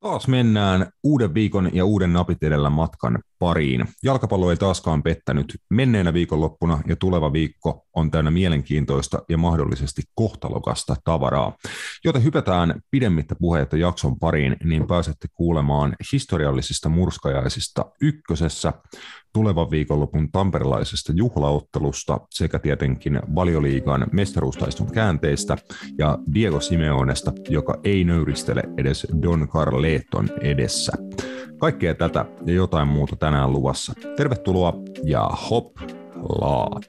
Taas mennään uuden viikon ja uuden napit edellä matkan pariin. Jalkapallo ei taaskaan pettänyt menneenä viikonloppuna ja tuleva viikko on täynnä mielenkiintoista ja mahdollisesti kohtalokasta tavaraa. Joten hypätään pidemmittä puheita jakson pariin, niin pääsette kuulemaan historiallisista murskajaisista ykkösessä, tulevan viikonlopun tamperelaisesta juhlaottelusta sekä tietenkin valioliigan mestaruustaiston käänteistä ja Diego Simeonesta, joka ei nöyristele edes Don Carleton edessä. Kaikkea tätä ja jotain muuta tänään luvassa. Tervetuloa ja hop laa!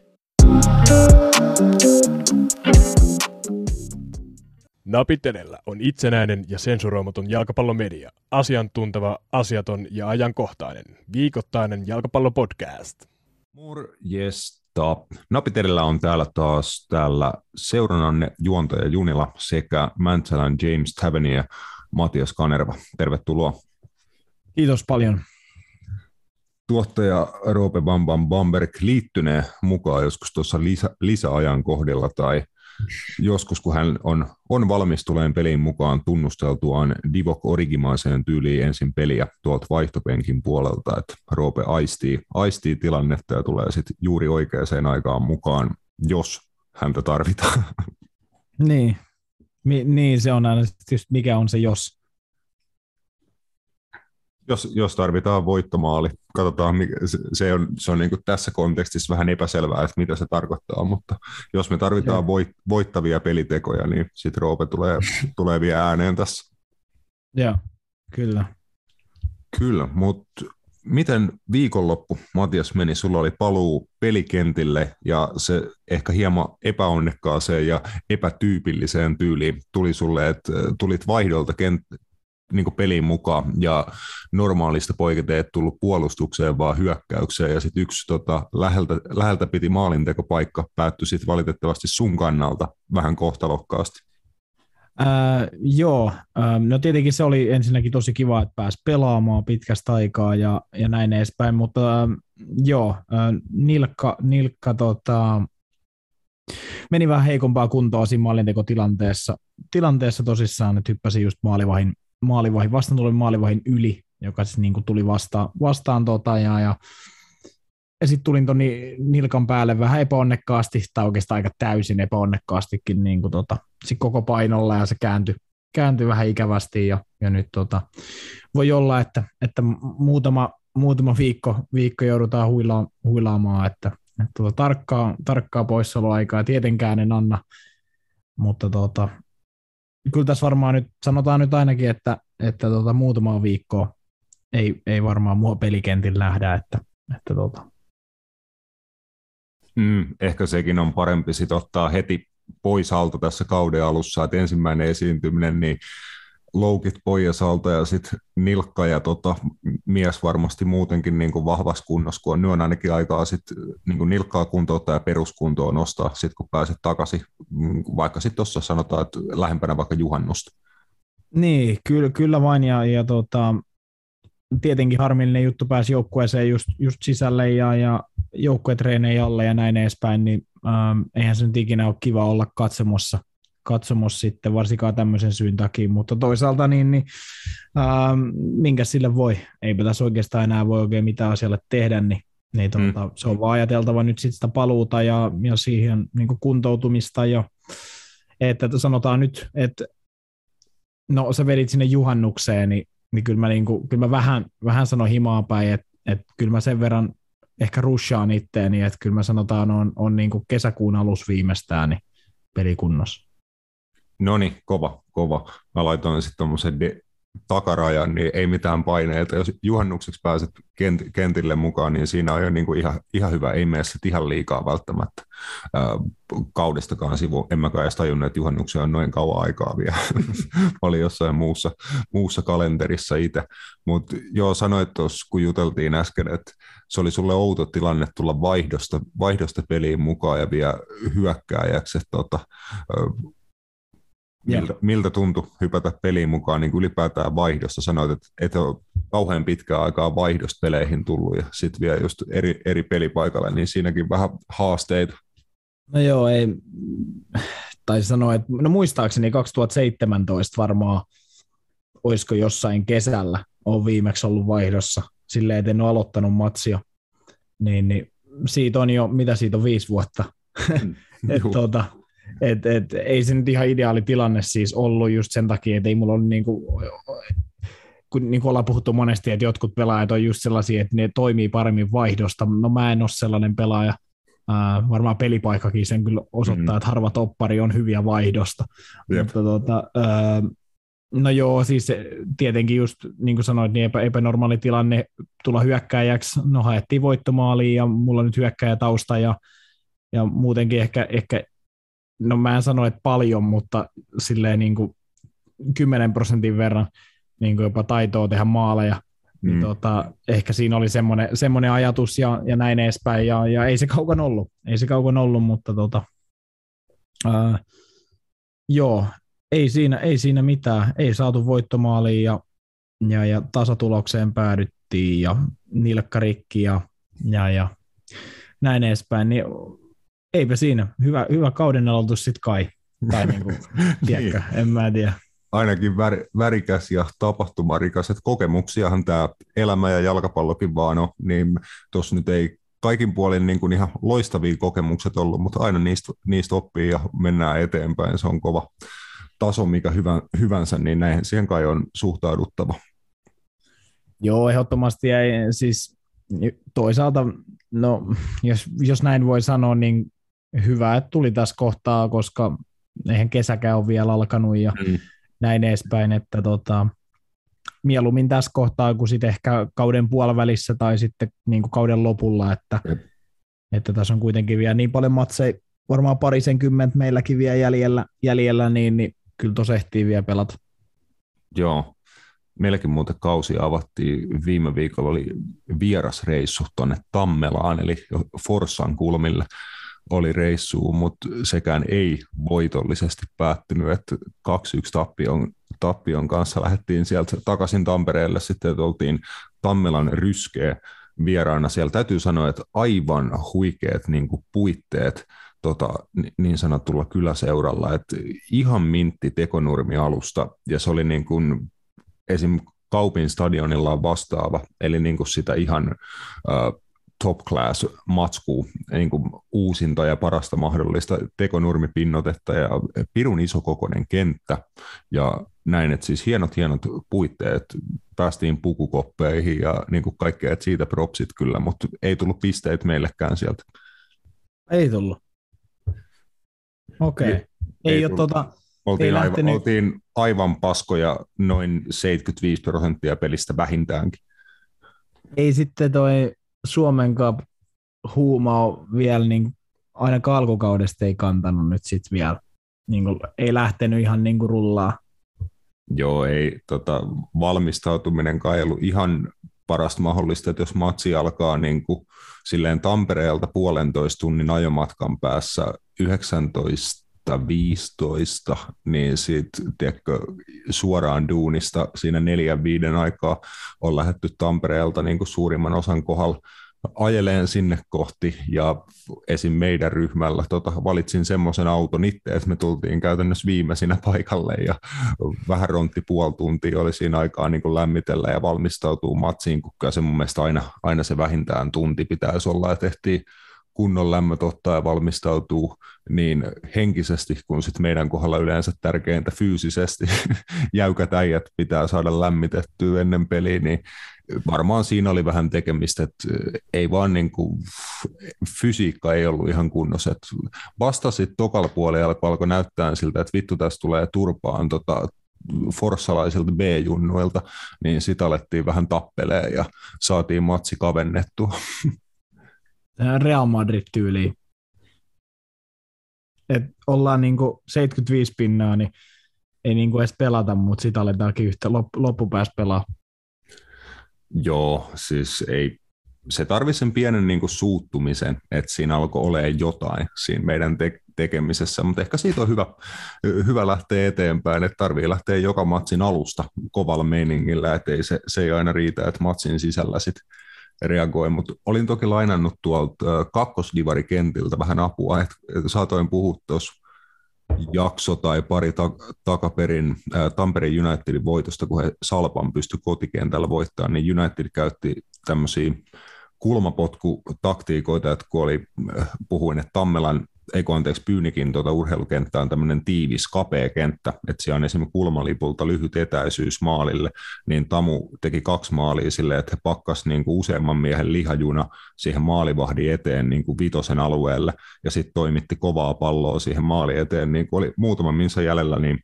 Napit edellä on itsenäinen ja sensuroimaton jalkapallomedia. Asiantunteva, asiaton ja ajankohtainen. Viikoittainen jalkapallopodcast. Morjesta. Napit edellä on täällä taas täällä seurannanne juontaja Junila sekä Mäntsälän James Tavernier ja Matias Kanerva. Tervetuloa. Kiitos paljon. Tuottaja Roope Bambam Bamberg liittynee mukaan joskus tuossa lisä, lisäajan kohdalla tai joskus, kun hän on, on valmis tuleen peliin mukaan tunnusteltuaan Divok Origimaiseen tyyliin ensin peliä tuolta vaihtopenkin puolelta, että Roope aistii, aistii tilannetta ja tulee sitten juuri oikeaan aikaan mukaan, jos häntä tarvitaan. Niin, Mi- niin se on aina just mikä on se jos. Jos, jos tarvitaan voittomaali, katsotaan, se, se on, se on niin kuin tässä kontekstissa vähän epäselvää, että mitä se tarkoittaa, mutta jos me tarvitaan voit, voittavia pelitekoja, niin sitten Roope tulee, tulee vielä ääneen tässä. Joo, kyllä. Kyllä, mutta miten viikonloppu, Matias, meni? Sulla oli paluu pelikentille ja se ehkä hieman epäonnekkaaseen ja epätyypilliseen tyyliin tuli sulle, että tulit vaihdolta kent- niin peliin mukaan ja normaalista poiketen et tullut puolustukseen, vaan hyökkäykseen. Ja sitten yksi tota, läheltä, läheltä piti maalintekopaikka päättyi sitten valitettavasti sun kannalta vähän kohtalokkaasti. Ää, joo, ää, no tietenkin se oli ensinnäkin tosi kiva, että pääsi pelaamaan pitkästä aikaa ja, ja näin edespäin, mutta ää, joo, ää, nilkka, nilkka tota, meni vähän heikompaa kuntoa siinä maalintekotilanteessa tilanteessa tosissaan, että hyppäsi just maalivahin, maalivahin vastaan tuli maalivahin yli, joka siis niin kuin tuli vasta, vastaan tota, ja, ja ja sitten tulin tuon nilkan päälle vähän epäonnekkaasti, tai oikeastaan aika täysin epäonnekkaastikin niin kuin tota, sit koko painolla, ja se kääntyi, kääntyi vähän ikävästi, ja, ja nyt tota, voi olla, että, että muutama, muutama viikko, viikko joudutaan huila, huilaamaan, että, että tota, tarkkaa, tarkkaa poissaoloaikaa tietenkään en anna, mutta tota, kyllä tässä varmaan nyt, sanotaan nyt ainakin, että, että tota, muutama viikko ei, ei varmaan mua pelikentillä nähdä, että, että tota, Mm, ehkä sekin on parempi sit ottaa heti pois alta tässä kauden alussa, että ensimmäinen esiintyminen, niin loukit pois alta ja sitten nilkka ja tota, mies varmasti muutenkin niin kuin vahvassa kunnossa, kun on, nyt on ainakin aikaa sit, niin kuin nilkkaa kuntouttaa ja peruskuntoa nostaa, sitten kun pääset takaisin, mm, vaikka sitten tuossa sanotaan, että lähempänä vaikka juhannusta. Niin, kyllä, kyllä vain, ja, ja tota, tietenkin harmillinen juttu pääsi joukkueeseen just, just sisälle ja, ja joukkuetreeneihin alle ja näin edespäin, niin ähm, eihän se nyt ikinä ole kiva olla katsomossa, katsomossa sitten, varsinkaan tämmöisen syyn takia, mutta toisaalta niin, niin ähm, minkä sille voi, eipä tässä oikeastaan enää voi oikein mitään asialle tehdä, niin niin tuota, mm. se on vaan ajateltava nyt sitten sitä paluuta ja, ja siihen niin kuntoutumista jo, että sanotaan nyt, että no sä vedit sinne juhannukseen, niin niin kyllä mä, niin kuin, kyllä mä vähän, vähän sanon himaa päin, että, että kyllä mä sen verran ehkä rushaan itteeni, että kyllä mä sanotaan on, on niin kuin kesäkuun alus viimeistään niin pelikunnossa. No niin, kova, kova. Mä laitoin sitten tuommoisen de- takarajan, niin ei mitään paineita. Jos juhannukseksi pääset kent- kentille mukaan, niin siinä on jo niin kuin ihan, ihan hyvä. Ei mene sitten ihan liikaa välttämättä kaudestakaan sivu. En mäkään edes tajunnut, että juhannuksia on noin kauan aikaa vielä. Oli jossain muussa, muussa kalenterissa itse. Mutta joo, sanoit tuossa, kun juteltiin äsken, että se oli sulle outo tilanne tulla vaihdosta, vaihdosta peliin mukaan ja vielä hyökkääjäksi. Tota, miltä, miltä tuntui hypätä peliin mukaan niin ylipäätään vaihdosta? Sanoit, että et ole kauhean pitkään aikaa vaihdosta peleihin tullut ja sitten vielä just eri, eri pelipaikalle, niin siinäkin vähän haasteita. No joo, ei, tai sanoa, että no muistaakseni 2017 varmaan olisiko jossain kesällä on viimeksi ollut vaihdossa, silleen, että en ole aloittanut matsia, niin, niin siitä on jo, mitä siitä on, viisi vuotta. Mm, et, tota, et, et, ei se nyt ihan ideaali tilanne siis ollut just sen takia, että ei mulla ole niin kuin, kun niin kuin ollaan puhuttu monesti, että jotkut pelaajat on just sellaisia, että ne toimii paremmin vaihdosta. No mä en ole sellainen pelaaja. Äh, varmaan pelipaikkakin sen kyllä osoittaa, mm. että harva toppari on hyviä vaihdosta. Yep. Mutta tota, äh, no joo, siis tietenkin just niin kuin sanoit, niin epä, epänormaali tilanne tulla hyökkääjäksi. No haettiin voittomaaliin ja mulla on nyt hyökkääjä tausta ja, ja muutenkin ehkä, ehkä, no mä en sano, että paljon, mutta silleen niin kuin 10 prosentin verran niin kuin jopa taitoa tehdä maaleja, niin mm. niin tota, ehkä siinä oli semmoinen, semmoinen ajatus ja, ja näin edespäin, ja, ja ei se kaukan ollut, ei se kaukan ollut, mutta tota, ää, joo, ei siinä, ei siinä mitään, ei saatu voittomaaliin ja, ja, ja tasatulokseen päädyttiin ja nilkkarikki ja, ja, ja näin edespäin, niin eipä siinä, hyvä, hyvä kauden aloitus sitten kai, tai niinku, tiedätkö, niin. en mä tiedä. Ainakin vär, värikäs ja tapahtumarikas, että kokemuksiahan tämä elämä ja jalkapallokin vaan on, niin tuossa nyt ei kaikin puolin niin kuin ihan loistavia kokemukset ollut, mutta aina niistä, niistä oppii ja mennään eteenpäin, se on kova taso, mikä hyvä, hyvänsä, niin näin siihen kai on suhtauduttava. Joo, ehdottomasti. Ja siis toisaalta, no jos, jos näin voi sanoa, niin hyvä, että tuli tässä kohtaa, koska eihän kesäkään ole vielä alkanut ja mm. näin edespäin, että tota, mieluummin tässä kohtaa kuin sitten ehkä kauden puolivälissä tai sitten niin kuin kauden lopulla, että, että tässä on kuitenkin vielä niin paljon matseja, varmaan parisenkymmentä meilläkin vielä jäljellä, jäljellä niin, niin kyllä tuossa ehtii vielä pelata. Joo, meilläkin muuten kausi avattiin, viime viikolla oli vierasreissu tuonne Tammelaan, eli Forssan kulmille oli reissuun, mutta sekään ei voitollisesti päättynyt, että 2-1 tappion, tappion kanssa lähdettiin sieltä takaisin Tampereelle, sitten oltiin Tammelan ryskeä vieraana. Siellä täytyy sanoa, että aivan huikeat niin kuin puitteet tota, niin sanotulla kyläseuralla, että ihan mintti tekonurmi alusta, ja se oli niin kuin esim. Kaupin stadionilla on vastaava, eli niin kuin sitä ihan äh, top class matskuu, niin kuin uusinta ja parasta mahdollista tekonurmipinnotetta ja pirun isokokoinen kenttä ja näin, että siis hienot hienot puitteet, päästiin pukukoppeihin ja niin kuin kaikkea, että siitä propsit kyllä, mutta ei tullut pisteet meillekään sieltä. Ei tullut. Okei. Okay. Ei, ei ole tota, oltiin, ei aivan, lähtenyt... oltiin aivan paskoja noin 75 prosenttia pelistä vähintäänkin. Ei sitten toi Suomen huuma on vielä niin, aina alkukaudesta ei kantanut nyt sit vielä, niin kuin, ei lähtenyt ihan niin kuin rullaa. Joo, ei tota, valmistautuminen kai ollut ihan parasta mahdollista, että jos matsi alkaa niin kuin, silleen Tampereelta puolentoista tunnin ajomatkan päässä 19 15, niin sitten suoraan duunista siinä neljän viiden aikaa on lähetty Tampereelta niin kuin suurimman osan kohdalla ajeleen sinne kohti ja esim. meidän ryhmällä tota, valitsin semmoisen auton itse, että me tultiin käytännössä viimeisinä paikalle ja vähän rontti puoli tuntia oli siinä aikaa niin kuin lämmitellä ja valmistautuu matsiin, kun se mun mielestä aina, aina se vähintään tunti pitäisi olla ja tehtiin kunnon lämmöt ottaa ja valmistautuu niin henkisesti kuin sit meidän kohdalla yleensä tärkeintä fyysisesti. Jäykät äijät pitää saada lämmitettyä ennen peliä, niin varmaan siinä oli vähän tekemistä, että ei vaan niin kuin, fysiikka ei ollut ihan kunnossa. Vasta sitten tokalla puolella alkoi näyttää siltä, että vittu tässä tulee turpaan tota, forssalaisilta B-junnuilta, niin sitä alettiin vähän tappelee ja saatiin matsi kavennettua. Real Madrid-tyyliin. Et ollaan niinku 75 pinnaa, niin ei niinku edes pelata, mutta sitä aletaankin yhtä loppupäässä pelaa. Joo, siis ei, se tarvii sen pienen niin kuin suuttumisen, että siinä alkoi olemaan jotain siinä meidän te- tekemisessä, mutta ehkä siitä on hyvä, hyvä lähteä eteenpäin, että tarvii lähteä joka matsin alusta kovalla meiningillä, että ei se, se ei aina riitä, että matsin sisällä sitten reagoi, mutta olin toki lainannut tuolta kakkosdivarikentiltä vähän apua, että saatoin puhua tuossa jakso tai pari ta- takaperin ää, Tampereen Unitedin voitosta, kun he Salpan pysty kotikentällä voittamaan, niin United käytti tämmöisiä kulmapotkutaktiikoita, että kun oli, puhuin, että Tammelan ei kun anteeksi, Pyynikin tuota urheilukenttä on tämmöinen tiivis, kapea kenttä, että siellä on esimerkiksi kulmalipulta lyhyt etäisyys maalille, niin Tamu teki kaksi maalia sille, että he pakkas niin kuin useamman miehen lihajuna siihen maalivahdin eteen niin kuin vitosen alueelle, ja sitten toimitti kovaa palloa siihen maali eteen, niin kuin oli muutama minsa jäljellä, niin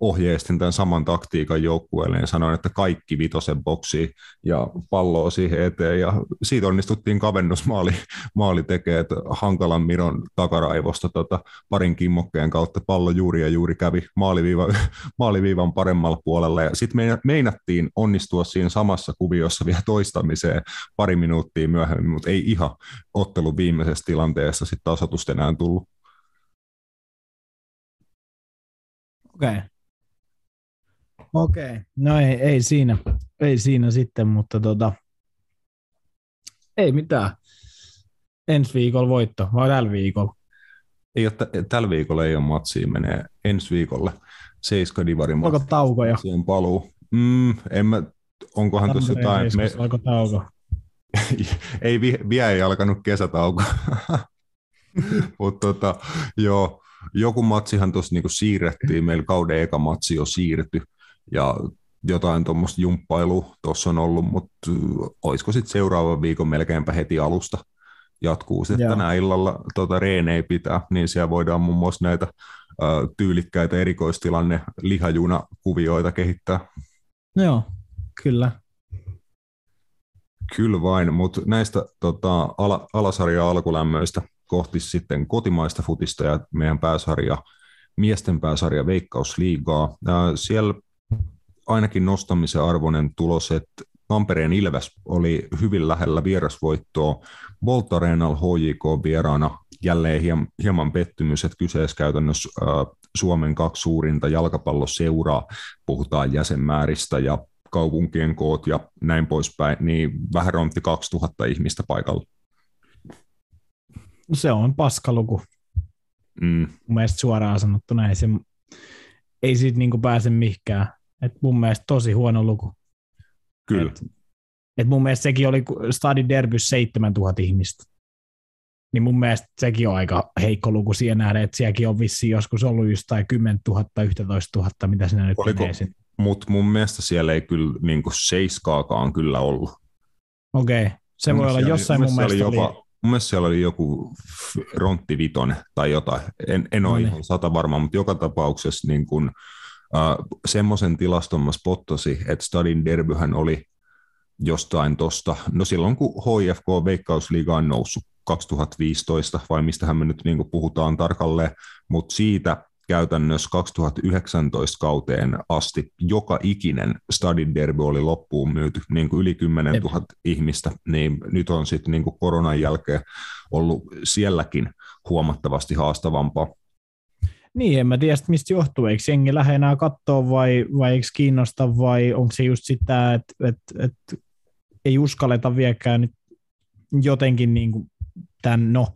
ohjeistin tämän saman taktiikan joukkueelle ja sanoin, että kaikki vitosen boksi ja palloa siihen eteen ja siitä onnistuttiin kavennusmaali maali tekee, että hankalan Miron takaraivosta tota, parin kimmokkeen kautta pallo juuri ja juuri kävi maaliviiva, maaliviivan paremmalla puolella ja sitten meinattiin onnistua siinä samassa kuviossa vielä toistamiseen pari minuuttia myöhemmin, mutta ei ihan ottelu viimeisessä tilanteessa sitten tasotusta enää tullut. Okei. Okay. Okei, okay. no ei, ei, siinä, ei siinä sitten, mutta tota, ei mitään. Ensi viikolla voitto, vai tällä viikolla? Ei ole, tällä viikolla ei ole matsia, menee ensi viikolle. Seiska Divari Onko taukoja? Siihen paluu. Mm, en mä, onkohan tuossa jotain... Me... Onko tauko? ei, vielä ei alkanut kesätauko. Mutta tota, joo, joku matsihan tuossa niinku siirrettiin, meillä kauden eka matsi jo siirtyi, ja jotain tuommoista jumppailua tuossa on ollut, mutta olisiko sitten seuraavan viikon melkeinpä heti alusta jatkuu sitten tänä illalla tuota, reenei pitää, niin siellä voidaan muun muassa näitä ö, tyylikkäitä erikoistilanne lihajuna-kuvioita kehittää. Joo, kyllä. Kyllä vain, mutta näistä tota, ala, alasarja alkulämmöistä kohti sitten kotimaista futista ja meidän pääsarja, miesten pääsarja Veikkausliigaa. Siellä ainakin nostamisen arvoinen tulos, että Tampereen Ilves oli hyvin lähellä vierasvoittoa. Bolt Arenal HJK vieraana jälleen hieman pettymys, että kyseessä käytännössä Suomen kaksi suurinta jalkapalloseuraa, puhutaan jäsenmääristä ja kaupunkien koot ja näin poispäin, niin vähän rontti 2000 ihmistä paikalla. Se on paskaluku. Mm. Mielestäni suoraan sanottuna ei, se, ei siitä niin pääse mihinkään. Et mun mielestä tosi huono luku. Kyllä. Et, et mun mielestä sekin oli Stadin derbys 7000 ihmistä. Niin mun mielestä sekin on aika heikko luku siihen nähden, että sielläkin on vissiin joskus ollut just tai 10 000, 11 000, mitä sinä nyt Oliko, Mutta mun mielestä siellä ei kyllä niin seiskaakaan kyllä ollut. Okei, okay. se mun voi olla jossain mun, mun mielestä oli, jopa, mun mielestä siellä oli joku Rontti Vitonen tai jotain. En, en ole no niin. ihan sata varma, mutta joka tapauksessa niin kun, Uh, semmoisen tilaston mä spottasin, että Stadin derbyhän oli jostain tosta, no silloin kun HFK Veikkausliiga on noussut 2015, vai mistähän me nyt niin puhutaan tarkalleen, mutta siitä käytännössä 2019 kauteen asti joka ikinen Stadin derby oli loppuun myyty, niin kuin yli 10 000 Jep. ihmistä, niin nyt on sitten niin koronan jälkeen ollut sielläkin huomattavasti haastavampaa. Niin, en mä tiedä, mistä johtuu. Eikö jengi lähde enää katsoa vai, vai eikö kiinnosta vai onko se just sitä, että et, et, ei uskalleta viekään nyt jotenkin niin kuin tämän, no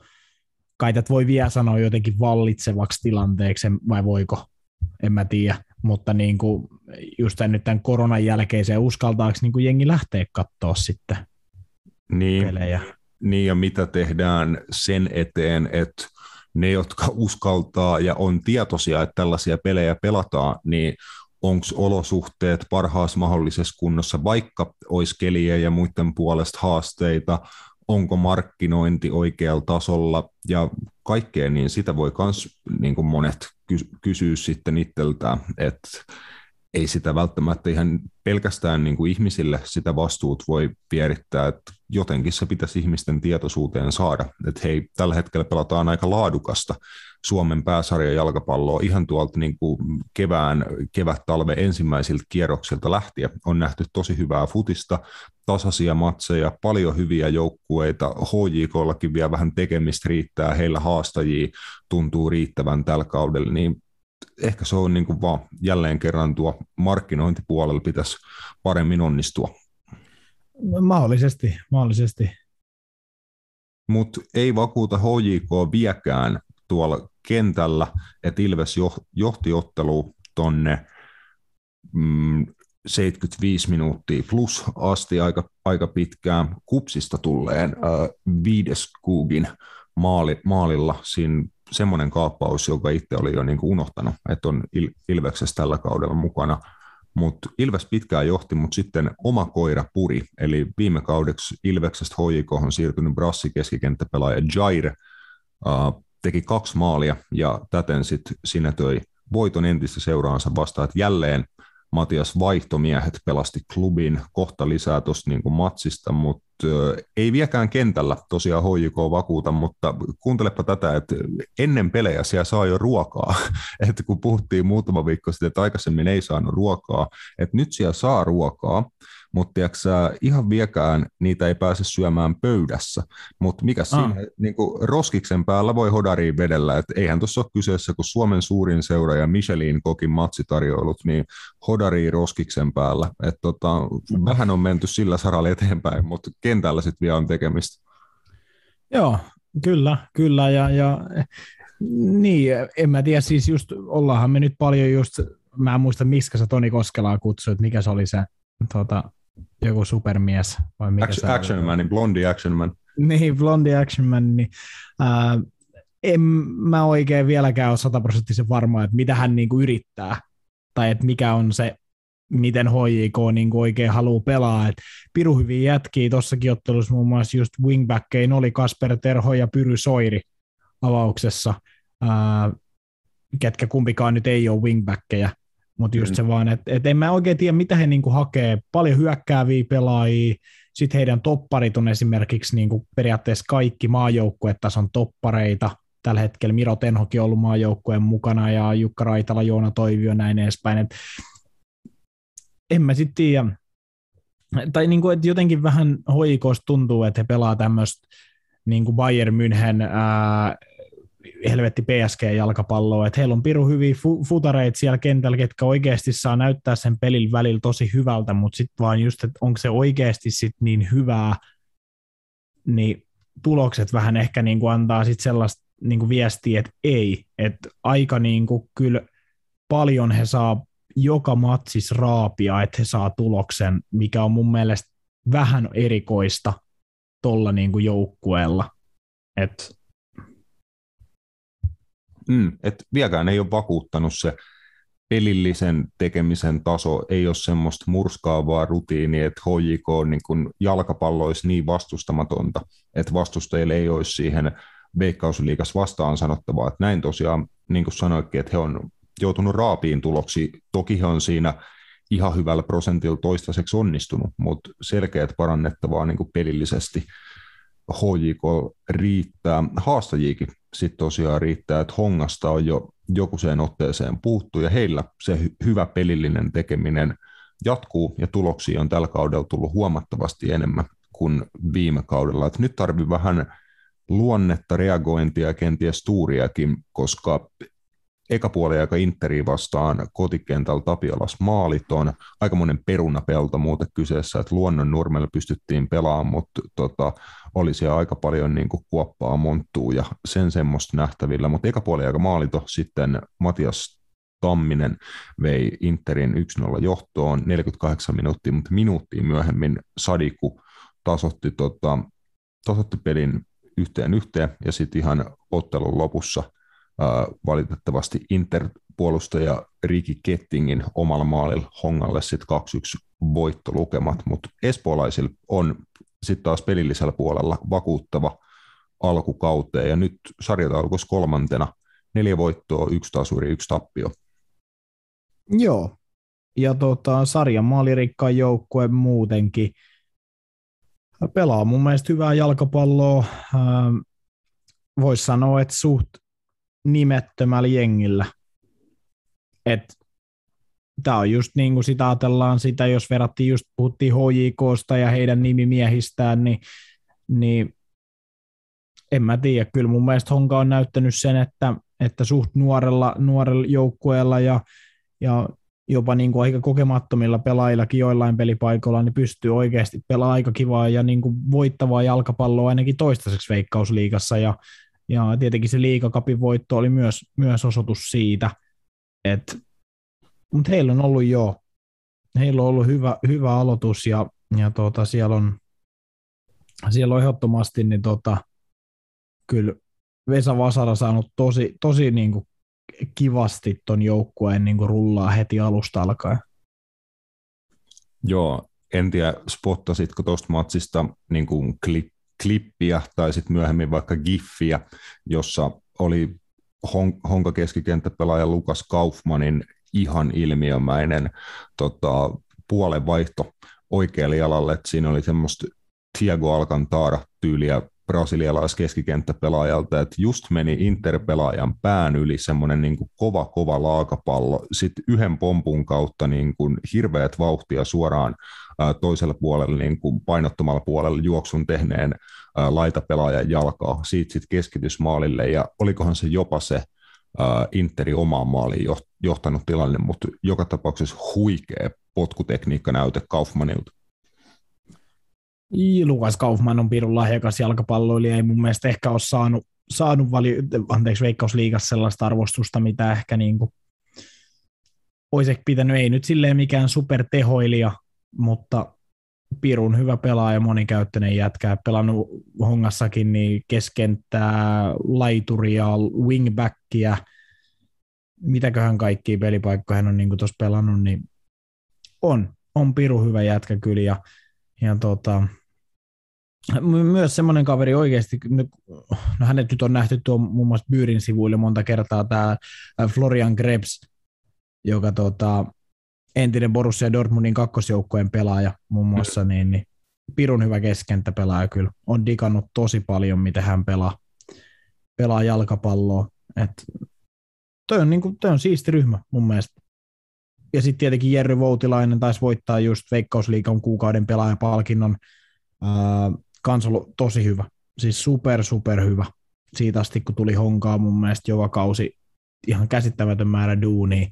kai tätä voi vielä sanoa jotenkin vallitsevaksi tilanteeksi vai voiko, en mä tiedä, mutta niin kuin just tämän, nyt tämän koronan jälkeiseen uskaltaako niin kuin jengi lähteä katsoa sitten niin, pelejä? Niin ja mitä tehdään sen eteen, että ne, jotka uskaltaa ja on tietoisia, että tällaisia pelejä pelataan, niin onko olosuhteet parhaassa mahdollisessa kunnossa, vaikka olisi keliä ja muiden puolesta haasteita, onko markkinointi oikealla tasolla ja kaikkea, niin sitä voi myös niin monet kysyä sitten itseltään, että ei sitä välttämättä ihan pelkästään niin kuin ihmisille sitä vastuut voi vierittää, että jotenkin se pitäisi ihmisten tietoisuuteen saada, että hei, tällä hetkellä pelataan aika laadukasta Suomen pääsarjan jalkapalloa. Ihan tuolta niin kuin kevään, kevät-talven ensimmäisiltä kierroksilta lähtien. On nähty tosi hyvää futista, tasaisia matseja, paljon hyviä joukkueita, HJKllakin vielä vähän tekemistä riittää, heillä haastajia tuntuu riittävän tällä kaudella, niin ehkä se on niin kuin vaan jälleen kerran tuo markkinointipuolella pitäisi paremmin onnistua. Mahdollisesti, mahdollisesti. Mutta ei vakuuta HJK viekään tuolla kentällä, että Ilves johti ottelu tonne mm, 75 minuuttia plus asti aika, aika pitkään kupsista tulleen äh, viides kuugin maali, maalilla. Siinä semmoinen kaappaus, joka itse oli jo niin kuin unohtanut, että on Il- Ilveksessä tällä kaudella mukana. Mutta Ilves pitkään johti, mutta sitten oma koira puri, eli viime kaudeksi Ilveksestä HJK on siirtynyt Brassi keskikenttäpelaaja Jair, uh, teki kaksi maalia ja täten sitten sinetöi voiton entistä seuraansa vastaan, että jälleen Matias vaihtomiehet pelasti klubin kohta lisää tuosta niin matsista, mutta ei vieläkään kentällä tosiaan HJK vakuuta, mutta kuuntelepa tätä, että ennen pelejä siellä saa jo ruokaa, että kun puhuttiin muutama viikko sitten, että aikaisemmin ei saanut ruokaa, että nyt siellä saa ruokaa, mutta tiiäksä, ihan viekään niitä ei pääse syömään pöydässä. Mutta mikä ah. siinä, niin kuin roskiksen päällä voi hodariin vedellä, että eihän tuossa ole kyseessä, kun Suomen suurin seura ja Michelin kokin matsitarjoilut, niin hodariin roskiksen päällä. Et tota, vähän on menty sillä saralla eteenpäin, mutta kentällä sitten vielä on tekemistä. Joo, kyllä, kyllä, ja, ja niin, en mä tiedä, siis just ollaanhan me nyt paljon just, mä en muista, miksi sä Toni Koskelaa kutsuit, mikä se oli se tota, joku supermies. Vai mikä action, action man, niin blondi action man. Niin, blondi action man, niin äh, en mä oikein vieläkään ole sataprosenttisen varma, että mitä hän niinku yrittää, tai että mikä on se, miten HJK niinku oikein haluaa pelaa. Et piru hyvin jätkii tuossakin ottelussa muun muassa just wingbackein oli Kasper Terho ja Pyry Soiri avauksessa, äh, ketkä kumpikaan nyt ei ole wingbackkejä, mutta just mm. se vaan, että et en mä oikein tiedä, mitä he niinku hakee. Paljon hyökkääviä pelaajia, sitten heidän topparit on esimerkiksi niinku periaatteessa kaikki maajoukkuetason toppareita. Tällä hetkellä Miro Tenhokin on ollut maajoukkueen mukana ja Jukka Raitala, Joona Toivio näin edespäin. Et en mä sitten tiedä. Tai niinku, että jotenkin vähän hoikosta tuntuu, että he pelaa tämmöistä niin kuin Bayern München ää, helvetti PSG-jalkapalloa, että heillä on piru hyviä fu- futareita siellä kentällä, ketkä oikeasti saa näyttää sen pelin välillä tosi hyvältä, mutta sitten vaan just, että onko se oikeasti sit niin hyvää, niin tulokset vähän ehkä niin antaa sitten sellaista niin viestiä, että ei, että aika niin kyllä paljon he saa joka matsis raapia, että he saa tuloksen, mikä on mun mielestä vähän erikoista tuolla niin kuin joukkueella. Että Mm, et vieläkään ei ole vakuuttanut se pelillisen tekemisen taso, ei ole semmoista murskaavaa rutiinia, että HJK niin kuin jalkapallo olisi niin vastustamatonta, että vastustajille ei olisi siihen veikkausliikas vastaan sanottavaa, että näin tosiaan, niin kuin sanoitkin, että he on joutunut raapiin tuloksi, toki he on siinä ihan hyvällä prosentilla toistaiseksi onnistunut, mutta selkeät parannettavaa niin kuin pelillisesti HJK riittää. Haastajiikin sitten tosiaan riittää, että Hongasta on jo joku sen otteeseen puuttu ja heillä se hy- hyvä pelillinen tekeminen jatkuu ja tuloksia on tällä kaudella tullut huomattavasti enemmän kuin viime kaudella. Et nyt tarvii vähän luonnetta, reagointia ja kenties tuuriakin, koska eka puoli aika Interi vastaan kotikentällä Tapiolas maaliton, aikamoinen perunapelto muuten kyseessä, että luonnon nurmella pystyttiin pelaamaan, mutta tota, oli siellä aika paljon niin kuin kuoppaa monttuu ja sen semmoista nähtävillä, mutta eka puoli aika maalito sitten Matias Tamminen vei Interin 1-0 johtoon 48 minuuttia, mutta minuuttia myöhemmin Sadiku tasotti, tota, tasotti pelin yhteen yhteen ja sitten ihan ottelun lopussa – valitettavasti Inter-puolustaja Riki Kettingin omalla maalilla Hongalle sitten 2-1 voittolukemat, mutta espoolaisilla on sitten taas pelillisellä puolella vakuuttava alkukauteen, ja nyt sarjataulukossa kolmantena neljä voittoa, yksi tasuri, yksi tappio. Joo, ja tota, sarjan maalirikkaan joukkue muutenkin pelaa mun mielestä hyvää jalkapalloa. Voisi sanoa, että suht nimettömällä jengillä. Tämä on just niin kuin sitä ajatellaan sitä, jos verrattiin just puhuttiin HJKsta ja heidän nimimiehistään, niin, niin en mä tiedä, kyllä mun mielestä Honka on näyttänyt sen, että, että suht nuorella, nuorella joukkueella ja, ja jopa niin kuin aika kokemattomilla pelaajillakin joillain pelipaikoilla, niin pystyy oikeasti pelaamaan aika kivaa ja niin kuin voittavaa jalkapalloa ainakin toistaiseksi veikkausliigassa ja ja tietenkin se liikakapin voitto oli myös, myös osoitus siitä, että mutta heillä on ollut jo, heillä on ollut hyvä, hyvä aloitus ja, ja tota, siellä, on, siellä on ehdottomasti niin tota, kyllä Vesa Vasara saanut tosi, tosi niin kuin kivasti ton joukkueen niin kuin rullaa heti alusta alkaen. Joo, en tiedä, spottasitko tuosta matsista niin kuin klip, klippiä tai sitten myöhemmin vaikka giffiä, jossa oli hon, honka keskikenttäpelaaja Lukas Kaufmanin ihan ilmiömäinen tota, puolen vaihto oikealle jalalle, että siinä oli semmoista Thiago Alcantara-tyyliä brasilialais-keskikenttäpelaajalta, että just meni Inter-pelaajan pään yli semmoinen niin kova, kova laakapallo, sitten yhden pompun kautta niin kuin hirveät vauhtia suoraan ää, toiselle puolelle, niin kuin painottomalla puolella juoksun tehneen laitapelaajan jalkaa, siitä sitten keskitysmaalille, ja olikohan se jopa se Interi omaan maaliin johtanut tilanne, mutta joka tapauksessa huikea potkutekniikka näyte Kaufmanilta. Lukas Kaufman on pirun lahjakas jalkapalloilija, ei mun mielestä ehkä ole saanut, saanut vali, anteeksi, Veikkausliigassa sellaista arvostusta, mitä ehkä niin kuin olisi pitänyt, ei nyt silleen mikään supertehoilija, mutta pirun hyvä pelaaja, monikäyttöinen jätkä, pelannut hongassakin niin keskenttää laituria, wingbackia, mitäköhän kaikkia pelipaikkoja hän on niin tuossa pelannut, niin on, on piru hyvä jätkä kyllä ja, ja tota, myös semmoinen kaveri oikeasti, no hänet nyt on nähty tuon muun muassa Byyrin sivuille monta kertaa, tämä Florian Krebs, joka tota, entinen Borussia Dortmundin kakkosjoukkojen pelaaja muun muassa, niin, niin pirun hyvä keskenttäpelaaja kyllä. On digannut tosi paljon, miten hän pelaa, pelaa jalkapalloa. Et toi, on, niin kuin, toi on siisti ryhmä mun mielestä. Ja sitten tietenkin Jerry Voutilainen taisi voittaa just Veikkausliikan kuukauden pelaajapalkinnon. Kans ollut tosi hyvä. Siis super, super hyvä. Siitä asti, kun tuli honkaa mun mielestä joka kausi ihan käsittämätön määrä duunia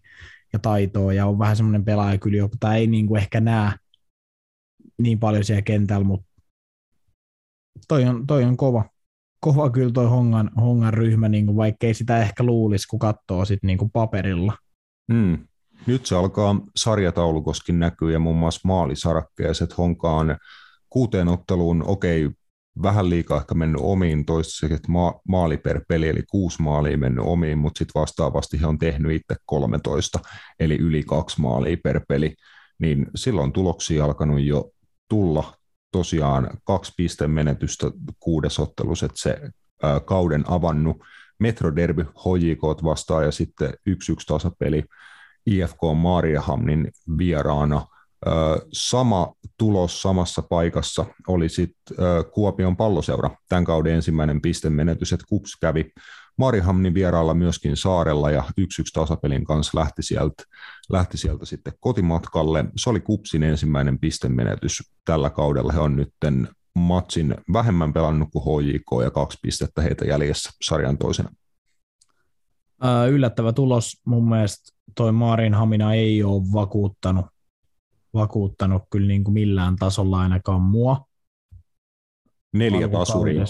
ja taitoa, ja on vähän semmoinen pelaaja kyllä, jota ei niin kuin ehkä näe niin paljon siellä kentällä, mutta toi on, toi on kova. Kova kyllä toi Hongan, Hongan ryhmä, niin kuin vaikkei sitä ehkä luulisi, kun katsoo sit niin kuin paperilla. Hmm. Nyt se alkaa sarjataulukoskin näkyy ja muun muassa maalisarakkeet, Honka on kuuteen otteluun, okei, okay, vähän liikaa ehkä mennyt omiin, toistaiseksi ma- maali per peli, eli kuusi maalia mennyt omiin, mutta sitten vastaavasti he on tehnyt itse 13, eli yli kaksi maalia per peli, niin silloin tuloksia alkanut jo tulla. Tosiaan kaksi pisteen menetystä kuudes ottelussa, että se ää, kauden avannut Metroderby HJK vastaan ja sitten 1-1 tasapeli IFK Mariahamnin vieraana – Sama tulos samassa paikassa oli sitten Kuopion palloseura. Tämän kauden ensimmäinen pistemenetys, että Kups kävi Marihamnin vieraalla myöskin saarella ja yksi yksi tasapelin kanssa lähti sieltä, lähti sieltä sitten kotimatkalle. Se oli Kupsin ensimmäinen pistemenetys tällä kaudella. He on nyt matsin vähemmän pelannut kuin HJK ja kaksi pistettä heitä jäljessä sarjan toisena. Yllättävä tulos mun mielestä toi Maarin Hamina ei ole vakuuttanut vakuuttanut kyllä niin kuin millään tasolla ainakaan mua. Neljä tasuria.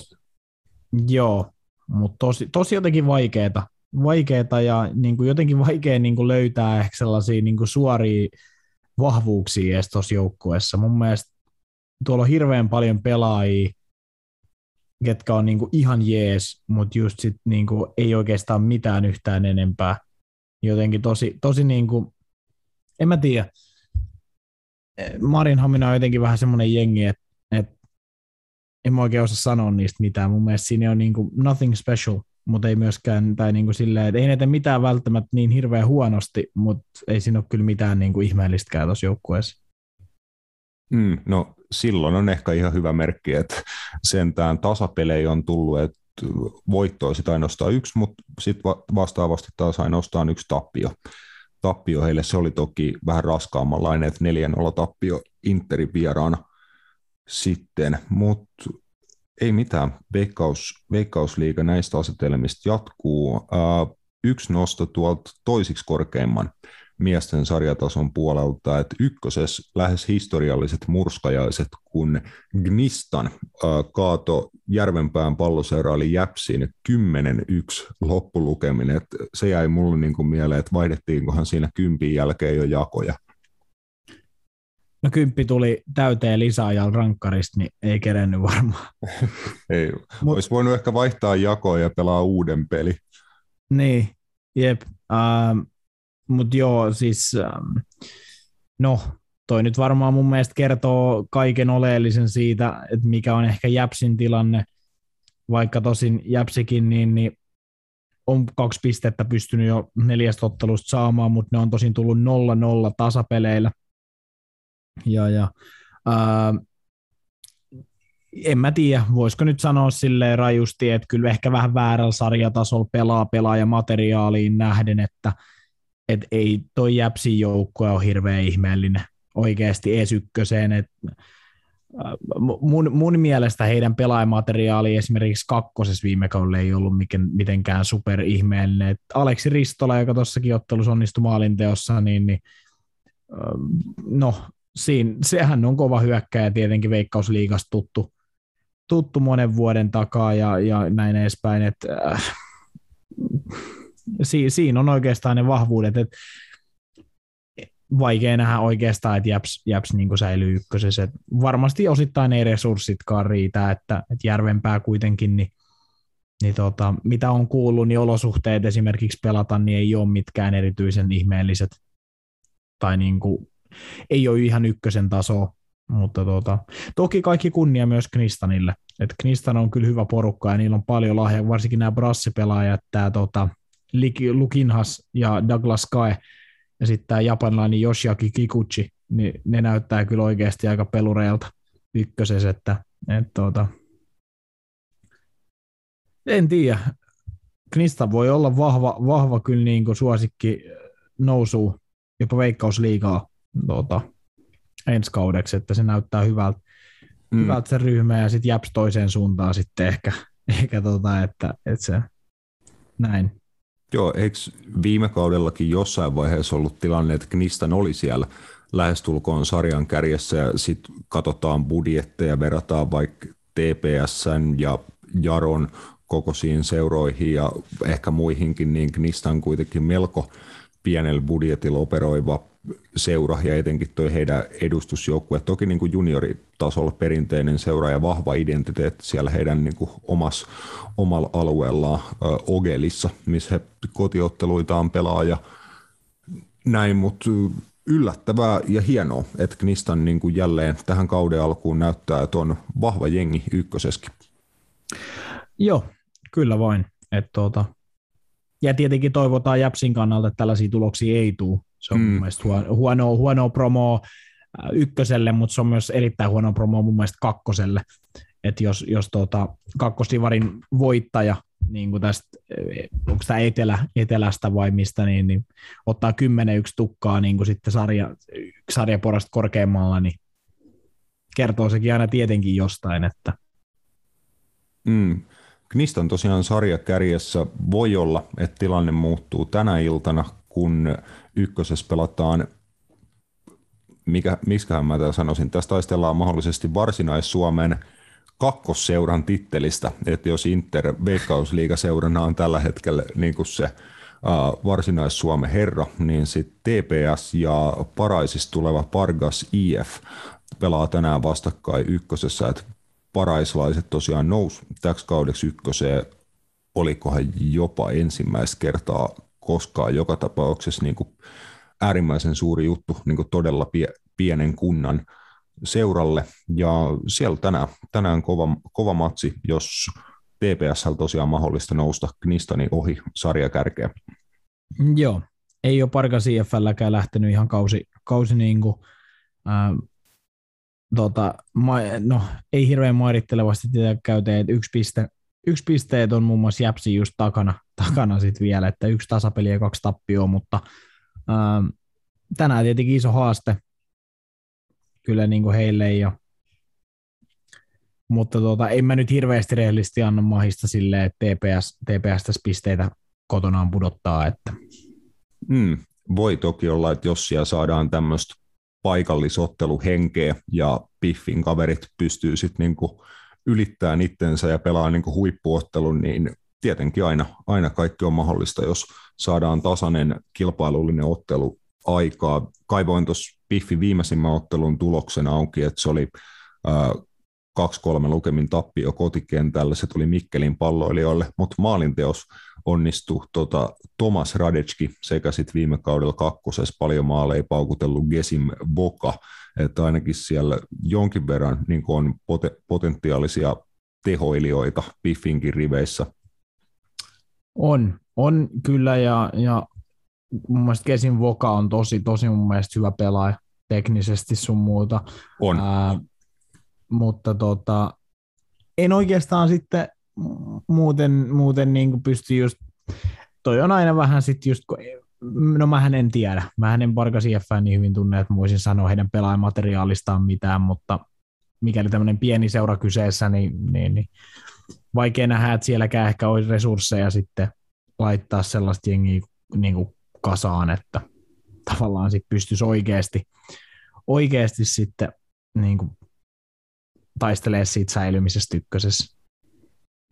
Joo, mutta tosi, tosi jotenkin vaikeeta, vaikeeta ja niin kuin jotenkin vaikea niin kuin löytää ehkä sellaisia niin kuin suoria vahvuuksia edes tuossa joukkueessa. Mun mielestä tuolla on hirveän paljon pelaajia, ketkä on niin kuin ihan jees, mutta just sit niin kuin ei oikeastaan mitään yhtään enempää. Jotenkin tosi, tosi niin kuin, en mä tiedä, Marinhamina on jotenkin vähän semmoinen jengi, että, että en mä oikein osaa sanoa niistä mitään. Mun mielestä siinä on niin kuin nothing special, mutta ei myöskään, tai niin kuin silleen, että ei näitä mitään välttämättä niin hirveän huonosti, mutta ei siinä ole kyllä mitään niin kuin ihmeellistäkään tuossa joukkueessa. Mm, no silloin on ehkä ihan hyvä merkki, että sentään tasapelejä on tullut, että voittoa sitä ainoastaan yksi, mutta sitten vastaavasti taas ainoastaan yksi tappio tappio heille. Se oli toki vähän raskaammanlainen, että 4-0 tappio Interin vieraana sitten, mutta ei mitään. Veikkaus, Veikkausliiga näistä asetelmista jatkuu. Ää, yksi nosto tuolta toisiksi korkeimman miesten sarjatason puolelta, että ykköses lähes historialliset murskajaiset, kun Gnistan äh, kaato Järvenpään palloseura oli Jäpsin 10-1 loppulukeminen. Et se jäi mulle niin kuin mieleen, että vaihdettiinkohan siinä kympin jälkeen jo jakoja. No kymppi tuli täyteen lisäajalla rankkarista, niin ei kerennyt varmaan. ei, Mut, olisi voinut ehkä vaihtaa jakoja ja pelaa uuden peli. Niin, jep. Ähm, Mutta joo, siis ähm, no, toi nyt varmaan mun mielestä kertoo kaiken oleellisen siitä, että mikä on ehkä Jäpsin tilanne, vaikka tosin Jäpsikin, niin, niin on kaksi pistettä pystynyt jo neljästä ottelusta saamaan, mutta ne on tosin tullut 0-0 tasapeleillä. Ja, ja ää, en mä tiedä, voisiko nyt sanoa silleen rajusti, että kyllä ehkä vähän väärällä sarjatasolla pelaa pelaaja materiaaliin nähden, että et ei toi Jäpsin joukkue ole hirveän ihmeellinen oikeasti esykköseen, että mun, mun mielestä heidän pelaajamateriaali esimerkiksi kakkosessa viime kaudella ei ollut mitenkään super ihmeellinen. Aleksi Ristola, joka tuossakin ottelussa onnistui maalinteossa, niin, niin no, siinä, sehän on kova hyökkäjä tietenkin Veikkausliigasta tuttu, tuttu monen vuoden takaa ja, ja näin edespäin, että äh, si, siinä on oikeastaan ne vahvuudet, että vaikea nähdä oikeastaan, että Japs, Japs niin säilyy ykkösessä. Et varmasti osittain ei resurssitkaan riitä, että, että Järvenpää kuitenkin, niin, niin tota, mitä on kuullut, niin olosuhteet esimerkiksi pelata, niin ei ole mitkään erityisen ihmeelliset tai niin kuin ei ole ihan ykkösen taso, mutta tota, toki kaikki kunnia myös Knistanille. Et Knistan on kyllä hyvä porukka ja niillä on paljon lahjaa, varsinkin nämä brassipelaajat, tämä tota, Lukinhas ja Douglas Kai ja sitten tämä japanilainen Yoshiaki Kikuchi, niin ne näyttää kyllä oikeasti aika pelureilta ykkösessä, että et, tota, en tiedä. Knista voi olla vahva, vahva kyllä niin kuin suosikki nousu jopa veikkausliigaa tuota, ensi kaudeksi, että se näyttää hyvältä, mm. hyvältä se ryhmä ja sitten jäps toiseen suuntaan sitten ehkä, ehkä tota, että, että se näin. Joo, eikö viime kaudellakin jossain vaiheessa ollut tilanne, että Knistan oli siellä lähestulkoon sarjan kärjessä ja sitten katsotaan budjetteja, verrataan vaikka TPSn ja Jaron kokoisiin seuroihin ja ehkä muihinkin, niin Knistan kuitenkin melko pienellä budjetilla operoiva seura ja etenkin tuo heidän edustusjoukkue. Toki niin kuin junioritasolla perinteinen seura ja vahva identiteetti siellä heidän niin kuin omas, omalla alueellaan Ogelissa, missä he kotiotteluitaan pelaa ja näin, mutta yllättävää ja hienoa, että Knistan niin kuin jälleen tähän kauden alkuun näyttää, että on vahva jengi ykköseskin. Joo, kyllä vain. Että tuota, ja tietenkin toivotaan Japsin kannalta, että tällaisia tuloksia ei tule. Se on mm. mun mielestä huono, huono, huono promo äh, ykköselle, mutta se on myös erittäin huono promo mun mielestä kakkoselle. Että jos, jos tuota, kakkosivarin voittaja, niin kuin tästä, äh, onko tämä etelä, etelästä vai mistä, niin, niin ottaa 10-1 tukkaa niin kuin sitten sarja, sarjaporasta korkeammalla, niin kertoo sekin aina tietenkin jostain, että mm. Knistan tosiaan sarjakärjessä voi olla, että tilanne muuttuu tänä iltana, kun ykkösessä pelataan, mikä, miksiköhän mä tämän sanoisin, tässä taistellaan mahdollisesti varsinais-Suomen kakkosseuran tittelistä, että jos Inter Veikkausliigaseurana on tällä hetkellä niin kuin se varsinais-Suomen herra, niin sitten TPS ja Paraisista tuleva Pargas IF pelaa tänään vastakkain ykkösessä, että paraislaiset tosiaan nousi täksi kaudeksi ykköseen, olikohan jopa ensimmäistä kertaa koskaan joka tapauksessa niin kuin äärimmäisen suuri juttu niin kuin todella pie, pienen kunnan seuralle. Ja siellä tänään, tänään kova, kova matsi, jos TPS on tosiaan mahdollista nousta Knistani ohi sarjakärkeä. Joo, ei ole Parka CFLläkään lähtenyt ihan kausi, kausi niin kuin, äh, tota, ma, no, ei hirveän mairittelevasti tätä käyteen, että yksi, piste, yksi pisteet on muun muassa Jäpsi just takana, takana sit vielä, että yksi tasapeli ja kaksi tappioa, mutta ää, tänään tietenkin iso haaste kyllä niin kuin heille ja mutta tuota, en mä nyt hirveästi rehellisesti anna mahista silleen, että TPS, TPS tässä pisteitä kotonaan pudottaa. Että. Mm. voi toki olla, että jos siellä saadaan tämmöistä paikallisotteluhenkeä ja Piffin kaverit pystyy sitten niinku ylittämään itsensä ja pelaa niinku huippuottelun, niin tietenkin aina, aina kaikki on mahdollista, jos saadaan tasainen kilpailullinen ottelu aikaa. Kaivoin tuossa Piffi viimeisimmän ottelun tuloksena onkin, että se oli 2-3 lukemin tappio kotikentällä, se tuli Mikkelin palloilijoille, mutta maalinteos onnistui. Tota, Thomas Radecki sekä sitten viime kaudella kakkosessa paljon maaleja paukutellut Gesim Boka, että ainakin siellä jonkin verran niin on pot- potentiaalisia tehoilijoita Piffinkin riveissä. On, on kyllä ja, ja mun mielestä Kesin Voka on tosi, tosi mun mielestä hyvä pelaaja teknisesti sun muuta. On. Ää, mutta tota, en oikeastaan sitten muuten, muuten niin pysty just, toi on aina vähän sitten just, no mä en tiedä, mä en Parkas IFN niin hyvin tunne, että voisin sanoa heidän pelaajamateriaalistaan mitään, mutta mikäli tämmöinen pieni seura kyseessä, niin, niin, niin vaikea nähdä, että sielläkään ehkä olisi resursseja sitten laittaa sellaista jengiä niin kuin kasaan, että tavallaan sitten pystyisi oikeasti, oikeasti sitten niin kuin taistelee siitä säilymisestä ykkösessä.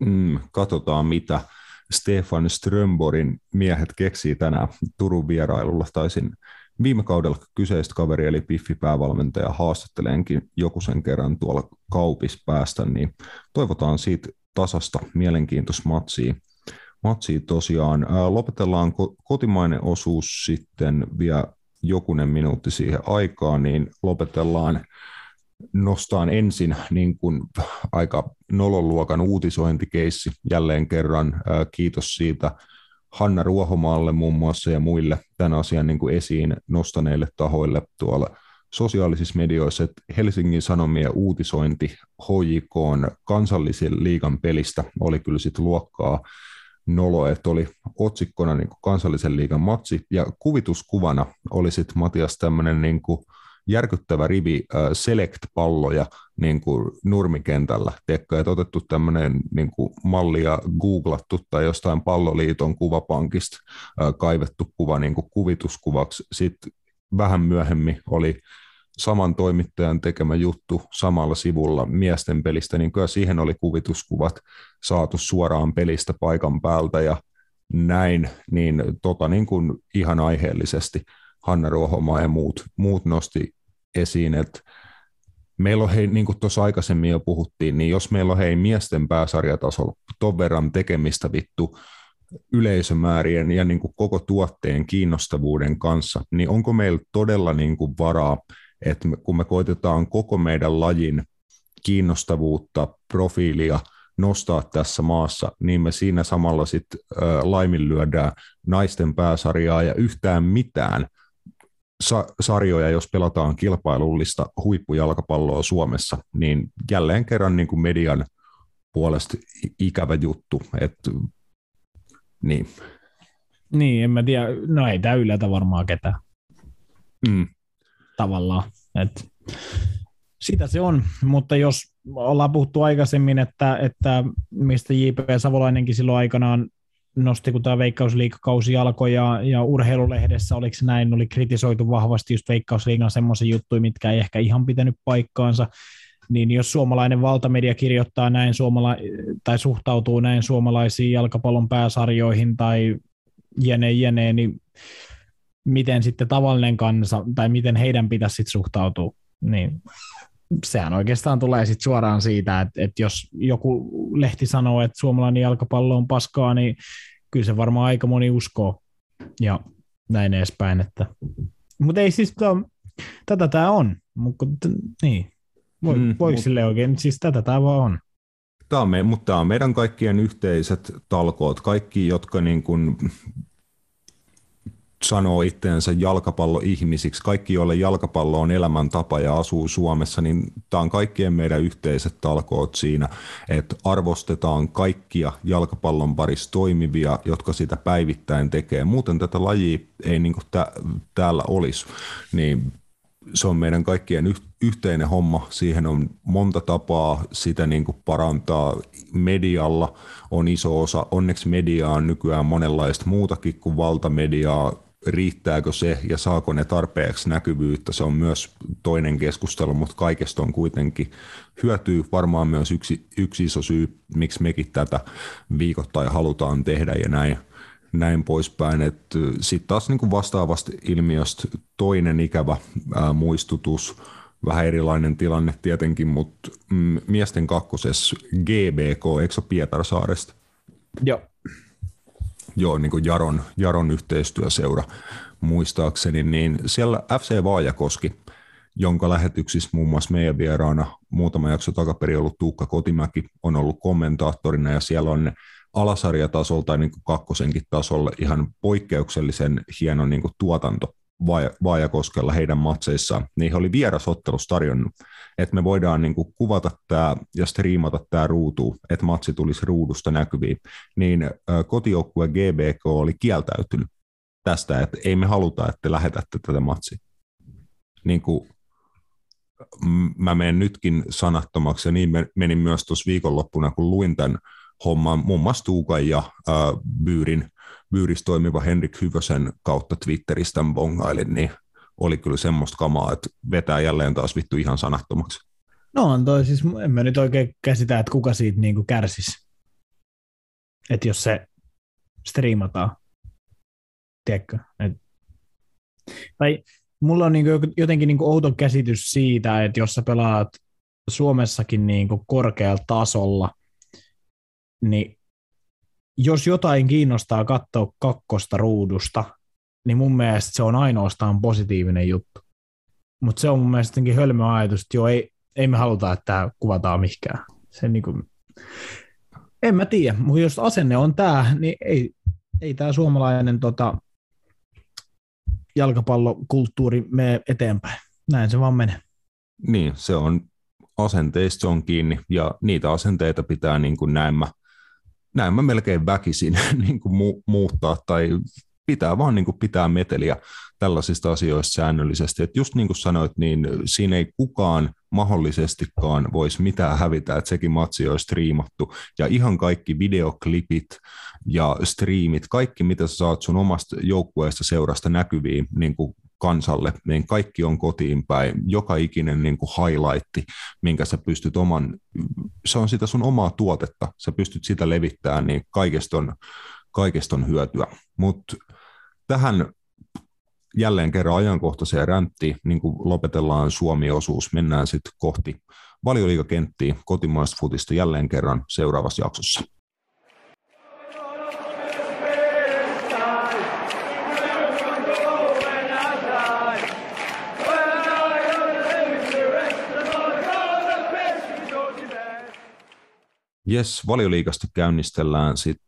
Mm, katsotaan, mitä Stefan Strömborin miehet keksii tänään Turun vierailulla. Taisin viime kaudella kyseistä kaveri eli Piffi-päävalmentaja haastatteleenkin joku sen kerran tuolla kaupis päästä, niin toivotaan siitä tasasta mielenkiintoista matsia. matsia tosiaan. lopetellaan kotimainen osuus sitten vielä jokunen minuutti siihen aikaan, niin lopetellaan nostaan ensin niin kuin aika nololuokan uutisointikeissi jälleen kerran. Kiitos siitä Hanna Ruohomaalle muun muassa ja muille tämän asian niin kuin esiin nostaneille tahoille tuolla sosiaalisissa medioissa, että Helsingin Sanomien uutisointi HJK kansallisen liigan pelistä oli kyllä sitten luokkaa nolo, että oli otsikkona niin kuin kansallisen liigan matsi ja kuvituskuvana oli sitten Matias tämmöinen niin kuin järkyttävä rivi select-palloja niin kuin nurmikentällä, teekö, että otettu tämmöinen niin kuin mallia googlattu tai jostain palloliiton kuvapankista kaivettu kuva niin kuin kuvituskuvaksi. Sitten vähän myöhemmin oli saman toimittajan tekemä juttu samalla sivulla miesten pelistä, niin kyllä siihen oli kuvituskuvat saatu suoraan pelistä paikan päältä ja näin, niin tota niin kuin ihan aiheellisesti Hanna Ruohomaa ja muut, muut nosti esiin, että meillä on hei, niin kuin tuossa aikaisemmin jo puhuttiin, niin jos meillä on hei miesten pääsarjatasolla ton verran tekemistä vittu yleisömäärien ja niin kuin koko tuotteen kiinnostavuuden kanssa, niin onko meillä todella niin kuin varaa, että kun me koitetaan koko meidän lajin kiinnostavuutta, profiilia nostaa tässä maassa, niin me siinä samalla sitten laiminlyödään naisten pääsarjaa ja yhtään mitään sa- sarjoja, jos pelataan kilpailullista huippujalkapalloa Suomessa, niin jälleen kerran niin kuin median puolesta ikävä juttu. että niin. niin, en mä tiedä. No ei tämä yllätä varmaan ketään. Mm. Tavallaan. Et sitä se on, mutta jos ollaan puhuttu aikaisemmin, että, että mistä J.P. Savolainenkin silloin aikanaan nosti, kun tämä Veikkausliikakausi alkoi ja, ja urheilulehdessä, oliko se näin, oli kritisoitu vahvasti just Veikkausliigan semmoisia juttuja, mitkä ei ehkä ihan pitänyt paikkaansa, niin jos suomalainen valtamedia kirjoittaa näin suomala- tai suhtautuu näin suomalaisiin jalkapallon pääsarjoihin tai jene jene, niin miten sitten tavallinen kansa, tai miten heidän pitäisi sitten suhtautua, niin sehän oikeastaan tulee sitten suoraan siitä, että, että jos joku lehti sanoo, että suomalainen jalkapallo on paskaa, niin kyllä se varmaan aika moni uskoo ja näin edespäin. Että. Mutta ei siis, to, tätä tämä on, mutta niin, Voi, mm, voiko mut... sille oikein, siis tätä tämä vaan on. Tämä on me, mutta tämä on meidän kaikkien yhteiset talkoot. Kaikki, jotka niin kuin sanoo itteensä jalkapalloihmisiksi, kaikki joille jalkapallo on elämäntapa ja asuu Suomessa, niin tämä on kaikkien meidän yhteiset talkoot siinä, että arvostetaan kaikkia jalkapallon parissa toimivia, jotka sitä päivittäin tekee. Muuten tätä lajia ei niin tä- täällä olisi, niin se on meidän kaikkien yhteinen homma. Siihen on monta tapaa sitä niin kuin parantaa. Medialla on iso osa. Onneksi mediaa on nykyään monenlaista muutakin kuin valtamediaa riittääkö se ja saako ne tarpeeksi näkyvyyttä, se on myös toinen keskustelu, mutta kaikesta on kuitenkin hyötyy varmaan myös yksi, yksi iso syy, miksi mekin tätä viikoittain halutaan tehdä ja näin, näin poispäin. Sitten taas niin kuin vastaavasta ilmiöstä toinen ikävä ää, muistutus, vähän erilainen tilanne tietenkin, mutta mm, miesten kakkosessa GBK, eikö se Pietarsaaresta? Joo. Joo, niin kuin Jaron, Jaron yhteistyöseura muistaakseni, niin siellä FC Vaajakoski, jonka lähetyksissä muun muassa meidän vieraana muutama jakso takaperin ollut Tuukka Kotimäki on ollut kommentaattorina ja siellä on alasarjatasolla tai niin kuin kakkosenkin tasolla ihan poikkeuksellisen hieno niin kuin tuotanto Vaajakoskella heidän matseissaan, niin he oli vierasottelus tarjonnut, että me voidaan niin kuin kuvata tämä ja striimata tämä ruutu, että matsi tulisi ruudusta näkyviin, niin kotijoukkue GBK oli kieltäytynyt tästä, että ei me haluta, että te lähetätte tätä matsia. Niin kuin mä menen nytkin sanattomaksi, ja niin menin myös tuossa viikonloppuna, kun luin tämän homman, muun muassa Tuukan ja äh, Byyrin Byyrissä toimiva Henrik Hyvösen kautta Twitteristä bongailin, niin oli kyllä semmoista kamaa, että vetää jälleen taas vittu ihan sanattomaksi. No on toi, siis en mä nyt oikein käsitä, että kuka siitä niinku kärsisi. Että jos se striimataan, tiedätkö? Et... Tai mulla on niinku jotenkin niinku outo käsitys siitä, että jos sä pelaat Suomessakin niinku korkealla tasolla, niin jos jotain kiinnostaa katsoa kakkosta ruudusta, niin mun mielestä se on ainoastaan positiivinen juttu. Mutta se on mun mielestä jotenkin hölmö ajatus, että joo, ei, ei me haluta, että tämä kuvataan mihinkään. Se niin kuin, en mä tiedä, mutta jos asenne on tämä, niin ei, ei tämä suomalainen tota, jalkapallokulttuuri mene eteenpäin. Näin se vaan menee. Niin, se on asenteista on kiinni, ja niitä asenteita pitää niin kuin näemmä näin mä melkein väkisin niin kuin mu- muuttaa tai pitää vaan niin kuin pitää meteliä tällaisista asioista säännöllisesti. Et just niin kuin sanoit, niin siinä ei kukaan mahdollisestikaan voisi mitään hävitä, että sekin matsi olisi striimattu. Ja ihan kaikki videoklipit ja striimit, kaikki mitä sä saat sun omasta joukkueesta seurasta näkyviin niin kuin kansalle, niin kaikki on kotiin päin. Joka ikinen niin kuin highlightti, minkä sä pystyt oman, se on sitä sun omaa tuotetta, sä pystyt sitä levittämään, niin kaikesta on, kaikesta on hyötyä. Mutta tähän jälleen kerran ajankohtaiseen ränttiin, niin kuin lopetellaan Suomi-osuus, mennään sitten kohti valioliikakenttiä kotimaista futista jälleen kerran seuraavassa jaksossa. Jes, valioliikasta käynnistellään sitten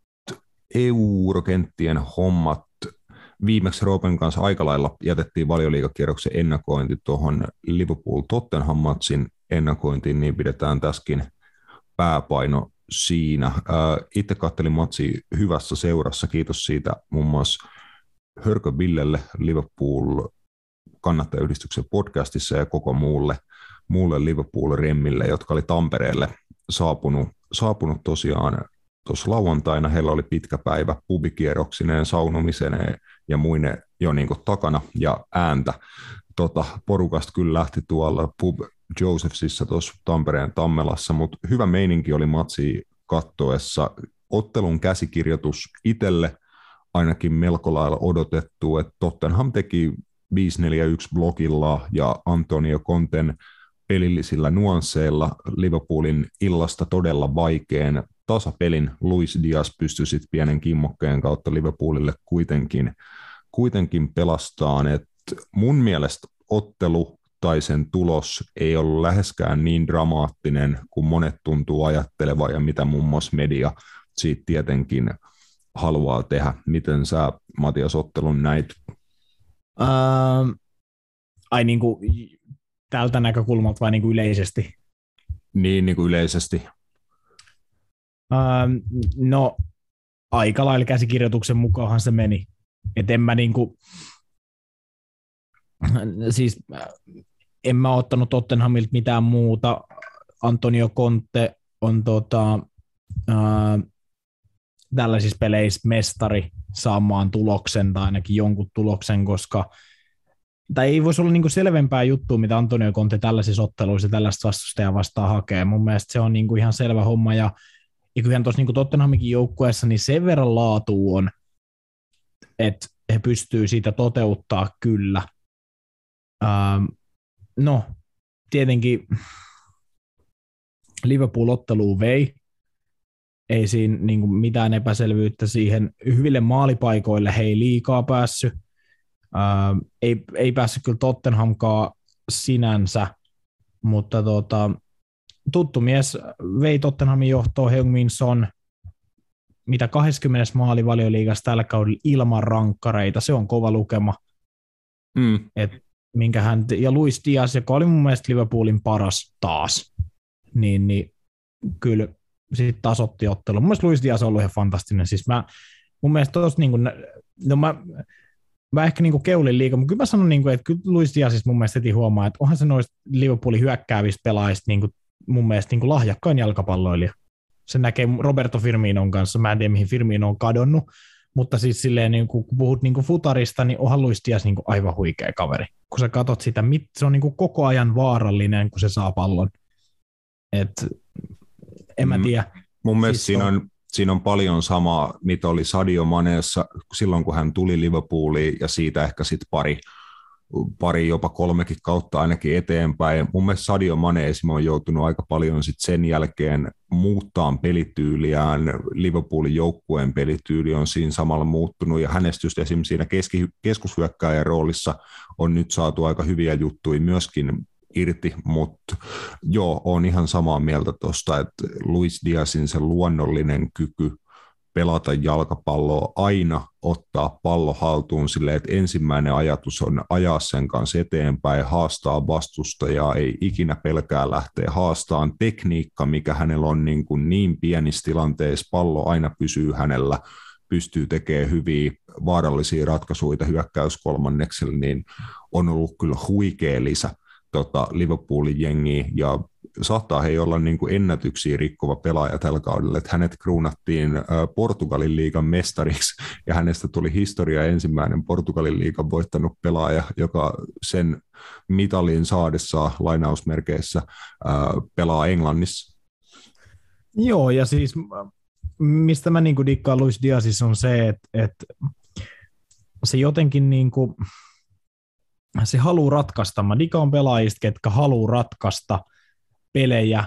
EU-urokenttien hommat. Viimeksi Roopen kanssa aika lailla jätettiin valioliikakierroksen ennakointi tuohon Liverpool-Tottenham-matsin ennakointiin, niin pidetään tässäkin pääpaino siinä. Itse kattelin matsi hyvässä seurassa, kiitos siitä muun muassa Hörkö Villelle Liverpool kannattajayhdistyksen podcastissa ja koko muulle, muulle Liverpool-remmille, jotka oli Tampereelle saapunut saapunut tosiaan tuossa lauantaina. Heillä oli pitkä päivä pubikierroksineen, saunomiseneen ja muine jo niin takana ja ääntä. Tota, porukasta kyllä lähti tuolla Pub Josephsissa tuossa Tampereen Tammelassa, mutta hyvä meininki oli matsi kattoessa. Ottelun käsikirjoitus itselle ainakin melko lailla odotettu, että Tottenham teki 541 blogilla ja Antonio Conten pelillisillä nuansseilla Liverpoolin illasta todella vaikean tasapelin. Luis Diaz pystyi sitten pienen kimmokkeen kautta Liverpoolille kuitenkin, kuitenkin pelastaan. Et mun mielestä ottelu tai sen tulos ei ollut läheskään niin dramaattinen kuin monet tuntuu ajattelevan ja mitä muun muassa media siitä tietenkin haluaa tehdä. Miten sä Matias ottelun näit? Uh, ai niin kuin tältä näkökulmalta vai niin kuin yleisesti? Niin, niin kuin yleisesti. Ähm, no, aika lailla käsikirjoituksen mukaan se meni. Et en mä niin kuin, siis en mä ottanut Tottenhamilta mitään muuta. Antonio Conte on tota, äh, tällaisissa peleissä mestari saamaan tuloksen tai ainakin jonkun tuloksen, koska tai ei voisi olla niinku selvempää juttua, mitä Antonio Conte tällaisissa otteluissa tällaista vastustajaa vastaan hakee. Mun mielestä se on niinku ihan selvä homma, ja, ja kyllähän tuossa niinku Tottenhamikin joukkueessa niin sen verran laatu on, että he pystyy siitä toteuttaa kyllä. Ähm, no, tietenkin Liverpool-otteluun vei, ei siinä niin kuin mitään epäselvyyttä siihen. Hyville maalipaikoille he ei liikaa päässyt. Ää, ei, ei päässyt kyllä Tottenhamkaan sinänsä, mutta tota, tuttu mies vei Tottenhamin johtoon Heung-Min Son, mitä 20. maali valioliigassa tällä kaudella ilman rankkareita, se on kova lukema. Mm. Et, minkä hän, ja Luis Diaz, joka oli mun mielestä Liverpoolin paras taas, niin, niin kyllä sitten tasotti ottelu. Mun mielestä Luis Diaz on ollut ihan fantastinen. Siis mä, mun mielestä tos, niin kuin, no mä, mä ehkä niin keulin liikaa, mutta kyllä mä sanon, niin kuin, että kyllä Luis Diazista mun mielestä heti huomaa, että onhan se noista Liverpoolin hyökkäävistä pelaajista niin kuin, mun mielestä niin kuin lahjakkain jalkapalloilija. Se näkee Roberto Firminon kanssa, mä en tiedä mihin Firmino on kadonnut, mutta siis silleen, niin kuin, kun puhut niin kuin futarista, niin onhan Luis Diaz niin kuin aivan huikea kaveri. Kun sä katot sitä, se on niin kuin koko ajan vaarallinen, kun se saa pallon. Et en mä mm. tiedä. Mun mielestä siis siinä on, siinä on paljon samaa, mitä oli Sadio Maneessa silloin, kun hän tuli Liverpooliin, ja siitä ehkä sitten pari, pari, jopa kolmekin kautta ainakin eteenpäin. Mun mielestä Sadio Mane on joutunut aika paljon sit sen jälkeen muuttaa pelityyliään. Liverpoolin joukkueen pelityyli on siinä samalla muuttunut, ja hänestä just esimerkiksi siinä keski, keskushyökkääjän roolissa on nyt saatu aika hyviä juttuja myöskin irti, mutta joo, on ihan samaa mieltä tuosta, että Luis Diazin se luonnollinen kyky pelata jalkapalloa, aina ottaa pallo haltuun sille, että ensimmäinen ajatus on ajaa sen kanssa eteenpäin, haastaa vastustajaa, ei ikinä pelkää lähteä haastaan. Tekniikka, mikä hänellä on niin, kuin niin pienissä tilanteissa, pallo aina pysyy hänellä, pystyy tekemään hyviä vaarallisia ratkaisuja hyökkäyskolmanneksella, niin on ollut kyllä huikea lisä tota, Liverpoolin jengiä ja saattaa he olla niin kuin ennätyksiä rikkova pelaaja tällä kaudella, että hänet kruunattiin Portugalin liigan mestariksi ja hänestä tuli historia ensimmäinen Portugalin liigan voittanut pelaaja, joka sen mitalin saadessa lainausmerkeissä pelaa Englannissa. Joo, ja siis mistä mä niin dikkaan Luis Diazis on se, että, että se jotenkin niin kuin, se haluaa ratkaista. Mä digaan pelaajista, ketkä haluaa ratkaista pelejä.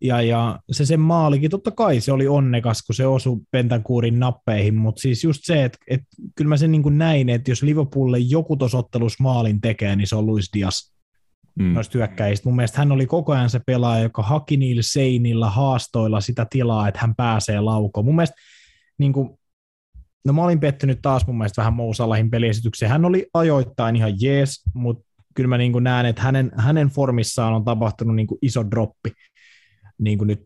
Ja, ja se sen maalikin, totta kai se oli onnekas, kun se osui Pentankuurin nappeihin, mutta siis just se, että, että kyllä mä sen niin näin, että jos Liverpoolille joku tuossa maalin tekee, niin se on Luis Dias mm. noista hyökkäistä. Mun mielestä hän oli koko ajan se pelaaja, joka haki niillä seinillä, haastoilla sitä tilaa, että hän pääsee laukoon. Mun mielestä niin kuin, No mä olin pettynyt taas mun mielestä vähän Mousalahin peliesitykseen. Hän oli ajoittain ihan jees, mutta kyllä mä niin kuin näen, että hänen, hänen formissaan on tapahtunut niin kuin iso droppi niin kuin nyt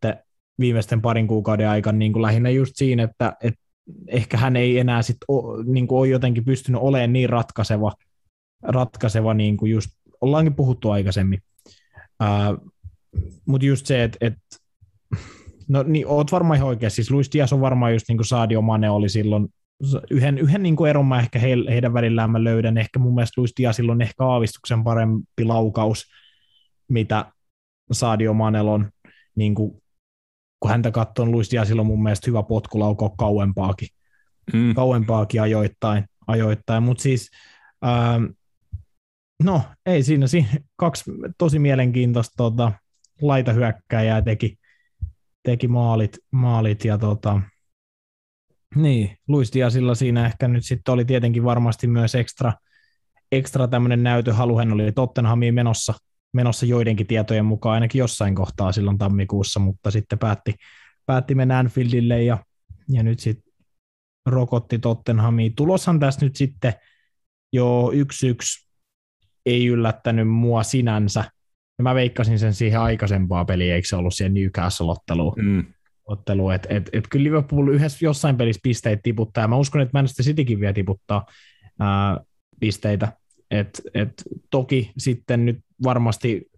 viimeisten parin kuukauden aikana niin kuin lähinnä just siinä, että, että ehkä hän ei enää sit o, niin kuin ole jotenkin pystynyt olemaan niin ratkaiseva, ratkaiseva niin kuin just ollaankin puhuttu aikaisemmin. Mutta just se, että, että no niin, oot varmaan ihan oikein. Siis Luis Diaz on varmaan just niin kuin Sadio Mane oli silloin yhden, yhden niin kuin eron mä ehkä he, heidän välillään mä löydän. Ehkä mun mielestä Luis Diazilla on ehkä aavistuksen parempi laukaus, mitä Sadio Manel on. Niin kuin, kun häntä katsoo, Luis Diazilla on mun mielestä hyvä potkulauko kauempaakin. Mm. Kauempaakin ajoittain. ajoittain. Mutta siis, ähm, no ei siinä, siinä kaksi tosi mielenkiintoista tota, laitahyökkäjää teki, teki maalit, maalit ja tota, niin, Luis Diasilla siinä ehkä nyt sitten oli tietenkin varmasti myös ekstra, ekstra tämmöinen näytöhalu. Hän oli Tottenhamiin menossa, menossa joidenkin tietojen mukaan ainakin jossain kohtaa silloin tammikuussa, mutta sitten päätti, päätti mennä Anfieldille ja, ja nyt sitten rokotti Tottenhamiin. Tuloshan tässä nyt sitten jo yksi yksi ei yllättänyt mua sinänsä. Ja mä veikkasin sen siihen aikaisempaa peliä, eikö se ollut siihen Newcastle-otteluun. Mm ottelu. Et, et, et kyllä Liverpool yhdessä jossain pelissä pisteitä tiputtaa, ja mä uskon, että Manchester Citykin vielä tiputtaa ää, pisteitä. Et, et, toki sitten nyt varmasti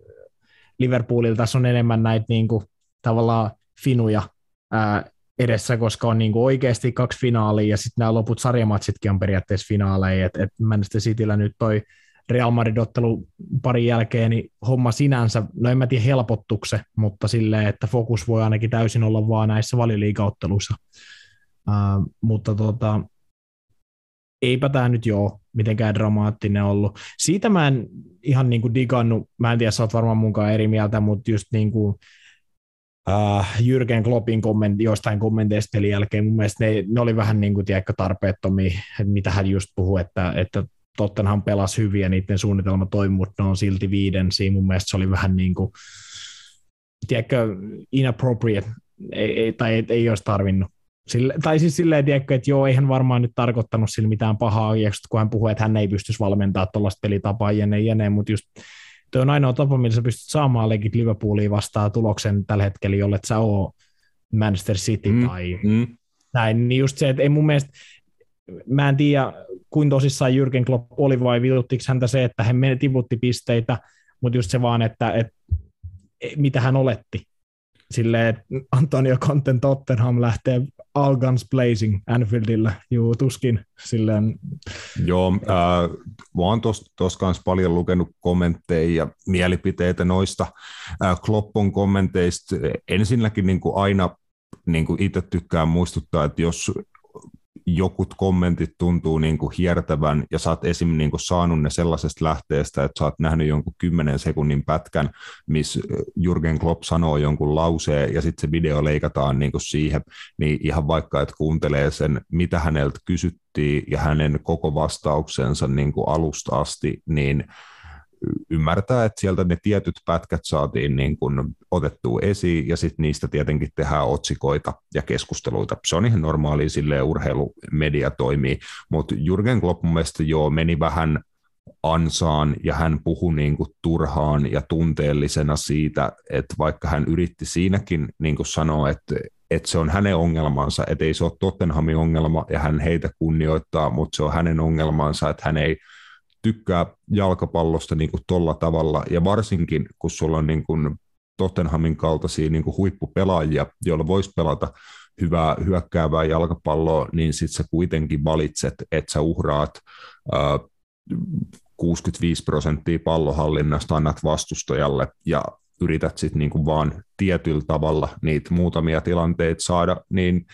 Liverpoolilla tässä on enemmän näitä niinku, tavallaan finuja ää, edessä, koska on niin kuin oikeasti kaksi finaalia ja sitten nämä loput sarjamatsitkin on periaatteessa finaaleja, että et Manchester Cityllä nyt toi Real Madrid-ottelu parin jälkeen, niin homma sinänsä, no en mä tiedä helpottuuko se, mutta silleen, että fokus voi ainakin täysin olla vaan näissä valioliikaotteluissa. Uh, mutta tota, eipä tämä nyt joo mitenkään dramaattinen ollut. Siitä mä en ihan niin kuin digannut, mä en tiedä, sä oot varmaan munkaan eri mieltä, mutta just niin kuin, uh, Jürgen Kloppin komment, joistain kommenteista pelin jälkeen, mun mielestä ne, ne oli vähän niin kuin, tarpeettomia, mitä hän just puhui, että, että Tottenham pelasi hyvin ja niiden suunnitelma toimi, mutta ne on silti viiden. Siinä mun mielestä se oli vähän niin kuin, tiedätkö, inappropriate, ei, ei, tai ei, ei olisi tarvinnut. Sille, tai siis silleen, tiedätkö, että joo, eihän varmaan nyt tarkoittanut sille mitään pahaa, kun hän puhuu, että hän ei pystyisi valmentamaan tuollaista pelitapaa jene, jene, mutta just tuo on ainoa tapa, millä sä pystyt saamaan legit Liverpoolia vastaan tuloksen tällä hetkellä, jolle sä oo Manchester City mm, tai mm. näin, niin just se, että ei mun mielestä, mä en tiedä, kuin tosissaan Jürgen Klopp oli vai viuttiko häntä se, että hän tiputti pisteitä, mutta just se vaan, että, että mitä hän oletti. Silleen, että Antonio Conten Tottenham lähtee all guns blazing Anfieldillä, juu tuskin. Silleen. Joo, äh, mä oon tuossa paljon lukenut kommentteja ja mielipiteitä noista äh, Kloppon kommenteista. Ensinnäkin niin kuin aina niin kuin itse tykkään muistuttaa, että jos jokut kommentit tuntuu niin kuin hiertävän ja sä oot esim. Niin kuin saanut ne sellaisesta lähteestä, että sä oot nähnyt jonkun 10 sekunnin pätkän, missä Jurgen Klopp sanoo jonkun lauseen ja sitten se video leikataan niin kuin siihen, niin ihan vaikka, että kuuntelee sen, mitä häneltä kysyttiin ja hänen koko vastauksensa niin kuin alusta asti, niin ymmärtää, että sieltä ne tietyt pätkät saatiin niin kuin otettua esiin ja sitten niistä tietenkin tehdään otsikoita ja keskusteluita. Se on ihan normaali, sille urheilumedia toimii, mutta Jurgen Klopp mun mielestä joo meni vähän ansaan ja hän puhui niin kuin turhaan ja tunteellisena siitä, että vaikka hän yritti siinäkin niin kuin sanoa, että, että se on hänen ongelmansa, että ei se ole Tottenhamin ongelma ja hän heitä kunnioittaa, mutta se on hänen ongelmansa, että hän ei tykkää jalkapallosta niin kuin tavalla, ja varsinkin kun sulla on niin kuin Tottenhamin kaltaisia niin kuin huippupelaajia, joilla voisi pelata hyvää hyökkäävää jalkapalloa, niin sitten sä kuitenkin valitset, että sä uhraat äh, 65 prosenttia pallohallinnasta annat vastustajalle ja yrität sitten niinku vaan tietyllä tavalla niitä muutamia tilanteita saada, niin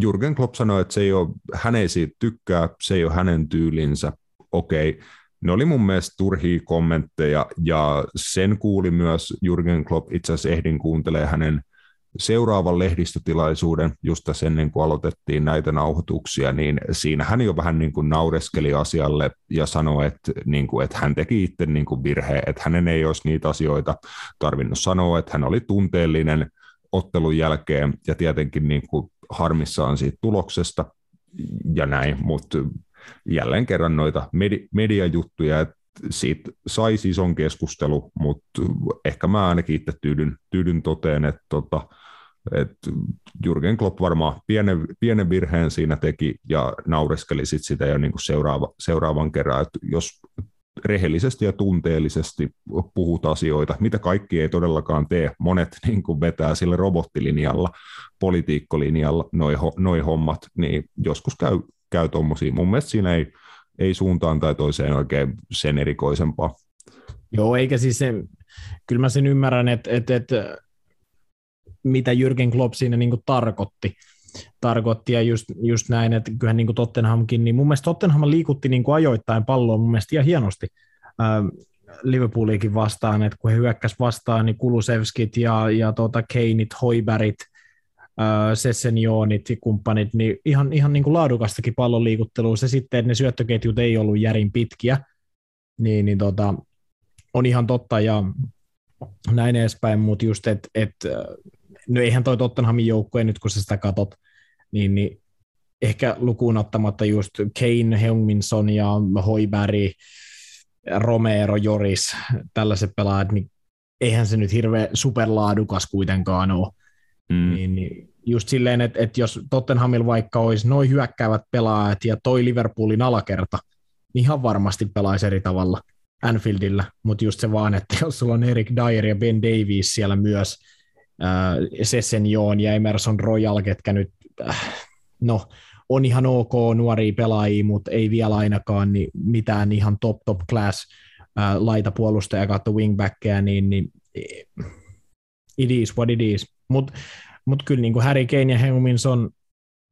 Jurgen Klopp sanoi, että se ei ole, hän ei siitä tykkää, se ei ole hänen tyylinsä, okei, ne oli mun mielestä turhia kommentteja, ja sen kuuli myös Jurgen Klopp, itse asiassa ehdin kuuntelee hänen seuraavan lehdistötilaisuuden, just tässä ennen kuin aloitettiin näitä nauhoituksia, niin siinä hän jo vähän niin kuin naureskeli asialle ja sanoi, että, niin kuin, että hän teki itse niin kuin virhe, että hänen ei olisi niitä asioita tarvinnut sanoa, että hän oli tunteellinen ottelun jälkeen ja tietenkin niin kuin harmissaan siitä tuloksesta ja näin, mutta jälleen kerran noita medi- mediajuttuja, että siitä saisi ison keskustelu, mutta ehkä mä ainakin itse tyydyn, tyydyn toteen, että tota, että Jurgen Klopp varmaan pienen, pienen virheen siinä teki ja naureskeli sit sitä jo niin kuin seuraava, seuraavan kerran, että jos rehellisesti ja tunteellisesti puhut asioita, mitä kaikki ei todellakaan tee. Monet niin kuin vetää sillä robottilinjalla, politiikkolinjalla noi, noi hommat, niin joskus käy käy tuommoisia. Mun mielestä siinä ei, ei suuntaan tai toiseen oikein sen erikoisempaa. Joo, eikä siis se, kyllä mä sen ymmärrän, että, että, että mitä Jürgen Klopp siinä niin tarkoitti. Tarkoitti ja just, just näin, että kyllähän niin Tottenhamkin, niin mun mielestä Tottenham liikutti niin ajoittain palloa mun mielestä ihan hienosti. Liverpoolikin vastaan, että kun he hyökkäs vastaan, niin Kulusevskit ja, ja tuota Keinit, Hoiberit, Sessenjoonit ja kumppanit, niin ihan, ihan niin kuin laadukastakin pallon liikuttelua. Se sitten, että ne syöttöketjut ei ollut järin pitkiä, niin, niin tota, on ihan totta ja näin edespäin, mutta just, että et, no eihän toi Tottenhamin joukkue nyt, kun sä sitä katot, niin, niin ehkä lukuun ottamatta just Kane, Heungminson ja Hoiberg, Romero, Joris, tällaiset pelaajat, niin eihän se nyt hirveän superlaadukas kuitenkaan ole. Mm. Niin, niin just silleen, että, että jos Tottenhamilla vaikka olisi noin hyökkäävät pelaajat ja toi Liverpoolin alakerta, niin ihan varmasti pelaisi eri tavalla Anfieldillä, mutta just se vaan, että jos sulla on Eric Dyer ja Ben Davies siellä myös, äh, Sessenjoon ja Emerson Royal, ketkä nyt, äh, no, on ihan ok nuoria pelaajia, mutta ei vielä ainakaan niin mitään ihan top top class äh, laitapuolustaja kautta wingbackkejä, niin, niin it is what it is. Mutta mut kyllä niin kuin Harry Kane ja Heuminson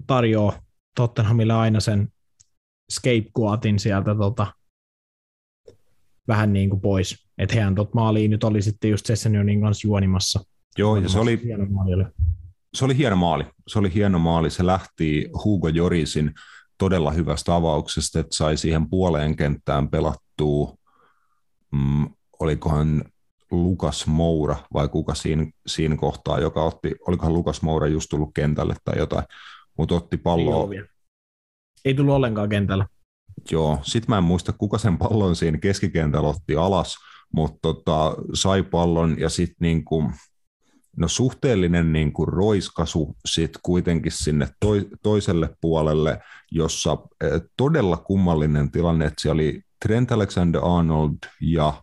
tarjoaa Tottenhamille aina sen scapegoatin sieltä tota, vähän niin kuin pois. Että hehän tot maaliin nyt oli sitten just Sessenionin kanssa juonimassa. Joo, ja se oli, oli. se oli hieno maali. Se oli hieno maali. Se lähti Hugo Jorisin todella hyvästä avauksesta, että sai siihen puoleen kenttään pelattua, mm, olikohan Lukas Moura vai kuka siinä, siinä kohtaa, joka otti, olikohan Lukas Moura just tullut kentälle tai jotain, mutta otti palloa. Ei, Ei tullut ollenkaan kentällä. Joo, sit mä en muista, kuka sen pallon siinä keskikentällä otti alas, mutta tota, sai pallon ja sitten niinku, no suhteellinen niinku roiskasu sit kuitenkin sinne toi, toiselle puolelle, jossa eh, todella kummallinen tilanne, että siellä oli Trent Alexander-Arnold ja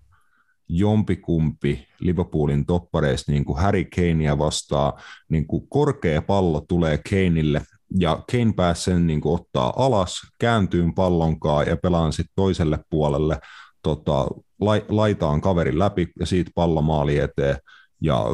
jompikumpi Liverpoolin toppareista niin kuin Harry Kanea vastaa, niin kuin korkea pallo tulee Kaneille ja Kane pääsi sen niin kuin ottaa alas, kääntyy pallonkaan ja pelaan sitten toiselle puolelle, tota, laitaan kaverin läpi ja siitä pallo maali eteen ja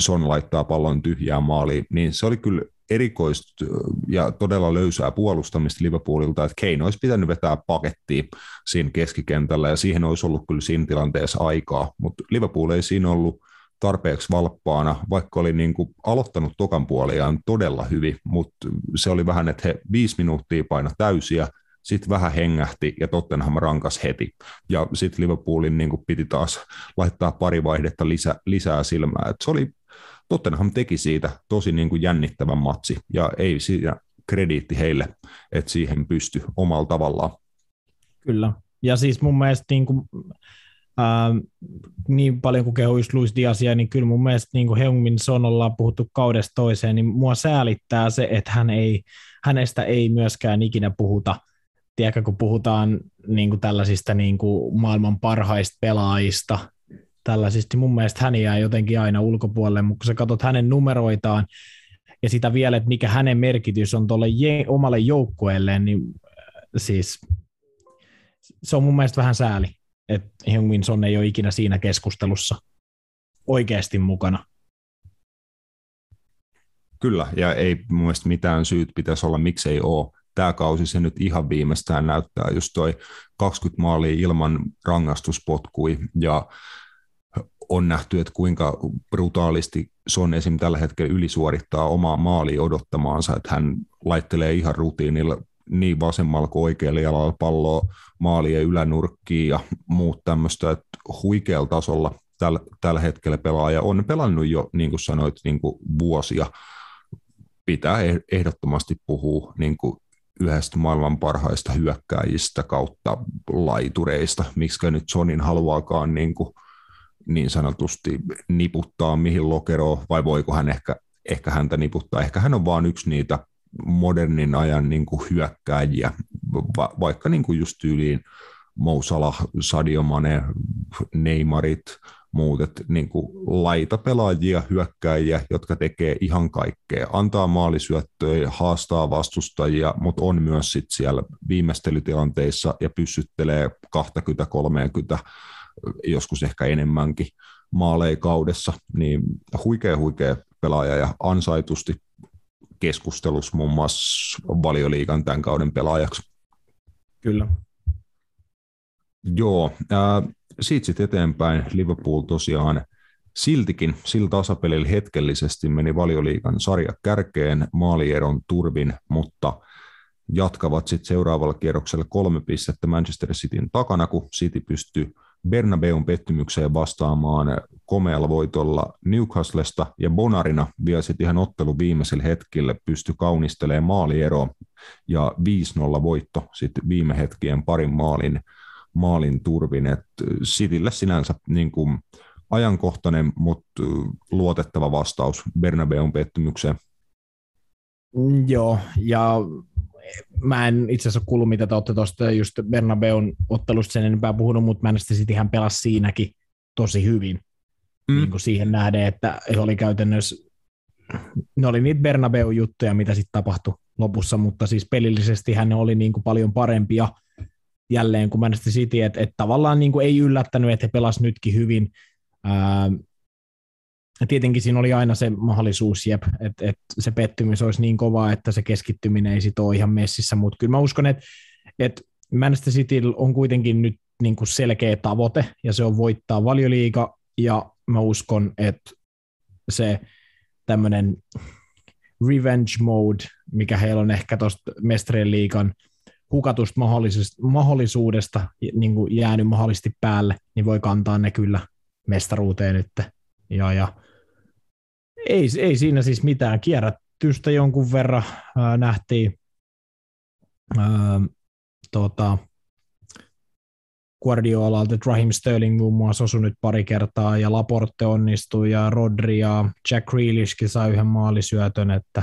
Son laittaa pallon tyhjään maaliin, niin se oli kyllä erikoista ja todella löysää puolustamista Liverpoolilta, että Kane olisi pitänyt vetää pakettiin siinä keskikentällä ja siihen olisi ollut kyllä siinä tilanteessa aikaa, mutta Liverpool ei siinä ollut tarpeeksi valppaana, vaikka oli niin kuin aloittanut tokan puoliaan todella hyvin, mutta se oli vähän, että he viisi minuuttia paina täysiä, sitten vähän hengähti ja Tottenham rankas heti. Ja sitten Liverpoolin niin kuin piti taas laittaa pari vaihdetta lisä, lisää silmää. Et se oli, Tottenham teki siitä tosi niin kuin jännittävän matsi ja ei siinä krediitti heille, että siihen pysty omalla tavallaan. Kyllä. Ja siis mun mielestä niin kuin, ää, niin paljon kuin kehuisi Luis Diasia, niin kyllä mun mielestä niin Heungmin Son ollaan puhuttu kaudesta toiseen, niin mua säälittää se, että hän ei, hänestä ei myöskään ikinä puhuta – tiedätkö, kun puhutaan niin kuin tällaisista niin kuin maailman parhaista pelaajista, tällaisista, mun mielestä hän jää jotenkin aina ulkopuolelle, mutta kun sä katsot hänen numeroitaan ja sitä vielä, että mikä hänen merkitys on tuolle je- omalle joukkueelleen, niin äh, siis se on mun mielestä vähän sääli, että Heung-Min Son ei ole ikinä siinä keskustelussa oikeasti mukana. Kyllä, ja ei mun mielestä mitään syyt pitäisi olla, miksei ole tämä kausi se nyt ihan viimeistään näyttää, just toi 20 maalia ilman rangaistuspotkui ja on nähty, että kuinka brutaalisti Son esim. tällä hetkellä ylisuorittaa omaa maalia odottamaansa, että hän laittelee ihan rutiinilla niin vasemmalla kuin oikealla jalalla palloa maalien ylänurkkiin ja muut tämmöistä, että huikealla tasolla tällä, tällä hetkellä pelaaja on pelannut jo, niin kuin sanoit, niin kuin vuosia. Pitää ehdottomasti puhua niin kuin yhdestä maailman parhaista hyökkääjistä kautta laitureista, miksi nyt Sonin haluaakaan niin, kuin, niin sanotusti niputtaa mihin lokeroon, vai voiko hän ehkä, ehkä häntä niputtaa. Ehkä hän on vain yksi niitä modernin ajan niin kuin hyökkääjiä, va, vaikka niin kuin just tyyliin Mousala, Sadio Mane, Neymarit, muut, että niin kuin laitapelaajia, hyökkäjiä, jotka tekee ihan kaikkea, antaa maalisyöttöjä, haastaa vastustajia, mutta on myös sit siellä viimeistelytilanteissa ja pyssyttelee 20-30, joskus ehkä enemmänkin maaleja kaudessa, niin huikea huikea pelaaja ja ansaitusti keskustelus muun muassa valioliikan tämän kauden pelaajaksi. Kyllä. Joo, äh, siitä sitten eteenpäin Liverpool tosiaan siltikin sillä tasapelillä hetkellisesti meni valioliikan sarja kärkeen maalieron turvin, mutta jatkavat sitten seuraavalla kierroksella kolme pistettä Manchester Cityn takana, kun City pystyy Bernabeun pettymykseen vastaamaan komealla voitolla Newcastlesta ja Bonarina vielä sitten ihan ottelu viimeisellä hetkellä pystyi kaunistelemaan maalieroa ja 5-0 voitto sitten viime hetkien parin maalin maalin turvin. Et Citylle sinänsä niin kuin ajankohtainen, mutta luotettava vastaus Bernabeun pettymykseen. Mm, joo, ja mä en itse asiassa kuullut, mitä te olette tuosta just Bernabeun ottelusta sen enempää puhunut, mutta Manchester Cityhän pelasi siinäkin tosi hyvin. Mm. Niin kuin siihen nähden, että he oli käytännössä ne oli niitä Bernabeu-juttuja, mitä sitten tapahtui lopussa, mutta siis pelillisesti hän oli niin kuin paljon parempia jälleen kuin Manchester City, että et tavallaan niin kuin ei yllättänyt, että he pelasivat nytkin hyvin. Ää, tietenkin siinä oli aina se mahdollisuus, jep, että et se pettymys olisi niin kova, että se keskittyminen ei sit ole ihan messissä, mutta kyllä mä uskon, että et Manchester City on kuitenkin nyt niin kuin selkeä tavoite, ja se on voittaa valioliiga, ja mä uskon, että se tämmöinen revenge mode, mikä heillä on ehkä tuosta mestarien liikan hukatusta mahdollisuudesta, niin kuin jäänyt mahdollisesti päälle, niin voi kantaa ne kyllä mestaruuteen nyt. Ja, ja ei, ei siinä siis mitään kierrätystä jonkun verran ää, nähtiin. Ää, tota, Guardiolalta, Raheem Sterling muun muassa osui nyt pari kertaa, ja Laporte onnistui, ja Rodri ja Jack Grealishkin sai yhden maalisyötön, että,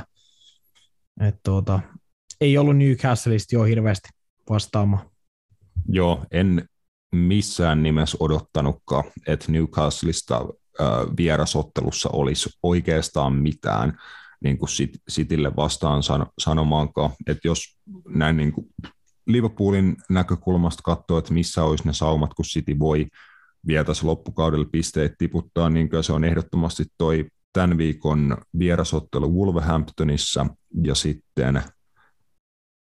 että tuota, ei ollut Newcastleista jo hirveästi vastaamaan. Joo, en missään nimessä odottanutkaan, että Newcastleista vierasottelussa olisi oikeastaan mitään niin kuin Citylle vastaan sanomaankaan, että jos näin niin kuin Liverpoolin näkökulmasta katsoa, että missä olisi ne saumat, kun City voi vielä loppukaudella pisteet tiputtaa, niin se on ehdottomasti toi tämän viikon vierasottelu Wolverhamptonissa ja sitten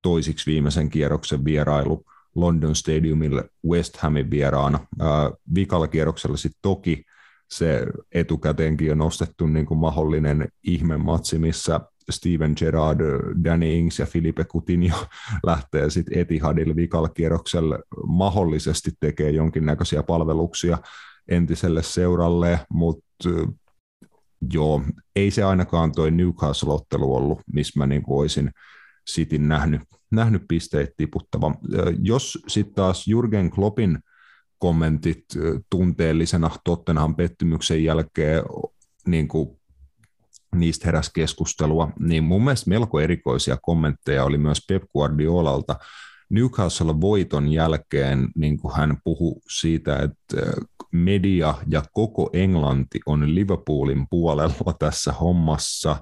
toisiksi viimeisen kierroksen vierailu London Stadiumille West Hamin vieraana. Ää, vikalla kierroksella sitten toki se etukäteenkin on nostettu niin kuin mahdollinen ihmematsi, missä Steven Gerrard, Danny Ings ja Filipe Coutinho lähtee sitten Etihadille vikalla kierroksella mahdollisesti tekee jonkinnäköisiä palveluksia entiselle seuralle, mutta joo, ei se ainakaan toi Newcastle-ottelu ollut, missä mä niin olisin Cityn nähnyt, nähnyt pisteet tiputtava. Jos sitten taas Jurgen Kloppin kommentit tunteellisena Tottenham pettymyksen jälkeen niin kuin niistä heräsi keskustelua, niin mun mielestä melko erikoisia kommentteja oli myös Pep Guardiolalta. Newcastle voiton jälkeen niin kuin hän puhui siitä, että media ja koko Englanti on Liverpoolin puolella tässä hommassa.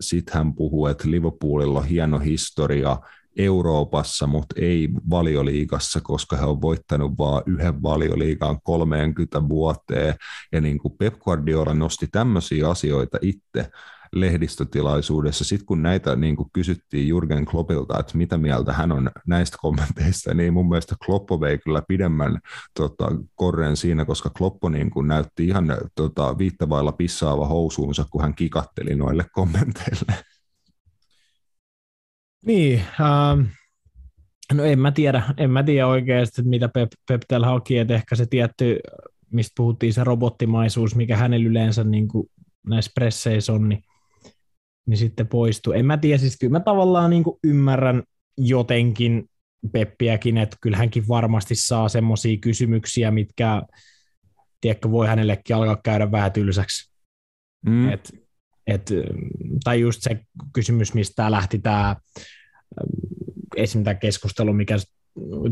Sitten hän puhuu, että Liverpoolilla on hieno historia Euroopassa, mutta ei valioliigassa, koska he on voittanut vain yhden valioliigaan 30 vuoteen. Ja niin kuin Pep Guardiola nosti tämmöisiä asioita itse lehdistötilaisuudessa. Sitten kun näitä niin kuin kysyttiin Jurgen Kloppilta, että mitä mieltä hän on näistä kommenteista, niin mun mielestä Kloppo vei kyllä pidemmän tota, korren siinä, koska Kloppo niin kuin näytti ihan tota, viittavailla pissaava housuunsa, kun hän kikatteli noille kommenteille. Niin, ähm, no en mä tiedä, en mä tiedä oikeasti, mitä Pep, Pep täällä haki, että ehkä se tietty, mistä puhuttiin se robottimaisuus, mikä hänellä yleensä niin kuin näissä presseissä on, niin, niin sitten poistuu. En mä tiedä, siis kyllä mä tavallaan niin kuin ymmärrän jotenkin Peppiäkin, että kyllä hänkin varmasti saa semmoisia kysymyksiä, mitkä tiedätkö, voi hänellekin alkaa käydä vähän tylsäksi. Mm. Et et, tai just se kysymys, mistä lähti tämä esim. tämä keskustelu, mikä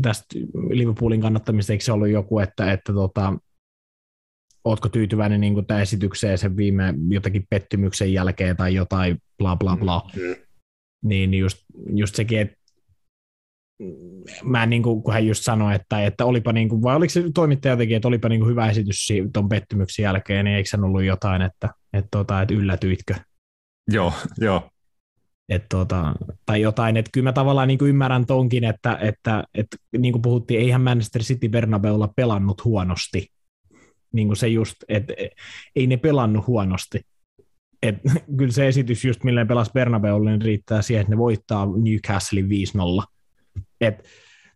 tästä Liverpoolin kannattamista, eikö se ollut joku, että, että tota, ootko tyytyväinen niin kuin esitykseen sen viime jotakin pettymyksen jälkeen tai jotain bla bla bla. Mm. Niin just, just sekin, että mä niin kuin, kun hän just sanoi, että, että olipa niin kuin, vai oliko se toimittaja jotenkin, että olipa niin kuin hyvä esitys tuon pettymyksen jälkeen, niin eikö se ollut jotain, että, että, tota, että yllätyitkö? Joo, joo. Et tota, tai jotain, että kyllä mä tavallaan niin kuin ymmärrän tonkin, että, että, että niin kuin puhuttiin, eihän Manchester City Bernabeulla pelannut huonosti. Niin kuin se just, että ei ne pelannut huonosti. Et, kyllä se esitys just, milleen pelas Bernabeulle, niin riittää siihen, että ne voittaa Newcastlein 5-0 et,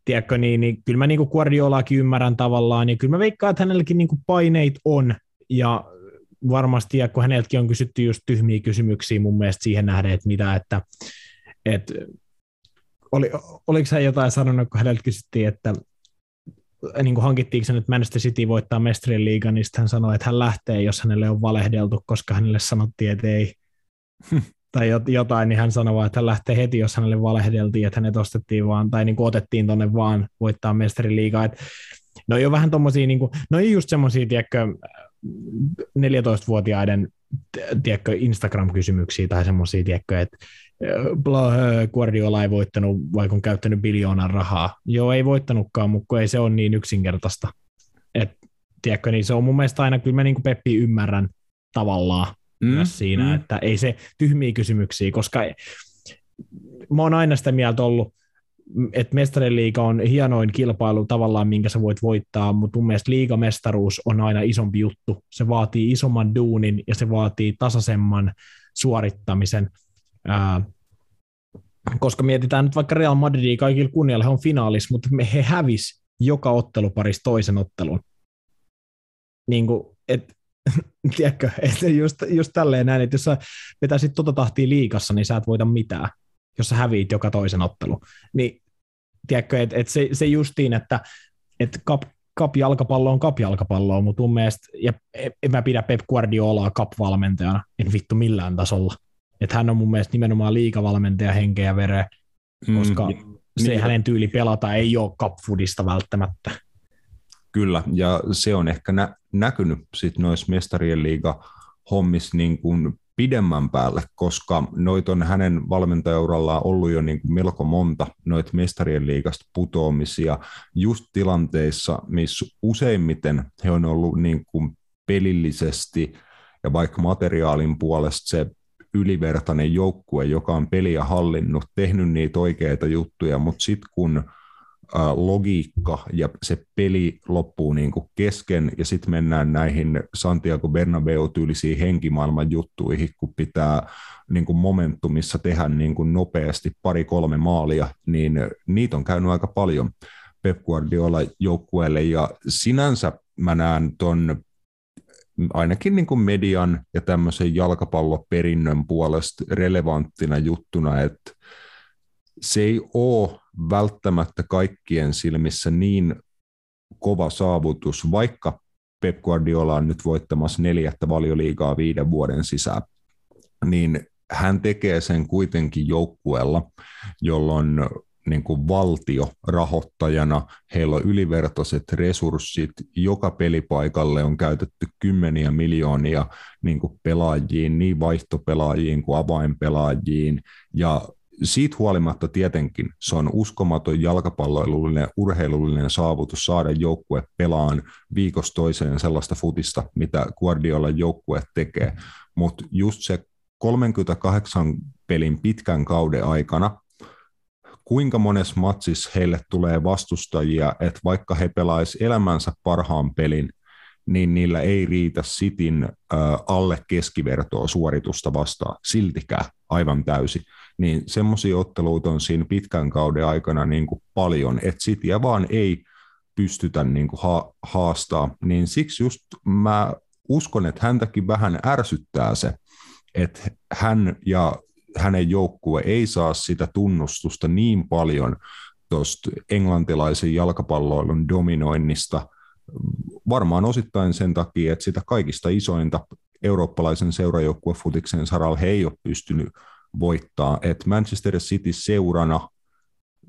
tiedätkö, niin, niin kyllä mä niin kuin Guardiolaakin ymmärrän tavallaan, ja kyllä mä veikkaan, että hänelläkin niin kuin paineet on, ja varmasti, ja kun häneltäkin on kysytty just tyhmiä kysymyksiä mun mielestä siihen nähden, että mitä, että, että oli, oliko hän jotain sanonut, kun häneltä kysyttiin, että niin kuin hankittiinko se nyt Manchester City voittaa mestarien liigan, niin hän sanoi, että hän lähtee, jos hänelle on valehdeltu, koska hänelle sanottiin, että ei. tai jotain, niin hän sanoi että hän lähtee heti, jos hänelle valehdeltiin, että hänet ostettiin vaan, tai niin kuin otettiin tuonne vaan voittaa mestarin liigaa. Et, no ei ole vähän tommosia, niin kuin, no ei just semmoisia, tiedätkö, 14-vuotiaiden tiedätkö, Instagram-kysymyksiä tai semmoisia, tiedätkö, että Guardiola ei voittanut, vaikka on käyttänyt biljoonan rahaa. Joo, ei voittanutkaan, mutta ei se ole niin yksinkertaista. Et, tiedätkö, niin se on mun mielestä aina, kyllä mä niin kuin Peppi ymmärrän tavallaan mm, myös siinä, mm. että ei se tyhmiä kysymyksiä, koska mä oon aina sitä mieltä ollut, että mestarien liiga on hienoin kilpailu tavallaan, minkä sä voit voittaa, mutta mun mielestä liigamestaruus on aina isompi juttu. Se vaatii isomman duunin ja se vaatii tasaisemman suorittamisen. Ää, koska mietitään nyt vaikka Real Madridia kaikilla kunnialla, he on finaalis, mutta he hävis joka otteluparissa toisen ottelun. Niin kuin, et, tiedätkö, että just, just tälleen näin, että jos sä vetäisit tota tahtia liikassa, niin sä et voita mitään jos sä häviit joka toisen ottelu. Niin tiedätkö, että et se, se justiin, että et kap, kap-jalkapallo on kap-jalkapalloa, mutta mun mielestä, ja en mä pidä Pep Guardiolaa kap-valmentajana, en vittu millään tasolla. Että hän on mun mielestä nimenomaan liikavalmentaja henkeä ja vereä, koska mm, se niin, hänen tyyli pelata ei ole kapfudista välttämättä. Kyllä, ja se on ehkä nä- näkynyt sitten noissa mestarien liiga hommissa niin kuin pidemmän päälle, koska noit on hänen valmentajaurallaan ollut jo niin kuin melko monta noita mestarien liigasta putoamisia just tilanteissa, missä useimmiten he on ollut niin kuin pelillisesti ja vaikka materiaalin puolesta se ylivertainen joukkue, joka on peliä hallinnut, tehnyt niitä oikeita juttuja, mutta sitten kun logiikka ja se peli loppuu niin kuin kesken ja sitten mennään näihin Santiago Bernabeu-tyylisiin henkimaailman juttuihin, kun pitää niin kuin momentumissa tehdä niin kuin nopeasti pari-kolme maalia, niin niitä on käynyt aika paljon Pep Guardiola joukkueelle. Ja sinänsä mä näen ton ainakin niin kuin median ja tämmöisen jalkapalloperinnön puolesta relevanttina juttuna, että se ei ole välttämättä kaikkien silmissä niin kova saavutus, vaikka Pep Guardiola on nyt voittamassa neljättä valioliigaa viiden vuoden sisään, niin hän tekee sen kuitenkin joukkueella, jolloin niin kuin valtio rahoittajana, heillä on ylivertaiset resurssit, joka pelipaikalle on käytetty kymmeniä miljoonia niin kuin pelaajiin, niin vaihtopelaajiin kuin avainpelaajiin, ja siitä huolimatta tietenkin se on uskomaton jalkapalloilullinen urheilullinen saavutus saada joukkue pelaan viikosta toiseen sellaista futista, mitä Guardiola joukkue tekee, mutta just se 38 pelin pitkän kauden aikana, kuinka monessa matsissa heille tulee vastustajia, että vaikka he pelaisivat elämänsä parhaan pelin, niin niillä ei riitä sitin alle keskivertoa suoritusta vastaan. Siltikään aivan täysin niin semmoisia otteluita on siinä pitkän kauden aikana niin kuin paljon, että Cityä vaan ei pystytä niin kuin ha- haastaa, niin siksi just mä uskon, että häntäkin vähän ärsyttää se, että hän ja hänen joukkue ei saa sitä tunnustusta niin paljon tuosta englantilaisen jalkapalloilun dominoinnista, varmaan osittain sen takia, että sitä kaikista isointa eurooppalaisen seurajoukkuefutiksen saralla he ei ole pystynyt voittaa. Et Manchester City seurana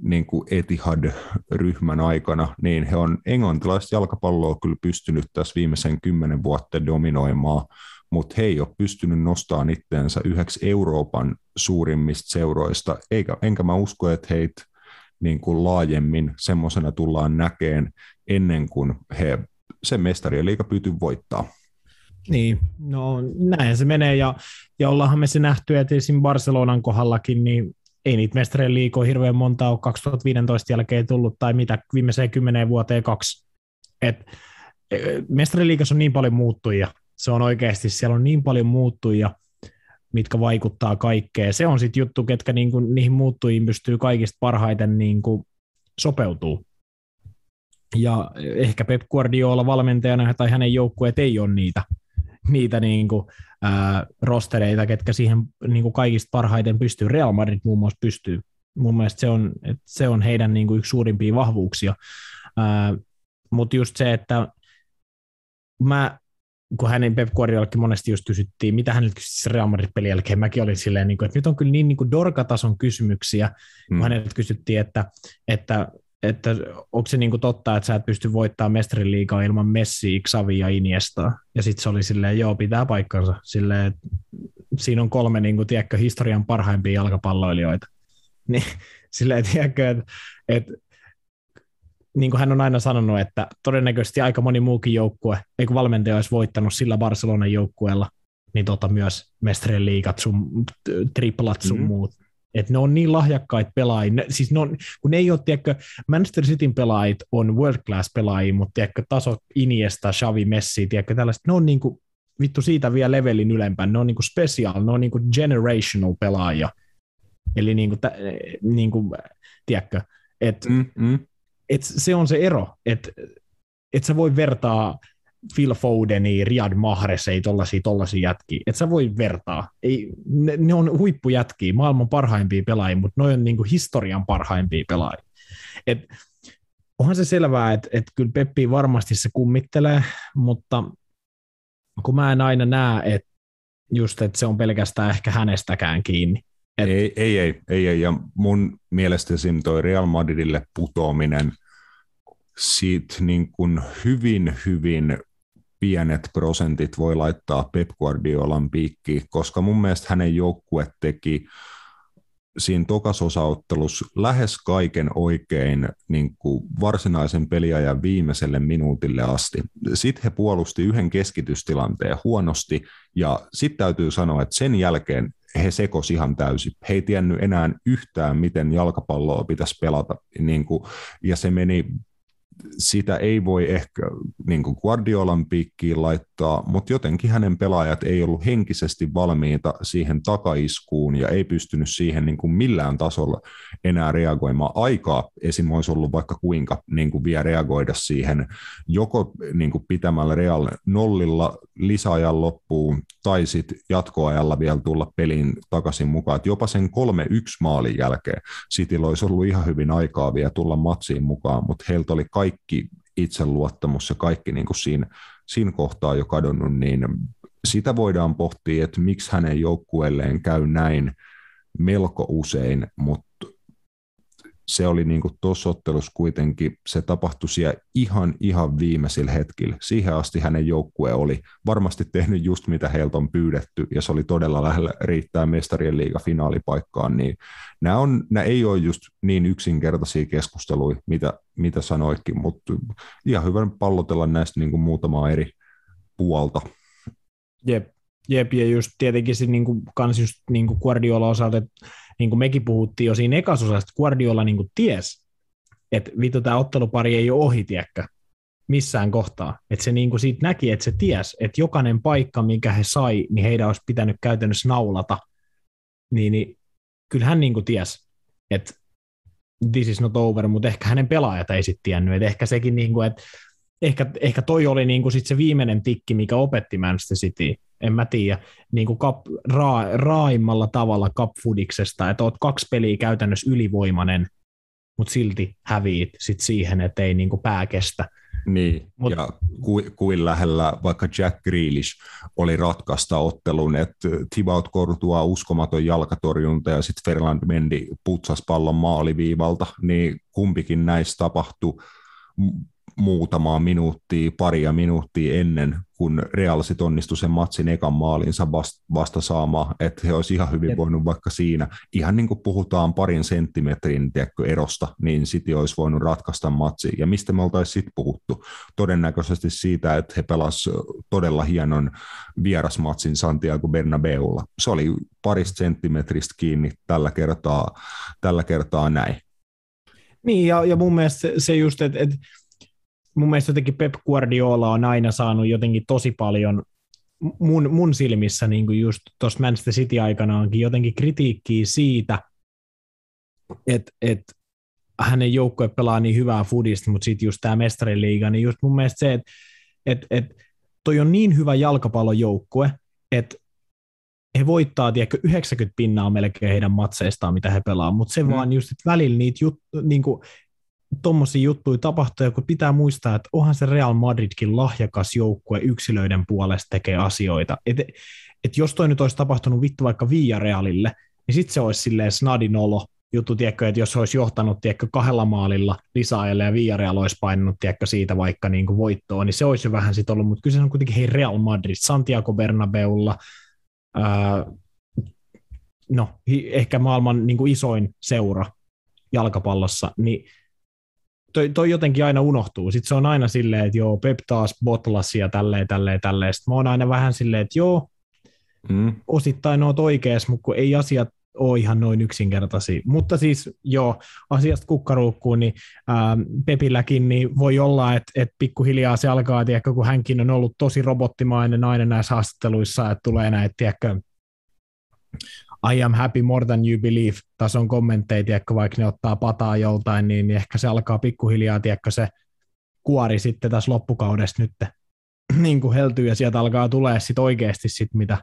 niin kuin Etihad-ryhmän aikana, niin he on englantilaista jalkapalloa kyllä pystynyt tässä viimeisen kymmenen vuotta dominoimaan, mutta he ei ole pystynyt nostamaan itteensä yhdeksi Euroopan suurimmista seuroista, eikä, enkä mä usko, että heitä niin kuin laajemmin semmoisena tullaan näkeen ennen kuin he sen mestarien liiga pyytyy voittaa. Niin, no näin se menee ja, ja ollaanhan me se nähty, että esim. Barcelonan kohdallakin, niin ei niitä mestarien liikoja hirveän monta ole 2015 jälkeen tullut tai mitä viimeiseen kymmeneen vuoteen kaksi. Et, e, mestarien liikassa on niin paljon muuttuja, se on oikeasti, siellä on niin paljon muuttuja, mitkä vaikuttaa kaikkeen. Se on sitten juttu, ketkä niinku, niihin muuttujiin pystyy kaikista parhaiten niinku sopeutuu. Ja ehkä Pep Guardiola valmentajana tai hänen joukkueet ei ole niitä niitä niin kuin, ää, rostereita, ketkä siihen niin kuin kaikista parhaiten pystyy. Real Madrid muun muassa pystyy. Mun mielestä se on, että se on heidän niin kuin yksi suurimpia vahvuuksia. Mutta just se, että mä, kun hänen Pep Guardiolakin monesti just kysyttiin, mitä häneltä kysyttiin Real Madrid-pelin jälkeen, mäkin olin silleen, niin kuin, että nyt on kyllä niin, niin kuin dorkatason kysymyksiä, kun mm. häneltä kysyttiin, että, että että onko se niinku totta, että sä et pysty voittamaan mestariliigaa ilman Messi, Xavi ja Iniesta. Ja sitten se oli silleen, joo, pitää paikkansa. Silleen, että siinä on kolme niinku, tiedätkö, historian parhaimpia jalkapalloilijoita. Niin silleen, tiedätkö, että, että niin kuin hän on aina sanonut, että todennäköisesti aika moni muukin joukkue, ei kun valmentaja olisi voittanut sillä Barcelonan joukkueella, niin tota myös mestarien liigat sun triplat sun mm. muut. Et ne on niin lahjakkaita pelaajia, ne, siis ne on, kun ne ei ole, tiedätkö, Manchester Cityn pelaajit on world class pelaajia, mutta tiedätkö, taso Iniesta, Xavi, Messi, tiedätkö, tällaiset, ne on niin kuin, vittu siitä vielä levelin ylempään, ne on niin kuin special, ne on niin kuin generational pelaajia. Eli niin kuin, niin kuin tiedätkö, että mm, mm. et se on se ero, että et sä voi vertaa Phil Fodeni, Riyad Mahrez, ei tollasia, tollasia jätkiä. Et sä voi vertaa. Ei, ne, ne, on huippujätkiä, maailman parhaimpia pelaajia, mutta ne on niinku historian parhaimpia pelaajia. Et, onhan se selvää, että et kyllä Peppi varmasti se kummittelee, mutta kun mä en aina näe, että just, että se on pelkästään ehkä hänestäkään kiinni. Et... Ei, ei, ei, ei, ei, ja mun mielestä siinä toi Real Madridille putoaminen siitä niin kuin hyvin, hyvin pienet prosentit voi laittaa Pep Guardiolan piikkiin, koska mun mielestä hänen joukkue teki siinä tokasosaottelussa lähes kaiken oikein niin kuin varsinaisen peliajan viimeiselle minuutille asti. Sitten he puolusti yhden keskitystilanteen huonosti, ja sitten täytyy sanoa, että sen jälkeen he sekos ihan täysin. He ei tiennyt enää yhtään, miten jalkapalloa pitäisi pelata, niin kuin, ja se meni sitä ei voi ehkä niin kuin Guardiolan piikkiin laittaa, mutta jotenkin hänen pelaajat ei ollut henkisesti valmiita siihen takaiskuun ja ei pystynyt siihen niin kuin millään tasolla enää reagoimaan. Aikaa esim. olisi ollut vaikka kuinka niin kuin vielä reagoida siihen joko niin kuin pitämällä Real nollilla lisäajan loppuun tai sitten jatkoajalla vielä tulla peliin takaisin mukaan. Et jopa sen 3-1 maalin jälkeen Cityllä olisi ollut ihan hyvin aikaa vielä tulla matsiin mukaan, mutta heiltä oli kaikki itseluottamus ja kaikki niin kuin siinä, siinä kohtaa jo kadonnut, niin sitä voidaan pohtia, että miksi hänen joukkueelleen käy näin melko usein, mutta se oli niin tuossa ottelussa kuitenkin, se tapahtui siellä ihan, ihan viimeisillä hetkillä. Siihen asti hänen joukkue oli varmasti tehnyt just mitä heiltä on pyydetty, ja se oli todella lähellä riittää mestarien liiga finaalipaikkaan, niin nämä, on, nämä ei ole just niin yksinkertaisia keskusteluja, mitä, mitä sanoikin, mutta ihan hyvä pallotella näistä niin muutamaa eri puolta. Jep, Jep, ja just tietenkin se niin kuin, kans just niin kuin Guardiola osalta, että niin kuin mekin puhuttiin jo siinä ekasosassa, että Guardiola niin kuin ties, että vittu tämä ottelupari ei ole ohi, tiekkä, missään kohtaa. Että se niin kuin siitä näki, että se ties, että jokainen paikka, minkä he sai, niin heidän olisi pitänyt käytännössä naulata. Niin, niin kyllä hän niin kuin ties, että this is not over, mutta ehkä hänen pelaajat ei sitten tiennyt. Että ehkä sekin, niin kuin, että ehkä, ehkä toi oli niin kuin sit se viimeinen tikki, mikä opetti Manchester City en mä tiedä, niin kuin kap, raa, raaimmalla tavalla kapfudiksesta, että oot kaksi peliä käytännössä ylivoimainen, mutta silti häviit sit siihen, että ei niin kuin pää kestä. Niin, Mut, ja ku, kuin lähellä vaikka Jack Grealish oli ratkaista ottelun, että Thibaut Courtois uskomaton jalkatorjunta ja sitten Ferland Mendy putsas pallon maaliviivalta, niin kumpikin näistä tapahtui muutamaa minuuttia, paria minuuttia ennen, kun Real sit onnistui sen matsin ekan maalinsa vasta, vasta saamaan, että he olisi ihan hyvin voinut vaikka siinä, ihan niin kuin puhutaan parin senttimetrin tiedätkö, erosta, niin City olisi voinut ratkaista matsi. Ja mistä me oltaisiin sitten puhuttu? Todennäköisesti siitä, että he pelasivat todella hienon vierasmatsin Santiago Bernabeulla. Se oli parista senttimetristä kiinni tällä kertaa, tällä kertaa näin. Niin, ja, ja mun mielestä se, se just, että, että mun mielestä jotenkin Pep Guardiola on aina saanut jotenkin tosi paljon mun, mun silmissä niin kuin just tuossa Manchester City-aikanaankin jotenkin kritiikkiä siitä, että et hänen joukkue pelaa niin hyvää foodista, mutta sitten just tämä mestariliiga, niin just mun mielestä se, että et, et toi on niin hyvä jalkapallojoukkue, että he voittaa, tiedätkö, 90 pinnaa melkein heidän matseistaan, mitä he pelaa, mutta se mm. vaan just, että välillä niitä jut, niin kuin, tuommoisia juttuja tapahtuu, ja kun pitää muistaa, että onhan se Real Madridkin lahjakas joukkue yksilöiden puolesta tekee asioita. Et, et jos toi nyt olisi tapahtunut vittu vaikka Realille, niin sitten se olisi silleen snadin olo, juttu, tiedätkö, että jos olisi johtanut tiedätkö, kahdella maalilla lisäajalle ja Villarreal olisi painanut tiedätkö, siitä vaikka niin kuin voittoa, niin se olisi jo vähän sitten ollut, mutta kyllä se on kuitenkin hei Real Madrid, Santiago Bernabeulla, ää, no ehkä maailman niin kuin isoin seura jalkapallossa, niin toi, toi jotenkin aina unohtuu. Sitten se on aina silleen, että joo, Pep taas botlasi ja tälleen, tälleen, tälleen. Sitten mä oon aina vähän silleen, että joo, mm. osittain oot oikeas, mutta kun ei asiat ole ihan noin yksinkertaisia. Mutta siis joo, asiasta kukkaruukkuun, niin ää, Pepilläkin niin voi olla, että, että pikkuhiljaa se alkaa, tiedätkö, kun hänkin on ollut tosi robottimainen aina näissä haastatteluissa, että tulee näitä, tiedätkö, I am happy more than you believe tason kommentteja, tiedätkö, vaikka ne ottaa pataa joltain, niin ehkä se alkaa pikkuhiljaa, tiedätkö, se kuori sitten tässä loppukaudesta nyt niin kuin heltyy ja sieltä alkaa tulee sitten oikeasti sit mitä,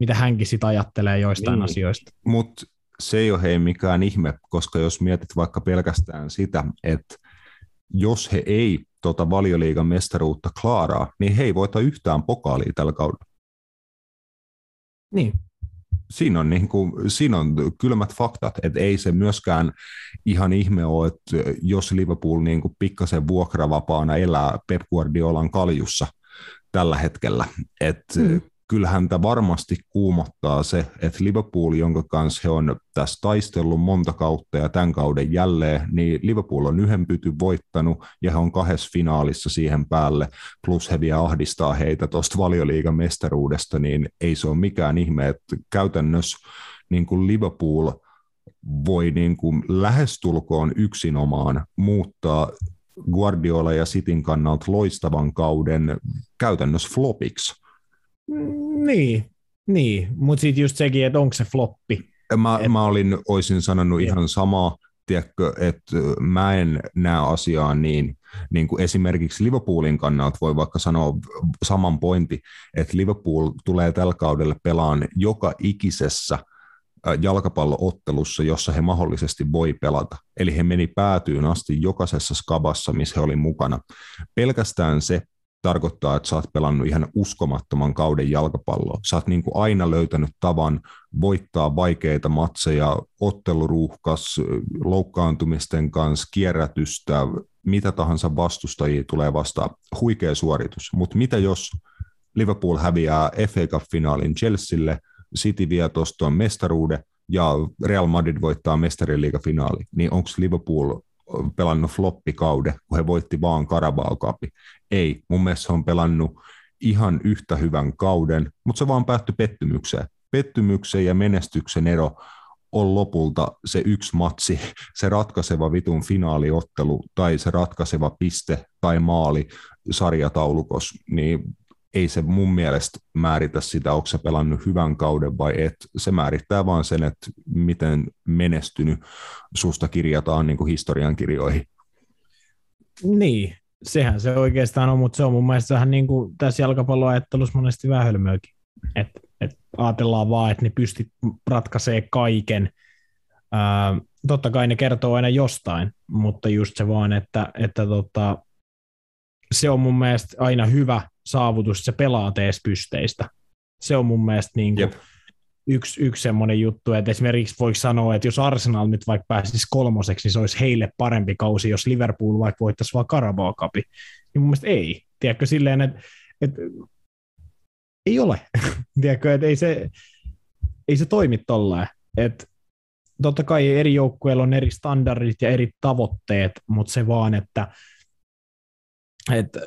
mitä hänkin sitten ajattelee joistain niin. asioista. Mutta se ei ole hei mikään ihme, koska jos mietit vaikka pelkästään sitä, että jos he ei tota valioliigan mestaruutta klaaraa, niin he ei voita yhtään pokaalia tällä kaudella. Niin, siinä on, niin kuin, siinä on kylmät faktat, että ei se myöskään ihan ihme ole, että jos Liverpool niin kuin pikkasen vuokravapaana elää Pep Guardiolan kaljussa tällä hetkellä, että mm kyllähän tämä varmasti kuumottaa se, että Liverpool, jonka kanssa he on tässä taistellut monta kautta ja tämän kauden jälleen, niin Liverpool on yhden pyty voittanut ja he on kahdessa finaalissa siihen päälle, plus he vielä ahdistaa heitä tuosta valioliigan mestaruudesta, niin ei se ole mikään ihme, että käytännössä niin kuin Liverpool voi niin kuin lähestulkoon yksinomaan muuttaa Guardiola ja Sitin kannalta loistavan kauden käytännössä flopiksi niin, niin. mutta sitten just sekin, että onko se floppi. Mä, Et... mä olin, olisin sanonut ihan ihan samaa, tiedätkö, että mä en näe asiaa niin, niin kuin esimerkiksi Liverpoolin kannalta voi vaikka sanoa saman pointti, että Liverpool tulee tällä kaudella pelaan joka ikisessä jalkapalloottelussa, jossa he mahdollisesti voi pelata. Eli he meni päätyyn asti jokaisessa skabassa, missä he oli mukana. Pelkästään se, tarkoittaa, että sä oot pelannut ihan uskomattoman kauden jalkapalloa. Sä oot niin kuin aina löytänyt tavan voittaa vaikeita matseja, otteluruuhkas, loukkaantumisten kanssa, kierrätystä, mitä tahansa vastustajia tulee vastaan. Huikea suoritus. Mutta mitä jos Liverpool häviää FA Cup-finaalin Chelsealle, City vie tuosta mestaruuden ja Real Madrid voittaa mestariliigafinaali, niin onko Liverpool pelannut floppikaude, kun he voitti vaan Carabao Cup. Ei, mun mielestä on pelannut ihan yhtä hyvän kauden, mutta se vaan päättyi pettymykseen. Pettymyksen ja menestyksen ero on lopulta se yksi matsi, se ratkaiseva vitun finaaliottelu tai se ratkaiseva piste tai maali sarjataulukos, niin ei se mun mielestä määritä sitä, onko se pelannut hyvän kauden vai et. Se määrittää vaan sen, että miten menestynyt susta kirjataan niin kuin historian kirjoihin. Niin, sehän se oikeastaan on, mutta se on mun mielestä vähän niin kuin tässä jalkapalloajattelussa monesti vähän hölmöäkin. Että et ajatellaan vaan, että ne pystyt ratkaisee kaiken. Ää, totta kai ne kertoo aina jostain, mutta just se vaan, että, että tota, se on mun mielestä aina hyvä saavutus, se pelaa tees pysteistä. Se on mun mielestä niin kuin yksi, yksi semmoinen juttu, että esimerkiksi voisi sanoa, että jos Arsenal nyt vaikka pääsisi kolmoseksi, niin se olisi heille parempi kausi, jos Liverpool vaikka voittaisi vaan Carabao Cupi. Niin mun mielestä ei. Tiedätkö silleen, että, että ei ole. Tiedätkö, että ei se, ei se toimi tolleen. Että totta kai eri joukkueilla on eri standardit ja eri tavoitteet, mutta se vaan, että, että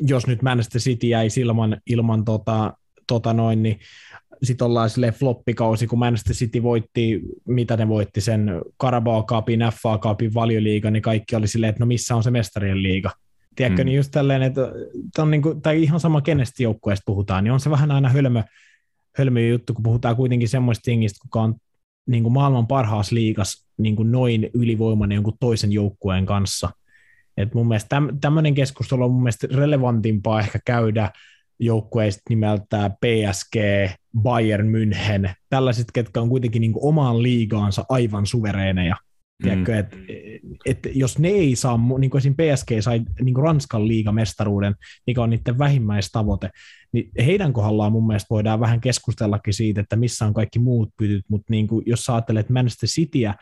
jos nyt Manchester City jäi ilman, ilman tota, tota noin, niin sitten ollaan sille floppikausi, kun Manchester City voitti, mitä ne voitti sen Carabao Cupin, FA Cupin, valioliiga, niin kaikki oli silleen, että no missä on se mestarien liiga. Tiedätkö, mm. niin just tälleen, että on niin kuin, tai ihan sama kenestä joukkueesta puhutaan, niin on se vähän aina hölmö, hölmö juttu, kun puhutaan kuitenkin semmoista jengistä, kuka on niin kuin maailman parhaassa liigas niin kuin noin ylivoimainen jonkun toisen joukkueen kanssa – et mun mielestä täm, tämmöinen keskustelu on mun mielestä relevantimpaa ehkä käydä joukkueista nimeltä PSG, Bayern München, tällaiset, ketkä on kuitenkin niin omaan liigaansa aivan suvereeneja. Mm. Tiedätkö, et, että jos ne ei saa, niin kuin esim. PSG sai niin kuin Ranskan liigamestaruuden, mikä on niiden vähimmäistavoite, niin heidän kohdallaan mun mielestä voidaan vähän keskustellakin siitä, että missä on kaikki muut pytyt, mutta niin kuin, jos sä ajattelet Manchester Cityä,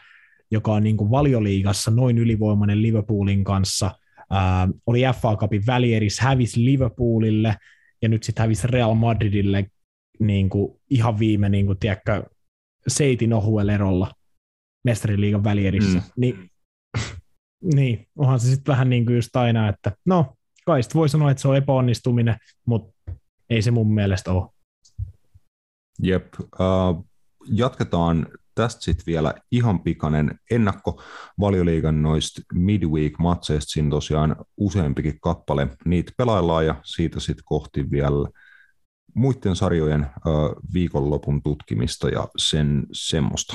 joka on niin kuin valioliigassa noin ylivoimainen Liverpoolin kanssa, ää, oli FA Cupin välieris, hävisi Liverpoolille ja nyt sitten hävisi Real Madridille niin kuin ihan viime, niin kuin, tiedätkö, seitin ohuella erolla mestariliigan välierissä, mm. niin, niin onhan se sitten vähän niin kuin just aina, että no, kai voi sanoa, että se on epäonnistuminen, mutta ei se mun mielestä ole. Jep, uh, jatketaan tästä sitten vielä ihan pikainen ennakko valioliigan noista midweek-matseista, siinä tosiaan useampikin kappale, niitä pelaillaan ja siitä sitten kohti vielä muiden sarjojen viikonlopun tutkimista ja sen semmoista.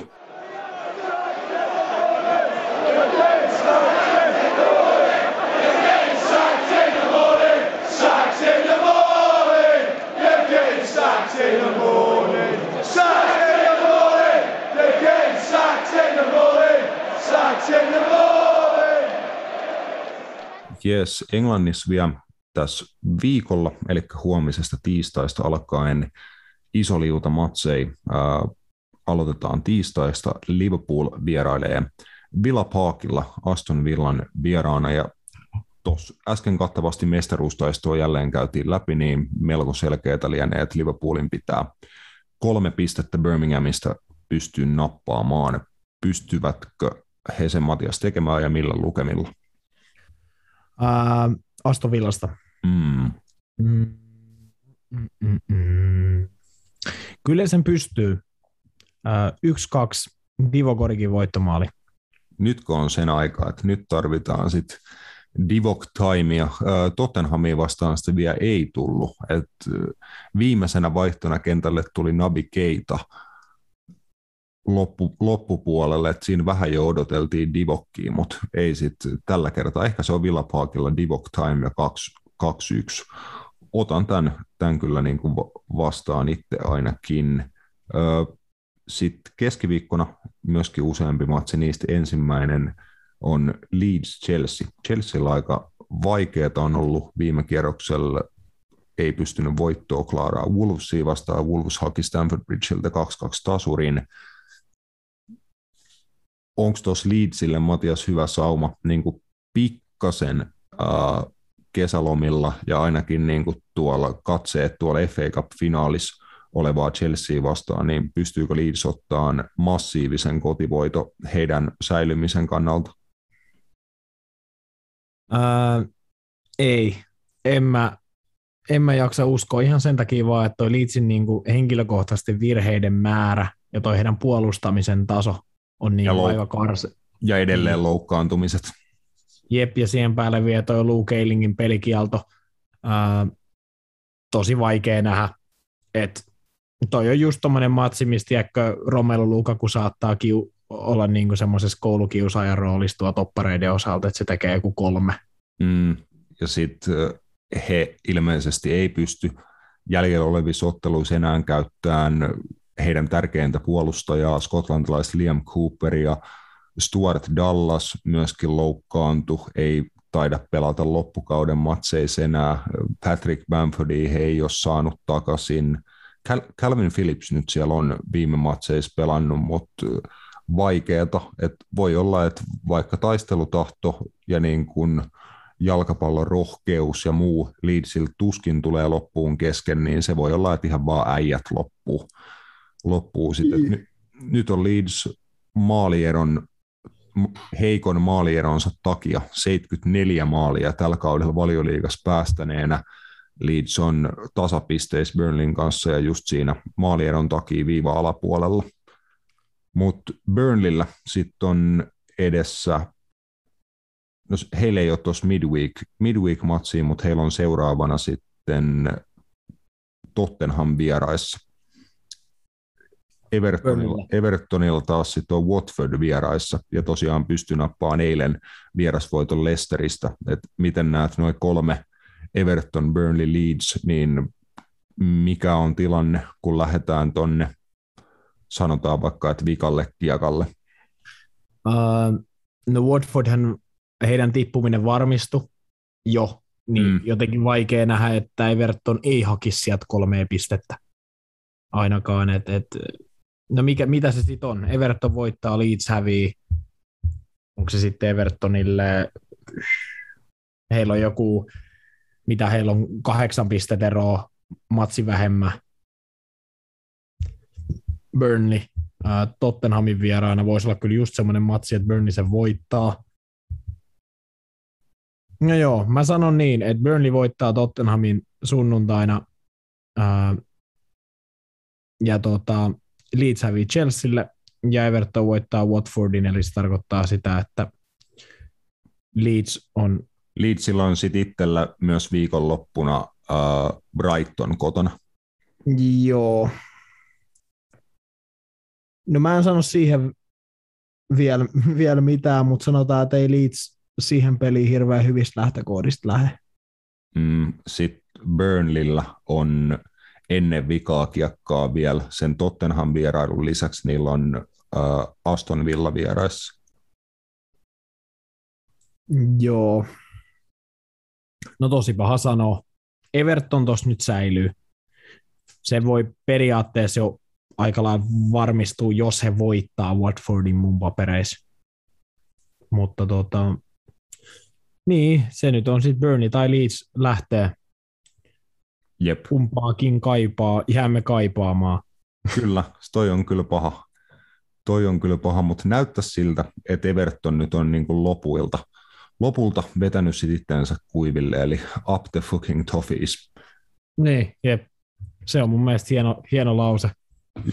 Yes, Englannissa vielä tässä viikolla, eli huomisesta tiistaista alkaen iso liuta matsei. Ää, aloitetaan tiistaista. Liverpool vierailee Villa Parkilla Aston Villan vieraana ja tuossa äsken kattavasti mestaruustaistoa jälleen käytiin läpi, niin melko selkeää lienee, että Liverpoolin pitää kolme pistettä Birminghamista pystyä nappaamaan. Pystyvätkö he sen Matias tekemään ja millä lukemilla? Ää, Aston Villasta. Mm. Mm, mm, mm, mm. Kyllä sen pystyy. Äh, yksi, kaksi, Divogorikin voittomaali. Nytkö on sen aika, että nyt tarvitaan sitten Divok Timea. Tottenhamia vastaan sitä vielä ei tullut. Et viimeisenä vaihtona kentälle tuli Nabi Keita loppu, loppupuolelle, että siinä vähän jo odoteltiin Divokkiin, mutta ei sitten tällä kertaa. Ehkä se on Villa Parkilla Divok Time ja 2-1. Otan tämän, tämän kyllä niin kuin vastaan itse ainakin. Sitten keskiviikkona myöskin useampi matsi, niistä ensimmäinen on Leeds-Chelsea. Chelsealla aika vaikeaa on ollut viime kierroksella, ei pystynyt voittoa klaaraa Wolvesia vastaan. Wolves haki Stamford Bridgeiltä 2-2 tasurin onko tuossa Leedsille Matias hyvä sauma niin kuin pikkasen ää, kesälomilla ja ainakin niin kuin tuolla katseet tuolla FA Cup-finaalissa olevaa Chelsea vastaan, niin pystyykö Leeds ottaa massiivisen kotivoito heidän säilymisen kannalta? Ää, ei, en mä, en mä jaksa uskoa ihan sen takia vaan, että toi Leedsin niin kuin henkilökohtaisten virheiden määrä ja toi heidän puolustamisen taso on niin ja lou- aika karse. Ja edelleen niin. loukkaantumiset. Jep, ja siihen päälle vielä toi Luke Keilingin pelikielto. Ää, tosi vaikea nähdä, että toi on just tommonen matsi, mistä tiedätkö, Romelu Lukaku saattaa kiu- olla niinku semmoisessa koulukiusaajan roolissa tuo toppareiden osalta, että se tekee joku kolme. Mm, ja sitten he ilmeisesti ei pysty jäljellä olevissa otteluissa enää käyttämään heidän tärkeintä puolustajaa, skotlantilaiset Liam Cooper ja Stuart Dallas myöskin loukkaantui, ei taida pelata loppukauden matseissa enää. Patrick Bamfordi he ei ole saanut takaisin. Calvin Phillips nyt siellä on viime matseissa pelannut, mutta vaikeeta. että voi olla, että vaikka taistelutahto ja niin kuin jalkapallon rohkeus ja muu Leedsil tuskin tulee loppuun kesken, niin se voi olla, että ihan vaan äijät loppuu loppuu sitten. Niin. Nyt, on Leeds maalieron, heikon maalieronsa takia 74 maalia tällä kaudella valioliigassa päästäneenä. Leeds on tasapisteis Burnlin kanssa ja just siinä maalieron takia viiva alapuolella. Mutta Burnlillä sitten on edessä, no heillä ei ole tuossa midweek, midweek matsiin, mutta heillä on seuraavana sitten Tottenham vieraissa. Evertonilla, Evertonilla taas sitten on Watford vieraissa ja tosiaan pystyi nappaan eilen vierasvoiton Leicesteristä. Et miten näet noin kolme Everton, Burnley, Leeds, niin mikä on tilanne, kun lähdetään tonne, sanotaan vaikka, että vikalle kiekalle? Uh, no Watfordhan heidän tippuminen varmistui jo, niin mm. jotenkin vaikea nähdä, että Everton ei hakisi sieltä kolmea pistettä ainakaan. Et, et, no mikä, mitä se sitten on? Everton voittaa, Leeds hävii. Onko se sitten Evertonille, heillä on joku, mitä heillä on, kahdeksan pistettä eroa, matsi vähemmän. Burnley Tottenhamin vieraana voisi olla kyllä just semmoinen matsi, että Burnley sen voittaa. No joo, mä sanon niin, että Burnley voittaa Tottenhamin sunnuntaina ja tota, Leeds hävii Chelsealle ja Everton voittaa Watfordin, eli se tarkoittaa sitä, että Leeds on... Leedsillä on sitten itsellä myös viikonloppuna ää, Brighton kotona. Joo. No mä en sano siihen vielä, vielä mitään, mutta sanotaan, että ei Leeds siihen peliin hirveän hyvistä lähtökohdista lähde. Mm, Sitten Burnleyllä on ennen vikaa kiekkaa vielä sen Tottenham vierailun lisäksi niillä on äh, Aston Villa vieraissa. Joo. No tosi paha sanoa. Everton tuossa nyt säilyy. Se voi periaatteessa jo aika lailla varmistua, jos he voittaa Watfordin mun papereissa. Mutta tota, niin, se nyt on sitten Burnley tai Leeds lähtee. Jep. Kumpaakin kaipaa, jäämme kaipaamaan. Kyllä, toi on kyllä paha. Toi on kyllä paha, mutta näyttää siltä, että Everton nyt on niin kuin lopuilta, lopulta vetänyt sit itseänsä kuiville, eli up the fucking toffees. Niin, jep. Se on mun mielestä hieno, hieno lause.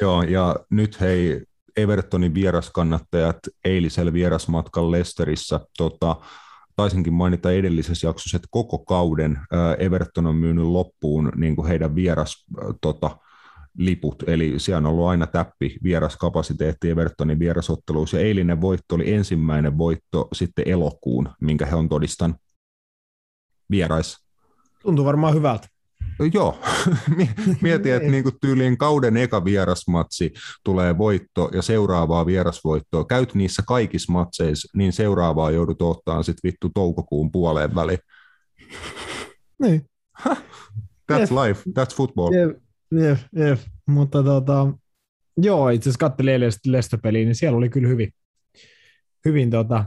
Joo, ja nyt hei, Evertonin vieraskannattajat eilisellä vierasmatkalla Lesterissä tota, taisinkin mainita edellisessä jaksossa, että koko kauden Everton on myynyt loppuun niin kuin heidän vieras tota, liput, eli siellä on ollut aina täppi vieraskapasiteetti Evertonin vierasotteluissa, ja eilinen voitto oli ensimmäinen voitto sitten elokuun, minkä he on todistanut vierais. Tuntuu varmaan hyvältä. Joo, mieti, että niin kuin tyyliin kauden eka vierasmatsi tulee voitto ja seuraavaa vierasvoittoa. Käyt niissä kaikissa matseissa, niin seuraavaa joudut ottaa sitten vittu toukokuun puoleen väliin. Niin. That's yes. life, that's football. Jep, jep, jep. mutta tota, joo, itse asiassa katselin Leicester-peliä, niin siellä oli kyllä hyvin, hyvin tota,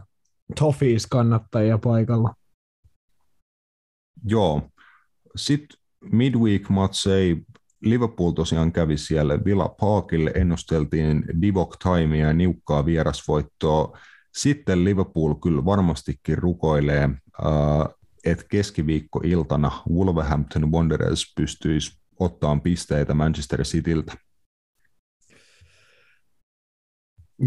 Toffees kannattajia paikalla. Joo. Sitten midweek-matseja Liverpool tosiaan kävi siellä Villa Parkille, ennusteltiin Divock Timea ja niukkaa vierasvoittoa. Sitten Liverpool kyllä varmastikin rukoilee, äh, että keskiviikkoiltana Wolverhampton Wanderers pystyisi ottaa pisteitä Manchester Cityltä.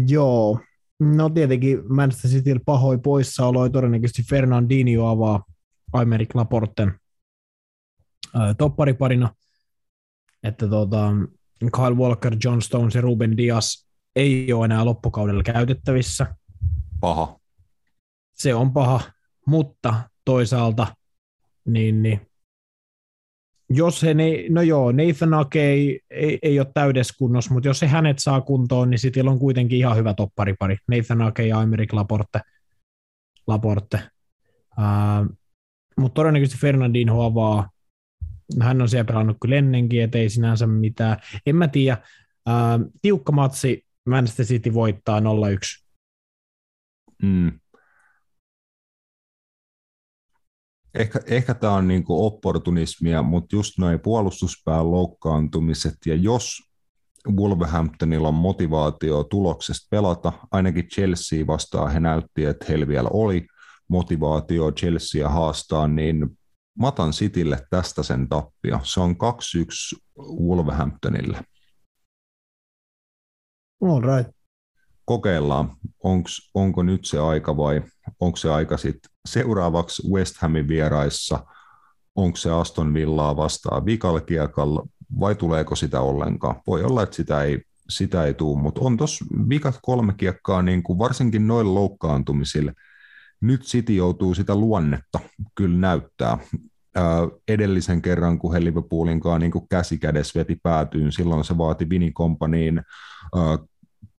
Joo, no tietenkin Manchester City pahoi poissaolo, todennäköisesti Fernandinho avaa Aymeric Laporten toppariparina, että tota, Kyle Walker, John Stones ja Ruben Dias ei ole enää loppukaudella käytettävissä. Paha. Se on paha, mutta toisaalta niin, niin jos he, ne, no joo, Nathan Ake ei, ei, ei ole täydessä kunnossa, mutta jos se hänet saa kuntoon, niin sitten on kuitenkin ihan hyvä topparipari. Nathan Ake ja Amerik Laporte. Laporte. Uh, mutta todennäköisesti Fernandinho avaa hän on siellä pelannut kyllä ennenkin, ettei sinänsä mitään. En mä tiedä. Tiukka matsi, Manchester City voittaa 0-1. Mm. Ehkä, ehkä tämä on niinku opportunismia, mutta just noin puolustuspään loukkaantumiset, ja jos Wolverhamptonilla on motivaatio tuloksesta pelata, ainakin Chelsea vastaan he näytti, että heillä vielä oli motivaatio Chelsea haastaa, niin Matan Citylle tästä sen tappio. Se on 2-1 Wolverhamptonille. All right. Kokeillaan, onks, onko nyt se aika vai onko se aika sitten seuraavaksi West Hamin vieraissa, onko se Aston Villaa vastaan vikalkiekalla vai tuleeko sitä ollenkaan. Voi olla, että sitä ei, sitä ei tule, mutta on tuossa vikat kolme kiekkaa, niin kuin varsinkin noilla loukkaantumisilla – nyt City joutuu sitä luonnetta kyllä näyttää. edellisen kerran, kun he Liverpoolinkaan niin käsi kädessä veti päätyyn, silloin se vaati Vini Kompanyin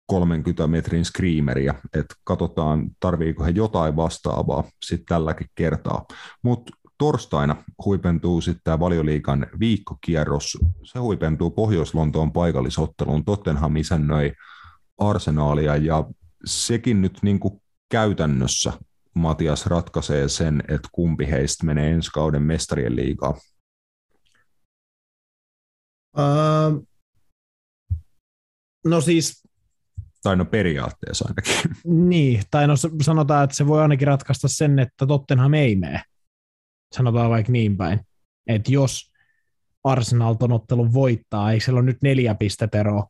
30 metrin screameria, että katsotaan tarviiko he jotain vastaavaa sitten tälläkin kertaa. Mutta torstaina huipentuu sitten tämä valioliikan viikkokierros. Se huipentuu Pohjois-Lontoon paikallisotteluun. Tottenham isännöi arsenaalia ja sekin nyt niin kuin käytännössä Matias ratkaisee sen, että kumpi heistä menee ensi kauden mestarien liigaa. Uh, no siis... Tai no periaatteessa ainakin. Niin, tai no sanotaan, että se voi ainakin ratkaista sen, että Tottenham ei mene. Sanotaan vaikka niin päin. Että jos Arsenal ton ottelun voittaa, ei siellä ole nyt neljä pisteteroa,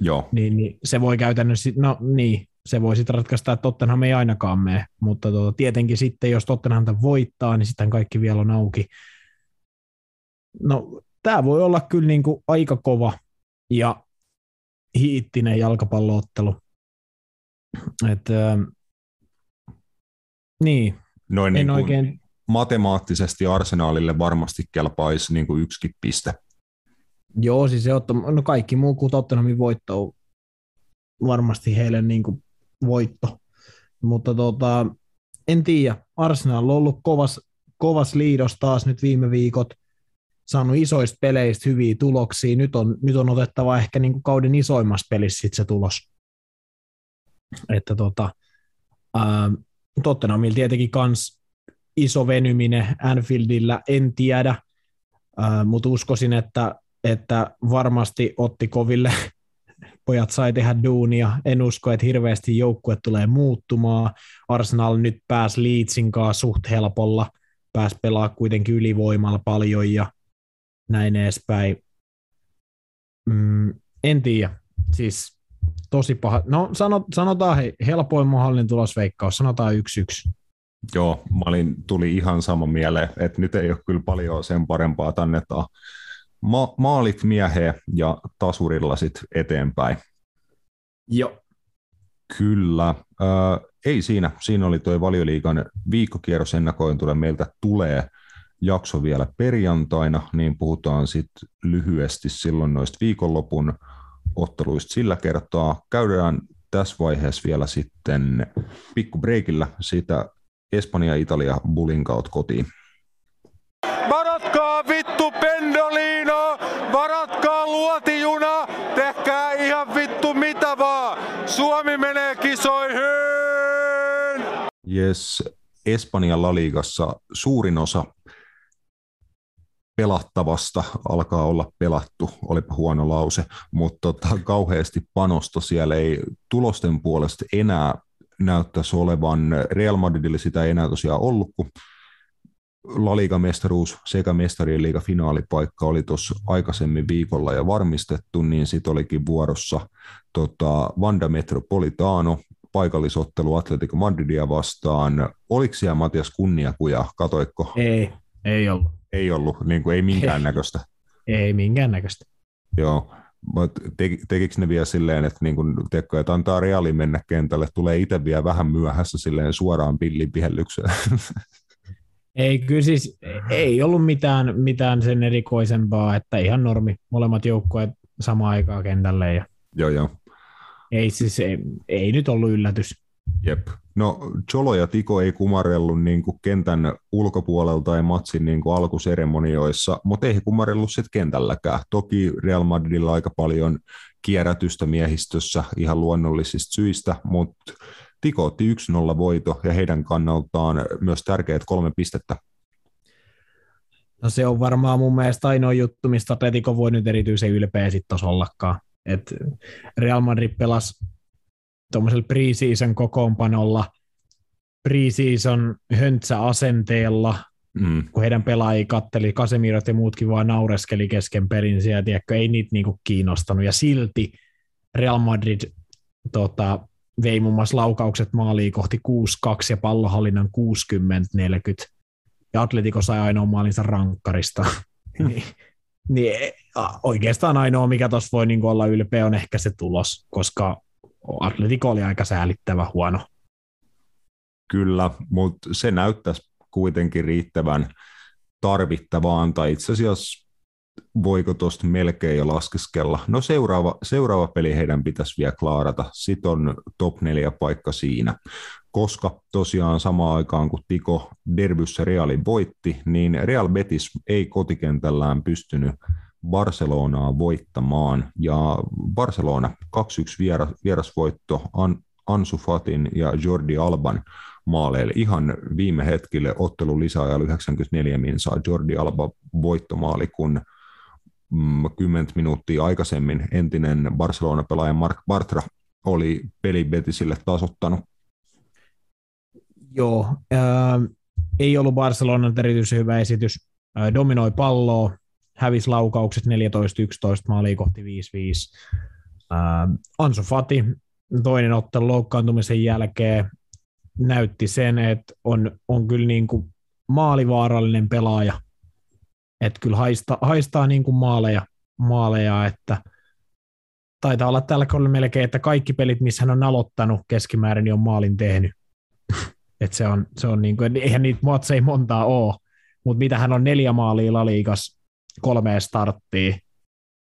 Joo. Niin, niin, se voi käytännössä, no niin, se voi sitten ratkaista, että Tottenham ei ainakaan mene, mutta tuota, tietenkin sitten, jos Tottenham voittaa, niin sitten kaikki vielä on auki. No, tämä voi olla kyllä niin kuin aika kova ja hiittinen jalkapalloottelu. Et, äh, niin, Noin niin en kuin oikein, matemaattisesti arsenaalille varmasti kelpaisi niin kuin yksikin piste. joo, siis se otto, no kaikki muu kuin Tottenhamin voitto on varmasti heille niin kuin voitto. Mutta tota, en tiedä, Arsenal on ollut kovas, kovas liidos taas nyt viime viikot, saanut isoista peleistä hyviä tuloksia. Nyt on, nyt on otettava ehkä niin kuin kauden isoimmassa pelissä sit se tulos. Että tota, ää, tietenkin kans iso venyminen Anfieldillä, en tiedä, mutta uskoisin, että, että varmasti otti koville pojat sai tehdä duunia. En usko, että hirveästi joukkue tulee muuttumaan. Arsenal nyt pääsi Leedsin kanssa suht helpolla, pääsi pelaa kuitenkin ylivoimalla paljon ja näin edespäin. Mm, en tiedä. Siis tosi paha. No sanot, sanotaan hei, helpoin mahdollinen tulosveikkaus, sanotaan yksi yksi. Joo, mä olin, tuli ihan sama mieleen, että nyt ei ole kyllä paljon sen parempaa, että annetaan ma- maalit mieheen ja tasurilla sit eteenpäin. Joo. Kyllä. Äh, ei siinä. Siinä oli tuo valioliikan viikkokierros ennakointuna. Meiltä tulee jakso vielä perjantaina, niin puhutaan sitten lyhyesti silloin noista viikonlopun otteluista sillä kertaa. Käydään tässä vaiheessa vielä sitten pikku breakillä siitä Espanja-Italia Bullin kautta kotiin. Varatkaa vittu pendolino, varatkaa luotijuna, tehkää ihan vittu mitä vaan. Suomi menee kisoihin! Yes, Espanjan La Ligassa suurin osa pelattavasta alkaa olla pelattu, olipa huono lause, mutta tota, kauheasti panosta siellä ei tulosten puolesta enää näyttäisi olevan. Real Madridille sitä ei enää tosiaan ollut, kun La Liga-mestaruus sekä mestarien liiga finaalipaikka oli tuossa aikaisemmin viikolla ja varmistettu, niin sitten olikin vuorossa tota, Vanda Metropolitano, paikallisottelu Atletico Madridia vastaan. Oliko siellä Matias kunniakuja, katoikko? Ei, ei ollut. Ei ollut, niin kuin ei minkäännäköistä. Ei minkäännäköistä. Joo, mutta te, tekikö ne vielä silleen, että, niin kun, teekö, että antaa reaali mennä kentälle, tulee itse vielä vähän myöhässä silleen suoraan pillin vihellykseen? Ei, kyllä siis ei ollut mitään, mitään sen erikoisempaa, että ihan normi, molemmat joukkueet samaan aikaan kentälle ja joo, joo. Ei siis, ei, ei nyt ollut yllätys. Jep. No Cholo ja Tiko ei kumarellut niin kuin kentän ulkopuolelta ja matsin niin kuin alkuseremonioissa, mutta ei he kumarellut sitten kentälläkään. Toki Real Madridilla aika paljon kierrätystä miehistössä ihan luonnollisista syistä, mutta Tiko otti 1-0 voito ja heidän kannaltaan myös tärkeät kolme pistettä. No se on varmaan mun mielestä ainoa juttu, mistä Atletico voi nyt erityisen ylpeä sitten ollakaan. Et Real Madrid pelasi tuommoisella preseason kokoonpanolla, preseason höntsäasenteella, mm. kun heidän pelaajia katteli, Kasemirot ja muutkin vaan naureskeli kesken perin siellä, tiedätkö, ei niitä niinku kiinnostanut, ja silti Real Madrid tota, vei muun muassa laukaukset maaliin kohti 6-2 ja pallohallinnan 60-40, ja Atletico sai ainoa maalinsa rankkarista. niin, niin oikeastaan ainoa, mikä tuossa voi niin olla ylpeä, on ehkä se tulos, koska Atletico oli aika säälittävä huono. Kyllä, mutta se näyttäisi kuitenkin riittävän tarvittavaan, tai itse asiassa voiko tuosta melkein jo laskeskella. No seuraava, seuraava peli heidän pitäisi vielä klaarata. Sitten on top 4 paikka siinä. Koska tosiaan samaan aikaan kun Tiko Derbyssä Reali voitti, niin Real Betis ei kotikentällään pystynyt Barcelonaa voittamaan. Ja Barcelona 2-1 vieras, vierasvoitto An, Ansu Fatin ja Jordi Alban maaleille. Ihan viime hetkille ottelun lisäajalla 94 min saa Jordi Alba voittomaali, kun 10 mm, minuuttia aikaisemmin entinen Barcelona-pelaaja Mark Bartra oli peli Betisille tasottanut. Joo, äh, ei ollut Barcelonan erityisen hyvä esitys. Äh, dominoi palloa, hävisi laukaukset 14-11, maaliin kohti 5-5. Äh, Ansu Fati, toinen ottelu loukkaantumisen jälkeen, näytti sen, että on, on kyllä niin kuin maalivaarallinen pelaaja, että kyllä haista, haistaa niin kuin maaleja, maaleja, että taitaa olla tällä kaudella melkein, että kaikki pelit, missä hän on aloittanut keskimäärin, niin on maalin tehnyt. että se on, se on niin kuin, eihän niitä matseja montaa ole, mutta mitä hän on neljä maalia laliikas, kolme starttia,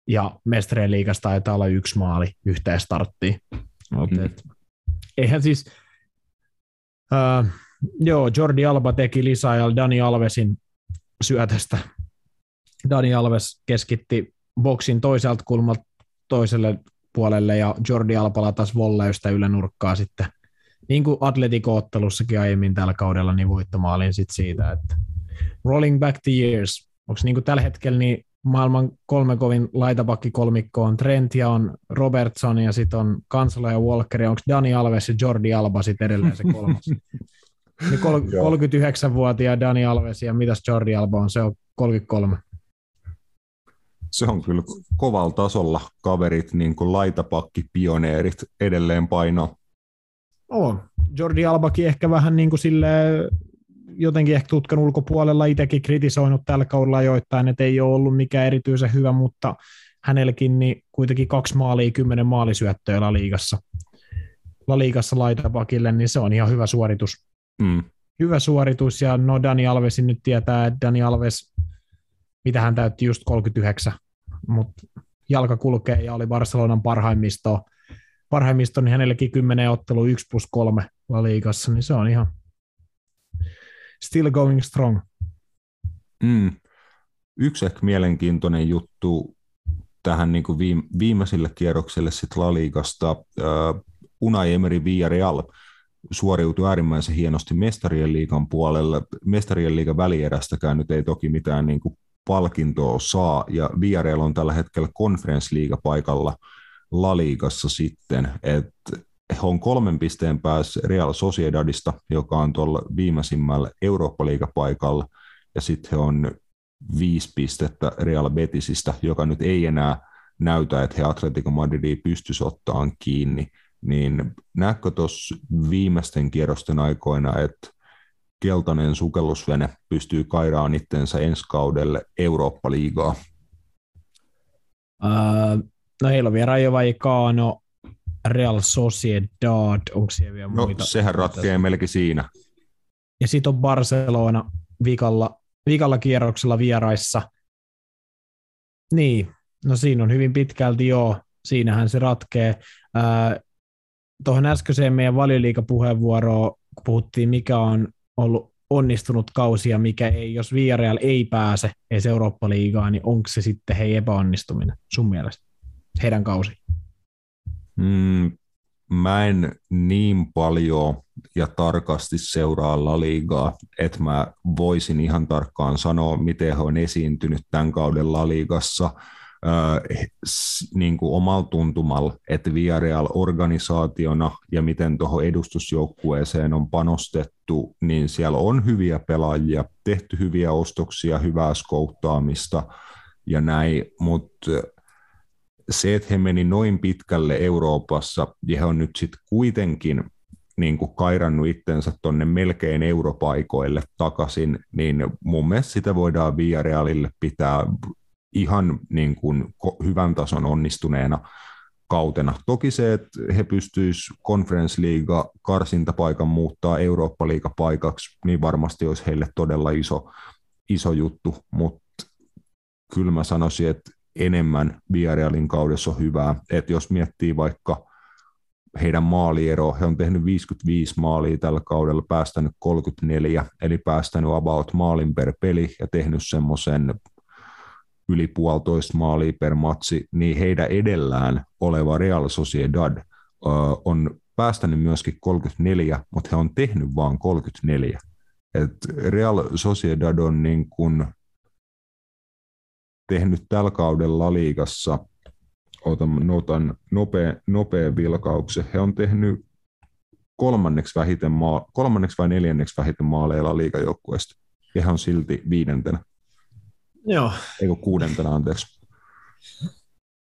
ja mestarien liigassa taitaa olla yksi maali yhteen starttiin. Mm. eihän siis, uh, joo, Jordi Alba teki lisää ja Dani Alvesin syötästä Dani Alves keskitti boksin toiselta kulmalta toiselle puolelle ja Jordi Alpala taas volleystä ylänurkkaa sitten. Niin kuin Atletico-ottelussakin aiemmin tällä kaudella, niin voittomaalin sitten siitä, että rolling back the years. Onko niin tällä hetkellä niin maailman kolme kovin laitapakki kolmikko on Trent ja on Robertson ja sitten on Kansala ja Walker ja onko Dani Alves ja Jordi Alba sitten edelleen se kolmas? niin kol- 39-vuotiaan Dani Alves ja mitäs Jordi Alba on, se on 33 se on kyllä kovalla tasolla kaverit, niin kuin laitapakki, pioneerit edelleen paino. On. Jordi Albakin ehkä vähän niin kuin sille jotenkin ehkä tutkan ulkopuolella itsekin kritisoinut tällä kaudella joitain, että ei ole ollut mikään erityisen hyvä, mutta hänelläkin niin kuitenkin kaksi maalia, kymmenen maalisyöttöä La Liigassa. La Liigassa laitapakille, niin se on ihan hyvä suoritus. Mm. Hyvä suoritus, ja no Dani Alvesin nyt tietää, että Dani Alves mitä hän täytti just 39, mutta jalka kulkee ja oli Barcelonan parhaimmisto, parhaimmisto niin hänellekin 10 ottelu 1 plus 3 liigassa, niin se on ihan still going strong. Mm. Yksi ehkä mielenkiintoinen juttu tähän niin kuin viimeiselle kierrokselle sit La Ligasta, uh, Unai Emery Villarreal suoriutui äärimmäisen hienosti mestarien liigan puolella. Mestarien liigan välierästäkään nyt ei toki mitään niin kuin palkintoa saa, ja Villarreal on tällä hetkellä konferenssliigapaikalla La Ligassa sitten, että he on kolmen pisteen päässä Real Sociedadista, joka on tuolla viimeisimmällä Eurooppa-liigapaikalla, ja sitten he on viisi pistettä Real Betisistä, joka nyt ei enää näytä, että he Atletico Madridia pystyisi ottaan kiinni, niin näetkö tuossa viimeisten kierrosten aikoina, että keltainen sukellusvene pystyy kairaan itsensä ensi kaudelle Eurooppa-liigaa? Uh, no heillä on vielä Rayo Vallecano, Real Sociedad, onko siellä vielä no, muita? sehän ratkeaa melkein siinä. Ja sitten on Barcelona vikalla, vikalla kierroksella vieraissa. Niin, no siinä on hyvin pitkälti joo, siinähän se ratkee. Tuohon äskeiseen meidän valioliikapuheenvuoroon, kun puhuttiin, mikä on ollut onnistunut kausi ja mikä ei, jos Villarreal ei pääse edes Eurooppa-liigaan, niin onko se sitten hei epäonnistuminen sun mielestä, heidän kausi? Mm, mä en niin paljon ja tarkasti seuraa La Ligaa, että mä voisin ihan tarkkaan sanoa, miten he on esiintynyt tämän kauden La Ligassa – niin kuin omalla tuntumalla, että Villarreal organisaationa ja miten tuohon edustusjoukkueeseen on panostettu, niin siellä on hyviä pelaajia, tehty hyviä ostoksia, hyvää skouttaamista ja näin, mutta se, että he meni noin pitkälle Euroopassa ja he on nyt sitten kuitenkin niin kuin kairannut itsensä tuonne melkein europaikoille takaisin, niin mun mielestä sitä voidaan Villarrealille pitää ihan niin kuin hyvän tason onnistuneena kautena. Toki se, että he pystyisivät Conference League karsintapaikan muuttaa Eurooppa-liiga paikaksi, niin varmasti olisi heille todella iso, iso juttu, mutta kyllä mä sanoisin, että enemmän Villarrealin kaudessa on hyvää. Että jos miettii vaikka heidän maaliero, he on tehnyt 55 maalia tällä kaudella, päästänyt 34, eli päästänyt about maalin per peli ja tehnyt semmoisen yli puolitoista maalia per matsi, niin heidän edellään oleva Real Sociedad on päästänyt myöskin 34, mutta he on tehnyt vain 34. Et Real Sociedad on niin kuin tehnyt tällä kaudella liigassa, otan, otan nopea, nopea vilkauksen, he on tehnyt kolmanneksi, vähiten maa, kolmanneksi vai neljänneksi vähiten maaleilla liigajoukkueesta, ja he on silti viidentenä. Joo. Eikö kuudentena, anteeksi.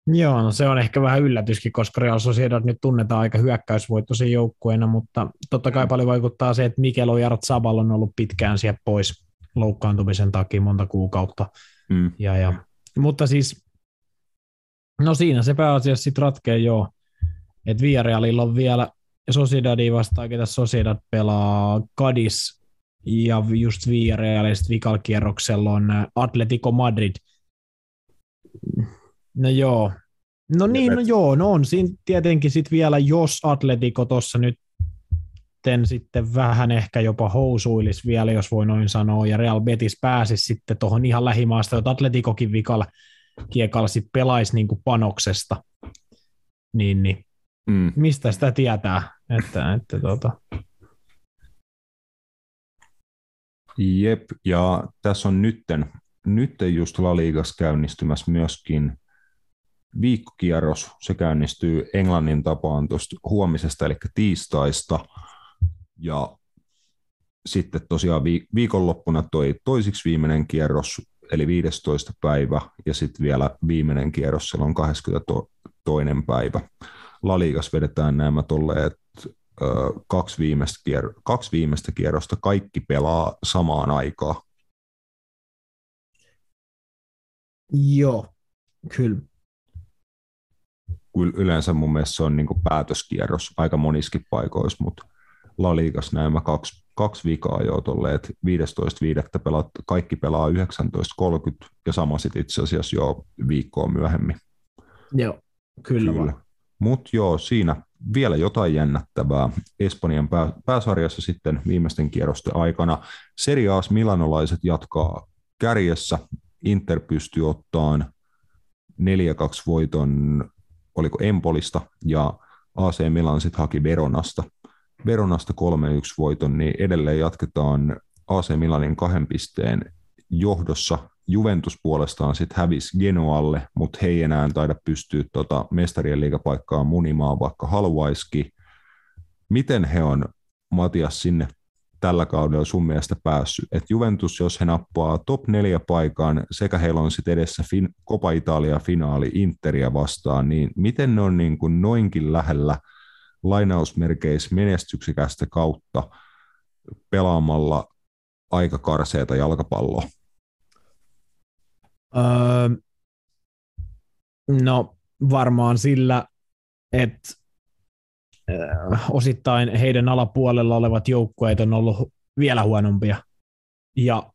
Joo, no se on ehkä vähän yllätyskin, koska Real Sociedad nyt tunnetaan aika hyökkäysvoittoisen joukkueena, mutta totta kai paljon vaikuttaa se, että Mikel Ojarzabal on ollut pitkään siellä pois loukkaantumisen takia monta kuukautta. Mm. Ja, ja, mutta siis, no siinä se pääasiassa sitten ratkee joo, että Villarrealilla on vielä Sociedadi vastaan, ketä Sociedad pelaa Kadis ja just Villarrealista vikalla kierroksella on Atletico Madrid. No joo. No niin, no joo, no on siinä tietenkin sitten vielä, jos Atletico tuossa nyt sitten vähän ehkä jopa housuilis vielä, jos voi noin sanoa, ja Real Betis pääsisi sitten tuohon ihan lähimaasta, että Atleticokin vikalla kiekalla sitten pelaisi niin kuin panoksesta, niin, niin mm. mistä sitä tietää, että, että tota... Jep, ja tässä on nytten, nytten just La Ligas käynnistymässä myöskin viikkokierros. Se käynnistyy Englannin tapaan tuosta huomisesta, eli tiistaista. Ja sitten tosiaan viikonloppuna toi toisiksi viimeinen kierros, eli 15. päivä, ja sitten vielä viimeinen kierros, siellä on 22. päivä. Laliikas vedetään nämä tolleet kaksi viimeistä, kier- kaksi viimeistä kierrosta, kaikki pelaa samaan aikaan. Joo, kyllä yleensä mun mielestä se on niin päätöskierros aika moniskin paikoissa, mutta La Ligas nämä kaksi, kaksi vikaa jo tolle, että 15.5. Pelaat, kaikki pelaa 19.30 ja sama sitten itse asiassa jo viikkoa myöhemmin. Joo, kyllä. kyllä. Mutta joo, siinä vielä jotain jännättävää. Espanjan pää, pääsarjassa sitten viimeisten kierrosten aikana. Serie A milanolaiset jatkaa kärjessä. Inter pystyy ottaan 4-2 voiton oliko Empolista, ja AC Milan sitten haki Veronasta. Veronasta 3-1 voiton, niin edelleen jatketaan AC Milanin kahden pisteen johdossa. Juventus puolestaan sitten hävisi Genoalle, mutta he ei enää taida pystyä tota mestarien liigapaikkaa munimaan, vaikka haluaisikin. Miten he on, Matias, sinne tällä kaudella sun mielestä päässyt. että Juventus, jos he nappaa top 4 paikan, sekä heillä on sitten edessä fin- Copa Italia finaali Interia vastaan, niin miten ne on niin kuin noinkin lähellä lainausmerkeissä menestyksekästä kautta pelaamalla aika karseeta jalkapalloa? Öö, no varmaan sillä, että osittain heidän alapuolella olevat joukkueet on ollut vielä huonompia. Ja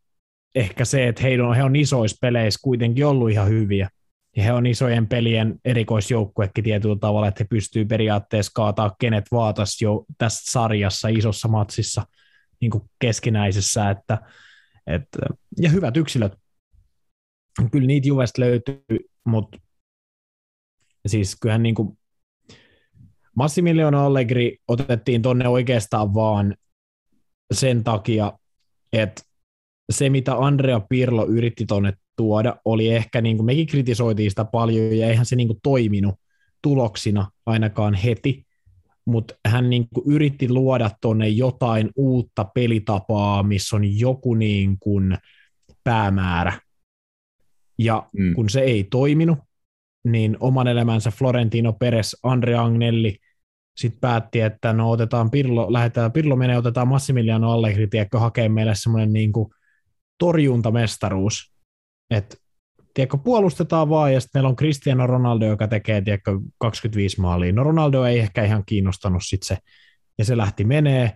ehkä se, että he on, he on isoissa peleissä kuitenkin ollut ihan hyviä. Ja he on isojen pelien erikoisjoukkuekin tietyllä tavalla, että he pystyy periaatteessa kaataa kenet vaatas jo tässä sarjassa, isossa matsissa, niin kuin keskinäisessä. Että, että, ja hyvät yksilöt. Kyllä niitä Juvesta löytyy, mutta siis kyllähän niin kuin Massimiliano Allegri otettiin tonne oikeastaan vaan sen takia, että se, mitä Andrea Pirlo yritti tonne tuoda, oli ehkä, niin kuin mekin kritisoitiin sitä paljon, ja eihän se niin kuin toiminut tuloksina ainakaan heti, mutta hän niin kuin yritti luoda tonne jotain uutta pelitapaa, missä on joku niin kuin päämäärä. Ja mm. kun se ei toiminut, niin oman elämänsä Florentino Perez, Andre Agnelli sitten päätti, että no otetaan Pirlo, lähdetään, Pirlo menee, otetaan Massimiliano Allegri, tiedätkö, hakee meille semmoinen niin kuin torjuntamestaruus, että tiedätkö, puolustetaan vaan, ja sitten meillä on Cristiano Ronaldo, joka tekee, tiedätkö, 25 maalia. No Ronaldo ei ehkä ihan kiinnostanut sit se, ja se lähti menee,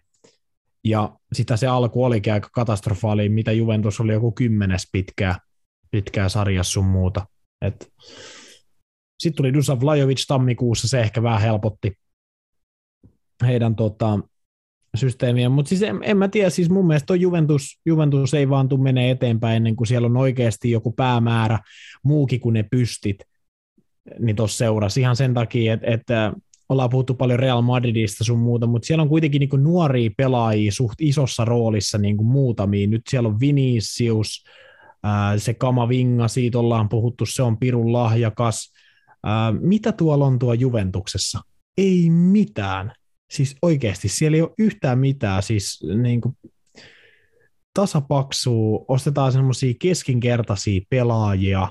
ja sitä se alku olikin aika katastrofaali, mitä Juventus oli joku kymmenes pitkää, pitkää sarjassa sun muuta. Sitten tuli Dusan Vlajovic tammikuussa, se ehkä vähän helpotti heidän tota, systeemiä, mutta siis en, en, mä tiedä, siis mun mielestä toi Juventus, Juventus ei vaan tule menee eteenpäin ennen kuin siellä on oikeasti joku päämäärä muukin kuin ne pystit, niin tuossa seurasi ihan sen takia, että, että ollaan puhuttu paljon Real Madridista sun muuta, mutta siellä on kuitenkin niin nuoria pelaajia suht isossa roolissa niin kuin muutamia. Nyt siellä on Vinicius, se Kamavinga, siitä ollaan puhuttu, se on pirun lahjakas. Mitä tuolla on tuo Juventuksessa? Ei mitään. Siis oikeasti, siellä ei ole yhtään mitään. Siis niin kuin tasapaksua, ostetaan semmoisia keskinkertaisia pelaajia,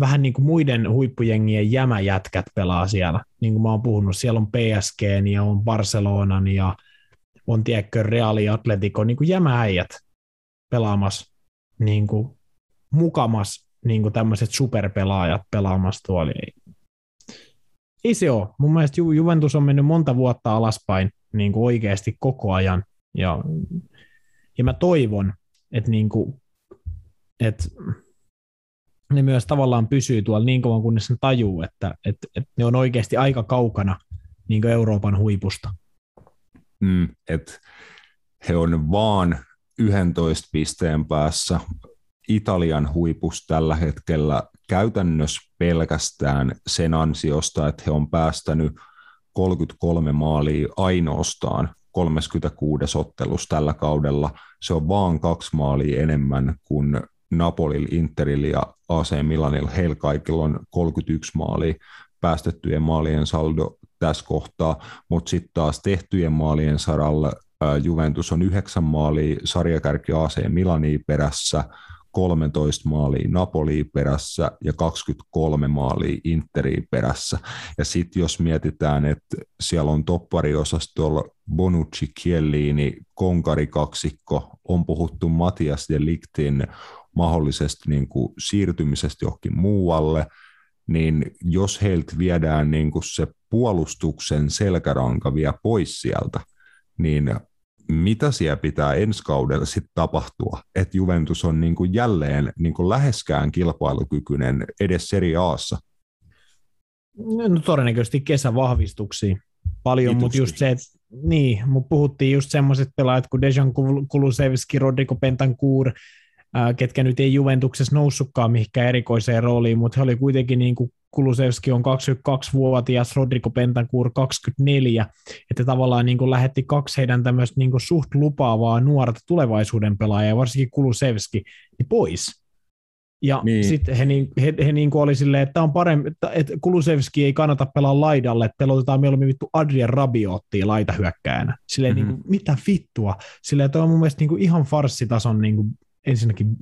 vähän niin kuin muiden huippujengien jämäjätkät pelaa siellä. Niin kuin mä oon puhunut, siellä on PSG ja on Barcelonan ja on tiedätkö Reali Atletico, niin kuin jämääijät pelaamassa niin kuin mukamas niin kuin tämmöiset superpelaajat pelaamassa tuolla. Ei, ei se ole. Mun mielestä Ju- Juventus on mennyt monta vuotta alaspäin niin kuin oikeasti koko ajan. Ja, ja mä toivon, että, niin kuin, että ne myös tavallaan pysyy tuolla niin kauan, kunnes ne tajuu, että, että, että ne on oikeasti aika kaukana niin kuin Euroopan huipusta. Mm, että he on vaan 11 pisteen päässä Italian huipus tällä hetkellä käytännössä pelkästään sen ansiosta, että he on päästänyt 33 maalia ainoastaan 36 ottelussa tällä kaudella. Se on vaan kaksi maalia enemmän kuin Napolil, Interil ja AC Milanil. Heillä kaikilla on 31 maalia päästettyjen maalien saldo tässä kohtaa, mutta sitten taas tehtyjen maalien saralla Juventus on yhdeksän maalia, sarjakärki AC Milania perässä, 13 maalia Napoli perässä ja 23 maalia Interi perässä. Ja sitten jos mietitään, että siellä on toppariosastolla Bonucci, Chiellini, Konkari kaksikko, on puhuttu Matias de Liktin mahdollisesti niin kuin siirtymisestä johonkin muualle, niin jos heiltä viedään niin kuin se puolustuksen selkäranka vielä pois sieltä, niin mitä siellä pitää ensi kaudella sitten tapahtua, että Juventus on niin kuin jälleen niin kuin läheskään kilpailukykyinen edes Serie Aassa? No todennäköisesti kesävahvistuksia paljon, mutta just se, että niin, mutta puhuttiin just semmoiset pelaajat kuin Dejan Kulusevski, Rodrigo Pentancourt, ketkä nyt ei Juventuksessa noussutkaan mihinkään erikoiseen rooliin, mutta he oli kuitenkin niin kuin Kulusevski on 22-vuotias, Rodrigo Pentancourt 24, että tavallaan niin kuin lähetti kaksi heidän tämmöistä niin kuin suht lupaavaa nuorta tulevaisuuden pelaajaa, varsinkin Kulusevski, niin pois. Ja niin. sitten he, niin, he, he niin kuin oli silleen, että on parempi, että, Kulusevski ei kannata pelaa laidalle, että pelotetaan mieluummin vittu Adrian Rabiottiin laitahyökkäänä. Silleen mm-hmm. niin kuin, mitä vittua? Silleen, että on mun mielestä niin kuin ihan farssitason niin kuin ensinnäkin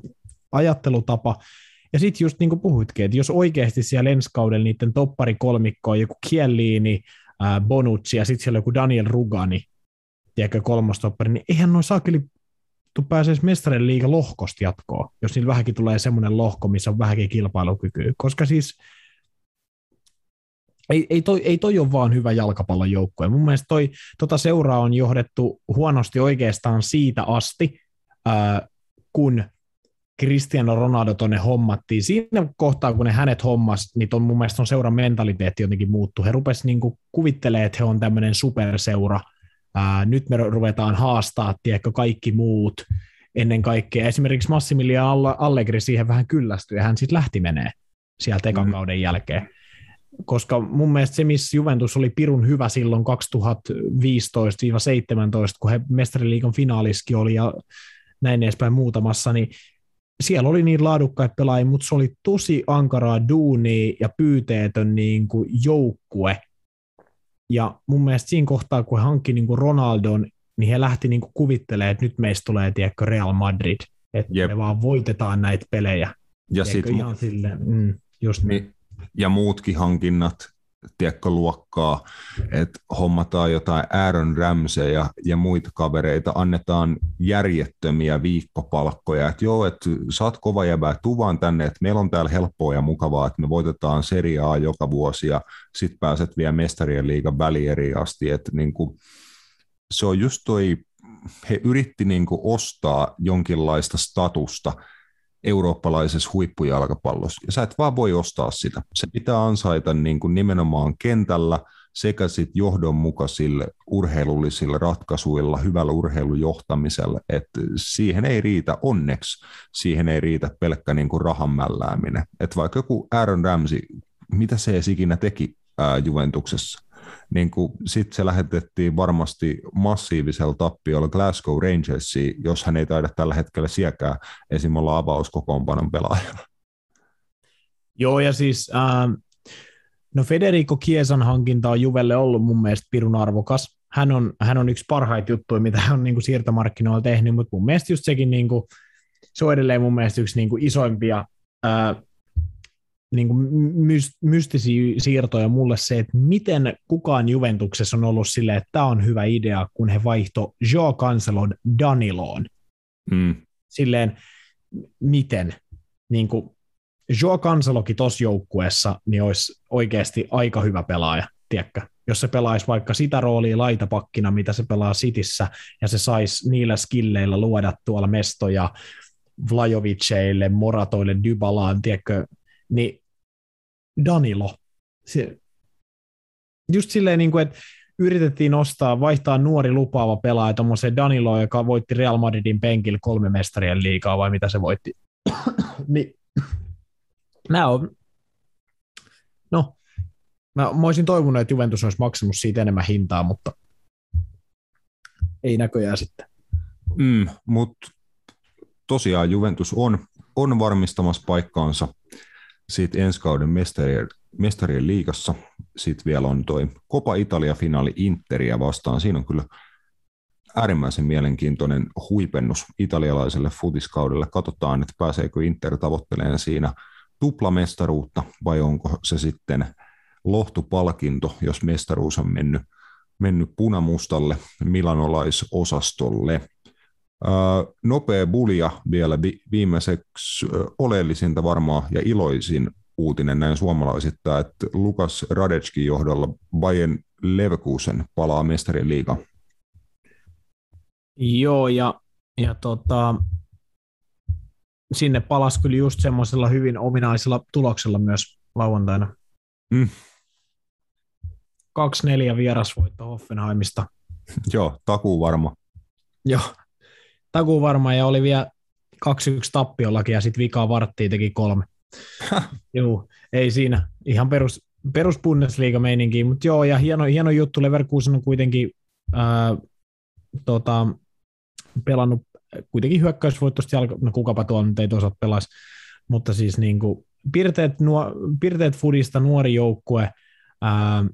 ajattelutapa, ja sitten just niin kuin puhuitkin, että jos oikeasti siellä ensi kaudella niiden topparikolmikko on joku Chiellini, äh, Bonucci ja sitten siellä joku Daniel Rugani, tiedätkö, kolmostoppari, niin eihän noin saakeli pääse edes mestarien liiga lohkosta jatkoa, jos niillä vähänkin tulee semmoinen lohko, missä on vähänkin kilpailukykyä. Koska siis ei, ei, toi, ei toi ole vaan hyvä jalkapallon joukkue. Mun mielestä toi, tota seuraa on johdettu huonosti oikeastaan siitä asti, ää, kun Cristiano Ronaldo tonne hommattiin. Siinä kohtaa, kun ne hänet hommas, niin ton mun mielestä on seuran mentaliteetti jotenkin muuttu. He rupes niin kuvittelemaan, että he on tämmöinen superseura. Ää, nyt me ruvetaan haastaa, tiedätkö, kaikki muut ennen kaikkea. Esimerkiksi Massimilian Allegri siihen vähän kyllästyi, ja hän sitten lähti menee sieltä ekan mm. kauden jälkeen. Koska mun mielestä se, missä Juventus oli pirun hyvä silloin 2015-17, kun he mestariliikan finaaliski oli ja näin edespäin muutamassa, niin siellä oli niin laadukkaita pelaajia, mutta se oli tosi ankaraa duunia ja pyyteetön niin kuin joukkue. Ja mun mielestä siinä kohtaa, kun he hankki niin kuin Ronaldon, niin he lähti niin kuin kuvittelemaan, että nyt meistä tulee tiedätkö, Real Madrid, että Jep. me vaan voitetaan näitä pelejä. Ja sit, ihan silleen, mm, just niin. Ja muutkin hankinnat, tiedätkö, luokkaa, että hommataan jotain Aaron Ramsey ja, ja muita kavereita, annetaan järjettömiä viikkopalkkoja, että joo, että sä oot kova jäbä, tuu tänne, että meillä on täällä helppoa ja mukavaa, että me voitetaan seriaa joka vuosi ja sit pääset vielä mestarien liigan välieriin asti, että niin kuin, se on just toi, he yritti niin kuin ostaa jonkinlaista statusta, eurooppalaisessa huippujalkapallossa. Ja sä et vaan voi ostaa sitä. Se pitää ansaita niin kuin nimenomaan kentällä sekä sit johdonmukaisille urheilullisilla ratkaisuilla, hyvällä urheilujohtamisella, että siihen ei riitä onneksi, siihen ei riitä pelkkä niin kuin rahan mällääminen. Että vaikka joku Aaron Ramsey, mitä se edes ikinä teki ää, Juventuksessa, niin sitten se lähetettiin varmasti massiivisella tappiolla Glasgow Rangersiin, jos hän ei taida tällä hetkellä siekää esim. olla avauskokoonpanon pelaajana. Joo, ja siis äh, no Federico Kiesan hankinta on Juvelle ollut mun mielestä pirun arvokas. Hän on, hän on yksi parhaita juttuja, mitä hän on niin kuin siirtomarkkinoilla tehnyt, mutta mun mielestä just sekin, niin kuin, se on edelleen mun mielestä yksi niin kuin isoimpia äh, niin kuin mystisiä siirtoja mulle se, että miten kukaan Juventuksessa on ollut silleen, että tämä on hyvä idea, kun he vaihto Joe Cancelon Daniloon. Mm. Silleen, miten? Niin kuin Joe Cancelokin tuossa joukkueessa niin olisi oikeasti aika hyvä pelaaja, tiedätkö? Jos se pelaisi vaikka sitä roolia laitapakkina, mitä se pelaa Sitissä, ja se saisi niillä skilleillä luoda tuolla mestoja Vlajoviceille, Moratoille, Dybalaan, tiedätkö, niin Danilo. Se, just silleen, niin kuin, että yritettiin nostaa, vaihtaa nuori lupaava pelaaja tuommoiseen Danilo, joka voitti Real Madridin penkillä kolme mestarien liikaa, vai mitä se voitti. niin, nämä on, no, mä, mä olisin toivonut, että Juventus olisi maksanut siitä enemmän hintaa, mutta ei näköjään sitten. Mm, mutta tosiaan Juventus on, on varmistamassa paikkaansa sitten ensi kauden mestarien, mestarien liigassa. Sitten vielä on toi Copa Italia-finaali Interia vastaan. Siinä on kyllä äärimmäisen mielenkiintoinen huipennus italialaiselle futiskaudelle. Katsotaan, että pääseekö Inter tavoittelemaan siinä tuplamestaruutta vai onko se sitten lohtupalkinto, jos mestaruus on mennyt, mennyt punamustalle milanolaisosastolle. Nopea bulia vielä viimeiseksi oleellisinta varmaan ja iloisin uutinen näin suomalaisittain, että Lukas Radetskin johdolla Bayern Leverkusen palaa mestarien liiga. Joo, ja, ja tota, sinne palasi kyllä just semmoisella hyvin ominaisella tuloksella myös lauantaina. Mm. 2-4 vierasvoitto Hoffenheimista. Joo, takuu varma. Joo, takuu varma ja oli vielä 2-1 tappiollakin ja sitten vikaa varttiin teki kolme. joo, ei siinä. Ihan perus, perus Bundesliga-meininki, mutta joo, ja hieno, hieno juttu. Leverkusen on kuitenkin ää, tota, pelannut kuitenkin hyökkäysvoittoista jalka, no kukapa tuolla nyt ei toisaalta pelaisi, mutta siis niin kuin pirteet, nuo, pirteet Fudista nuori joukkue, ää,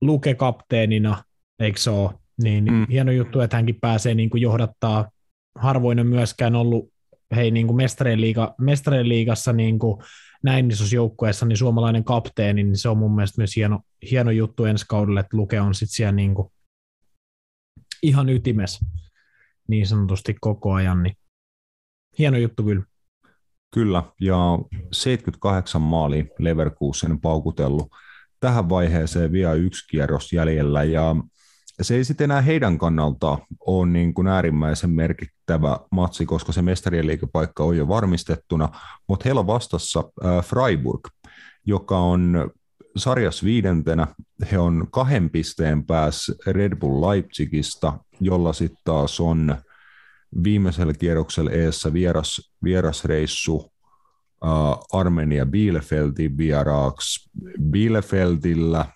Luke kapteenina, eikö se ole? Niin mm. hieno juttu, että hänkin pääsee niin kuin johdattaa. Harvoin on myöskään ollut hei, niin kuin mestarien, liiga, mestarien liigassa niin kuin näin isossa joukkueessa, niin suomalainen kapteeni, niin se on mun mielestä myös hieno, hieno juttu ensi kaudelle, että Luke on sitten siellä niin kuin ihan ytimessä niin sanotusti koko ajan, niin hieno juttu kyllä. Kyllä, ja 78 maali Leverkusen paukutellut tähän vaiheeseen vielä yksi kierros jäljellä, ja se ei sitten enää heidän kannalta ole niin kuin äärimmäisen merkittävä matsi, koska se mestarien liikepaikka on jo varmistettuna, mutta heillä on vastassa äh, Freiburg, joka on sarjas viidentenä. He on kahden pisteen päässä Red Bull Leipzigista, jolla sitten taas on viimeisellä kierroksella eessä vieras, vierasreissu uh, Armenia Bielefeldin vieraaksi. Bielefeldillä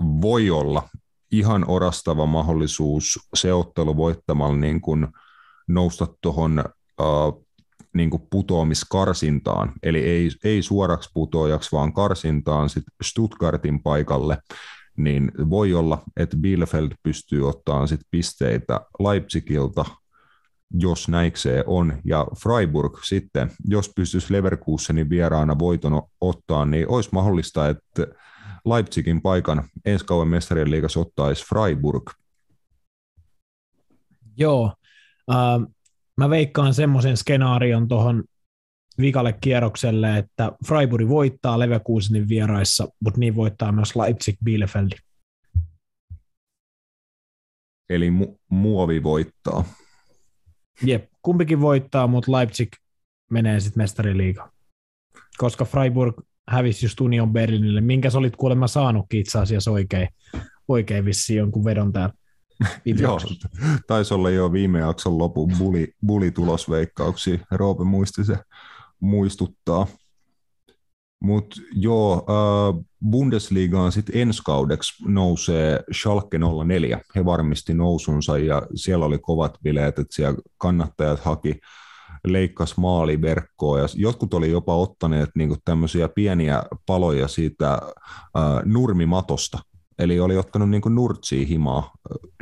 voi olla ihan orastava mahdollisuus seottelu voittamalla niin kuin nousta tuohon uh, niin putoamiskarsintaan, eli ei, ei suoraksi putoajaksi, vaan karsintaan sit Stuttgartin paikalle, niin voi olla, että Bielefeld pystyy ottamaan sit pisteitä Leipzigilta, jos näikseen on, ja Freiburg sitten, jos pystyisi Leverkusenin vieraana voiton ottaa, niin olisi mahdollista, että Leipzigin paikan ensi kauan mestarien liigassa ottaisi Freiburg. Joo, äh, mä veikkaan semmoisen skenaarion tuohon vikalle kierrokselle, että Freiburg voittaa Leverkusenin vieraissa, mutta niin voittaa myös Leipzig Bielefeld. Eli mu- muovi voittaa. Jep, kumpikin voittaa, mutta Leipzig menee sitten mestariliigaan. Koska Freiburg hävisi just Union Berlinille, minkä sä olit kuulemma saanutkin itse asiassa oikein, oikein vissiin jonkun vedon täällä. Joo, taisi olla jo viime jakson lopun buli, bulitulosveikkauksia. Roope muisti se muistuttaa. Mutta joo, äh, Bundesligaan sitten ensi kaudeksi nousee Schalke 04. He varmisti nousunsa ja siellä oli kovat bileet, että siellä kannattajat haki leikkas maaliverkkoa ja jotkut oli jopa ottaneet niinku tämmöisiä pieniä paloja siitä äh, nurmimatosta, eli oli ottanut niinku nurtsia himaa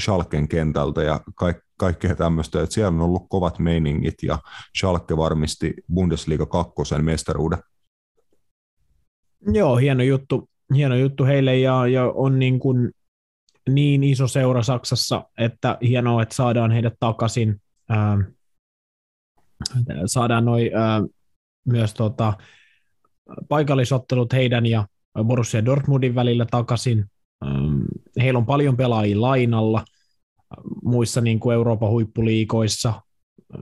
Schalken kentältä ja kaik, kaikkea tämmöistä, että siellä on ollut kovat meiningit ja Schalke varmisti Bundesliga kakkosen mestaruuden. Joo, hieno juttu, hieno juttu heille ja, ja on niin, kuin niin iso seura Saksassa, että hienoa, että saadaan heidät takaisin. Saadaan noi, ää, myös tota, paikallisottelut heidän ja Borussia Dortmundin välillä takaisin. Heillä on paljon pelaajia lainalla muissa niin kuin Euroopan huippuliikoissa.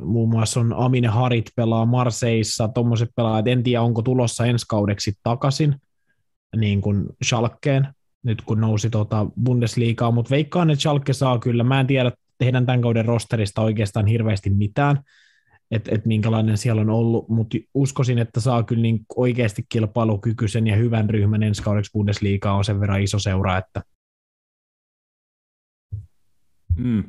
Muun muassa on Amine Harit pelaa Marseissa, tuommoiset pelaajat, en tiedä onko tulossa ensi kaudeksi takaisin niin kuin Schalkeen, nyt kun nousi tuota Bundesliigaa, mutta veikkaan, että Schalke saa kyllä, mä en tiedä heidän tämän kauden rosterista oikeastaan hirveästi mitään, että et minkälainen siellä on ollut, mutta uskoisin, että saa kyllä niin oikeasti kilpailukykyisen ja hyvän ryhmän ensi kaudeksi Bundesliigaa on sen verran iso seura, että mm.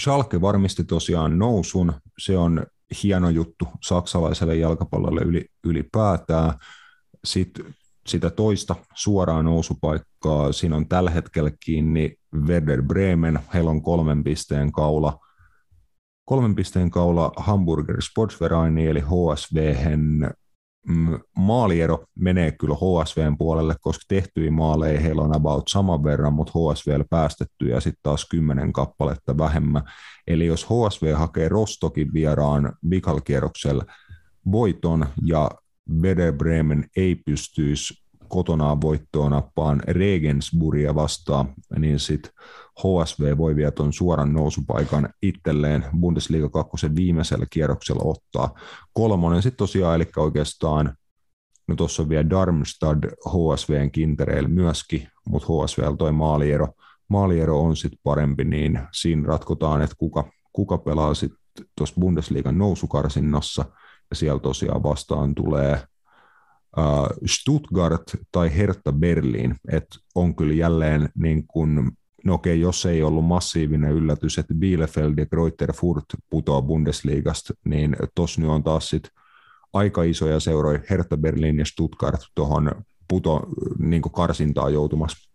Schalke varmisti tosiaan nousun, se on hieno juttu saksalaiselle jalkapallolle yli, ylipäätään. Sitten sitä toista suoraa nousupaikkaa, siinä on tällä hetkellä kiinni Werder Bremen, heillä on kolmen pisteen kaula, kolmen pisteen kaula Hamburger Sportsverein eli HSV mm, maaliero menee kyllä HSVn puolelle, koska tehtyjä maaleja heillä on about saman verran, mutta HSV päästetty ja sitten taas kymmenen kappaletta vähemmän. Eli jos HSV hakee Rostokin vieraan vikalkierroksella voiton ja Werder Bremen ei pystyisi kotonaan voittoon nappaan Regensburgia vastaan, niin sitten HSV voi vielä tuon suoran nousupaikan itselleen Bundesliga 2 viimeisellä kierroksella ottaa. Kolmonen sitten tosiaan, eli oikeastaan, no tuossa on vielä Darmstad HSVn kintereillä myöskin, mutta HSV toi maaliero, maaliero on sitten parempi, niin siinä ratkotaan, että kuka, kuka pelaa sitten tuossa Bundesliigan nousukarsinnassa, ja siellä tosiaan vastaan tulee Stuttgart tai Hertha Berlin, että on kyllä jälleen niin kuin no okei, jos ei ollut massiivinen yllätys, että Bielefeld ja Greuther Furt putoaa Bundesliigasta, niin tos nyt on taas sit aika isoja seuroja, Hertha Berlin ja Stuttgart tuohon puto niin karsintaa joutumassa.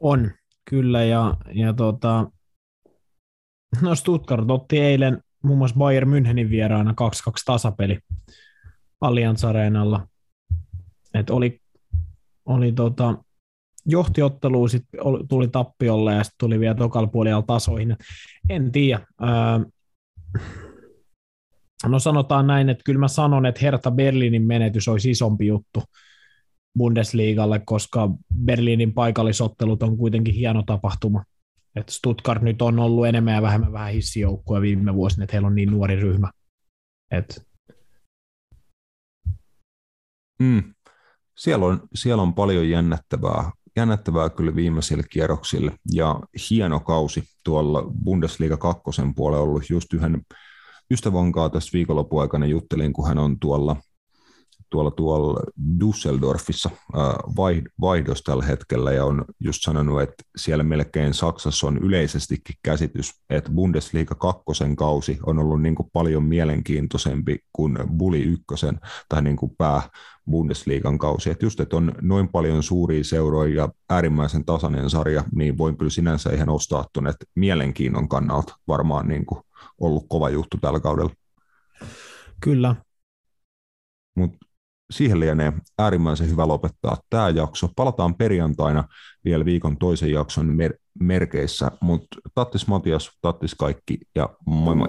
On, kyllä, ja, ja tota, no Stuttgart otti eilen muun muassa Bayern Münchenin vieraana 2-2 tasapeli Allianz Areenalla. Et oli, oli tota, johtiottelu, sitten tuli tappiolle ja sitten tuli vielä tokalla puolella tasoihin. En tiedä. no sanotaan näin, että kyllä mä sanon, että Hertha Berliinin menetys olisi isompi juttu Bundesliigalle, koska Berliinin paikallisottelut on kuitenkin hieno tapahtuma. Et Stuttgart nyt on ollut enemmän ja vähemmän vähän hissijoukkua viime vuosina, että heillä on niin nuori ryhmä. Et Mm. Siellä, on, siellä on paljon jännettävää, jännettävää kyllä viimeisille kierroksille ja hieno kausi tuolla Bundesliga 2 puolella ollut just yhden ystävän kanssa tässä viikonlopun aikana juttelin, kun hän on tuolla tuolla, tuolla Düsseldorfissa vaihdos tällä hetkellä ja on just sanonut, että siellä melkein Saksassa on yleisestikin käsitys, että Bundesliga kakkosen kausi on ollut niin kuin paljon mielenkiintoisempi kuin Bulli ykkösen tai niin kuin pää Bundesliigan kausi. Että just, että on noin paljon suuria seuroja ja äärimmäisen tasainen sarja, niin voin kyllä sinänsä ihan ostaa tuonne, että mielenkiinnon kannalta varmaan niin kuin ollut kova juttu tällä kaudella. Kyllä. Mutta siihen lienee äärimmäisen hyvä lopettaa tämä jakso. Palataan perjantaina vielä viikon toisen jakson mer- merkeissä, mutta tattis Matias, tattis kaikki ja moi moi.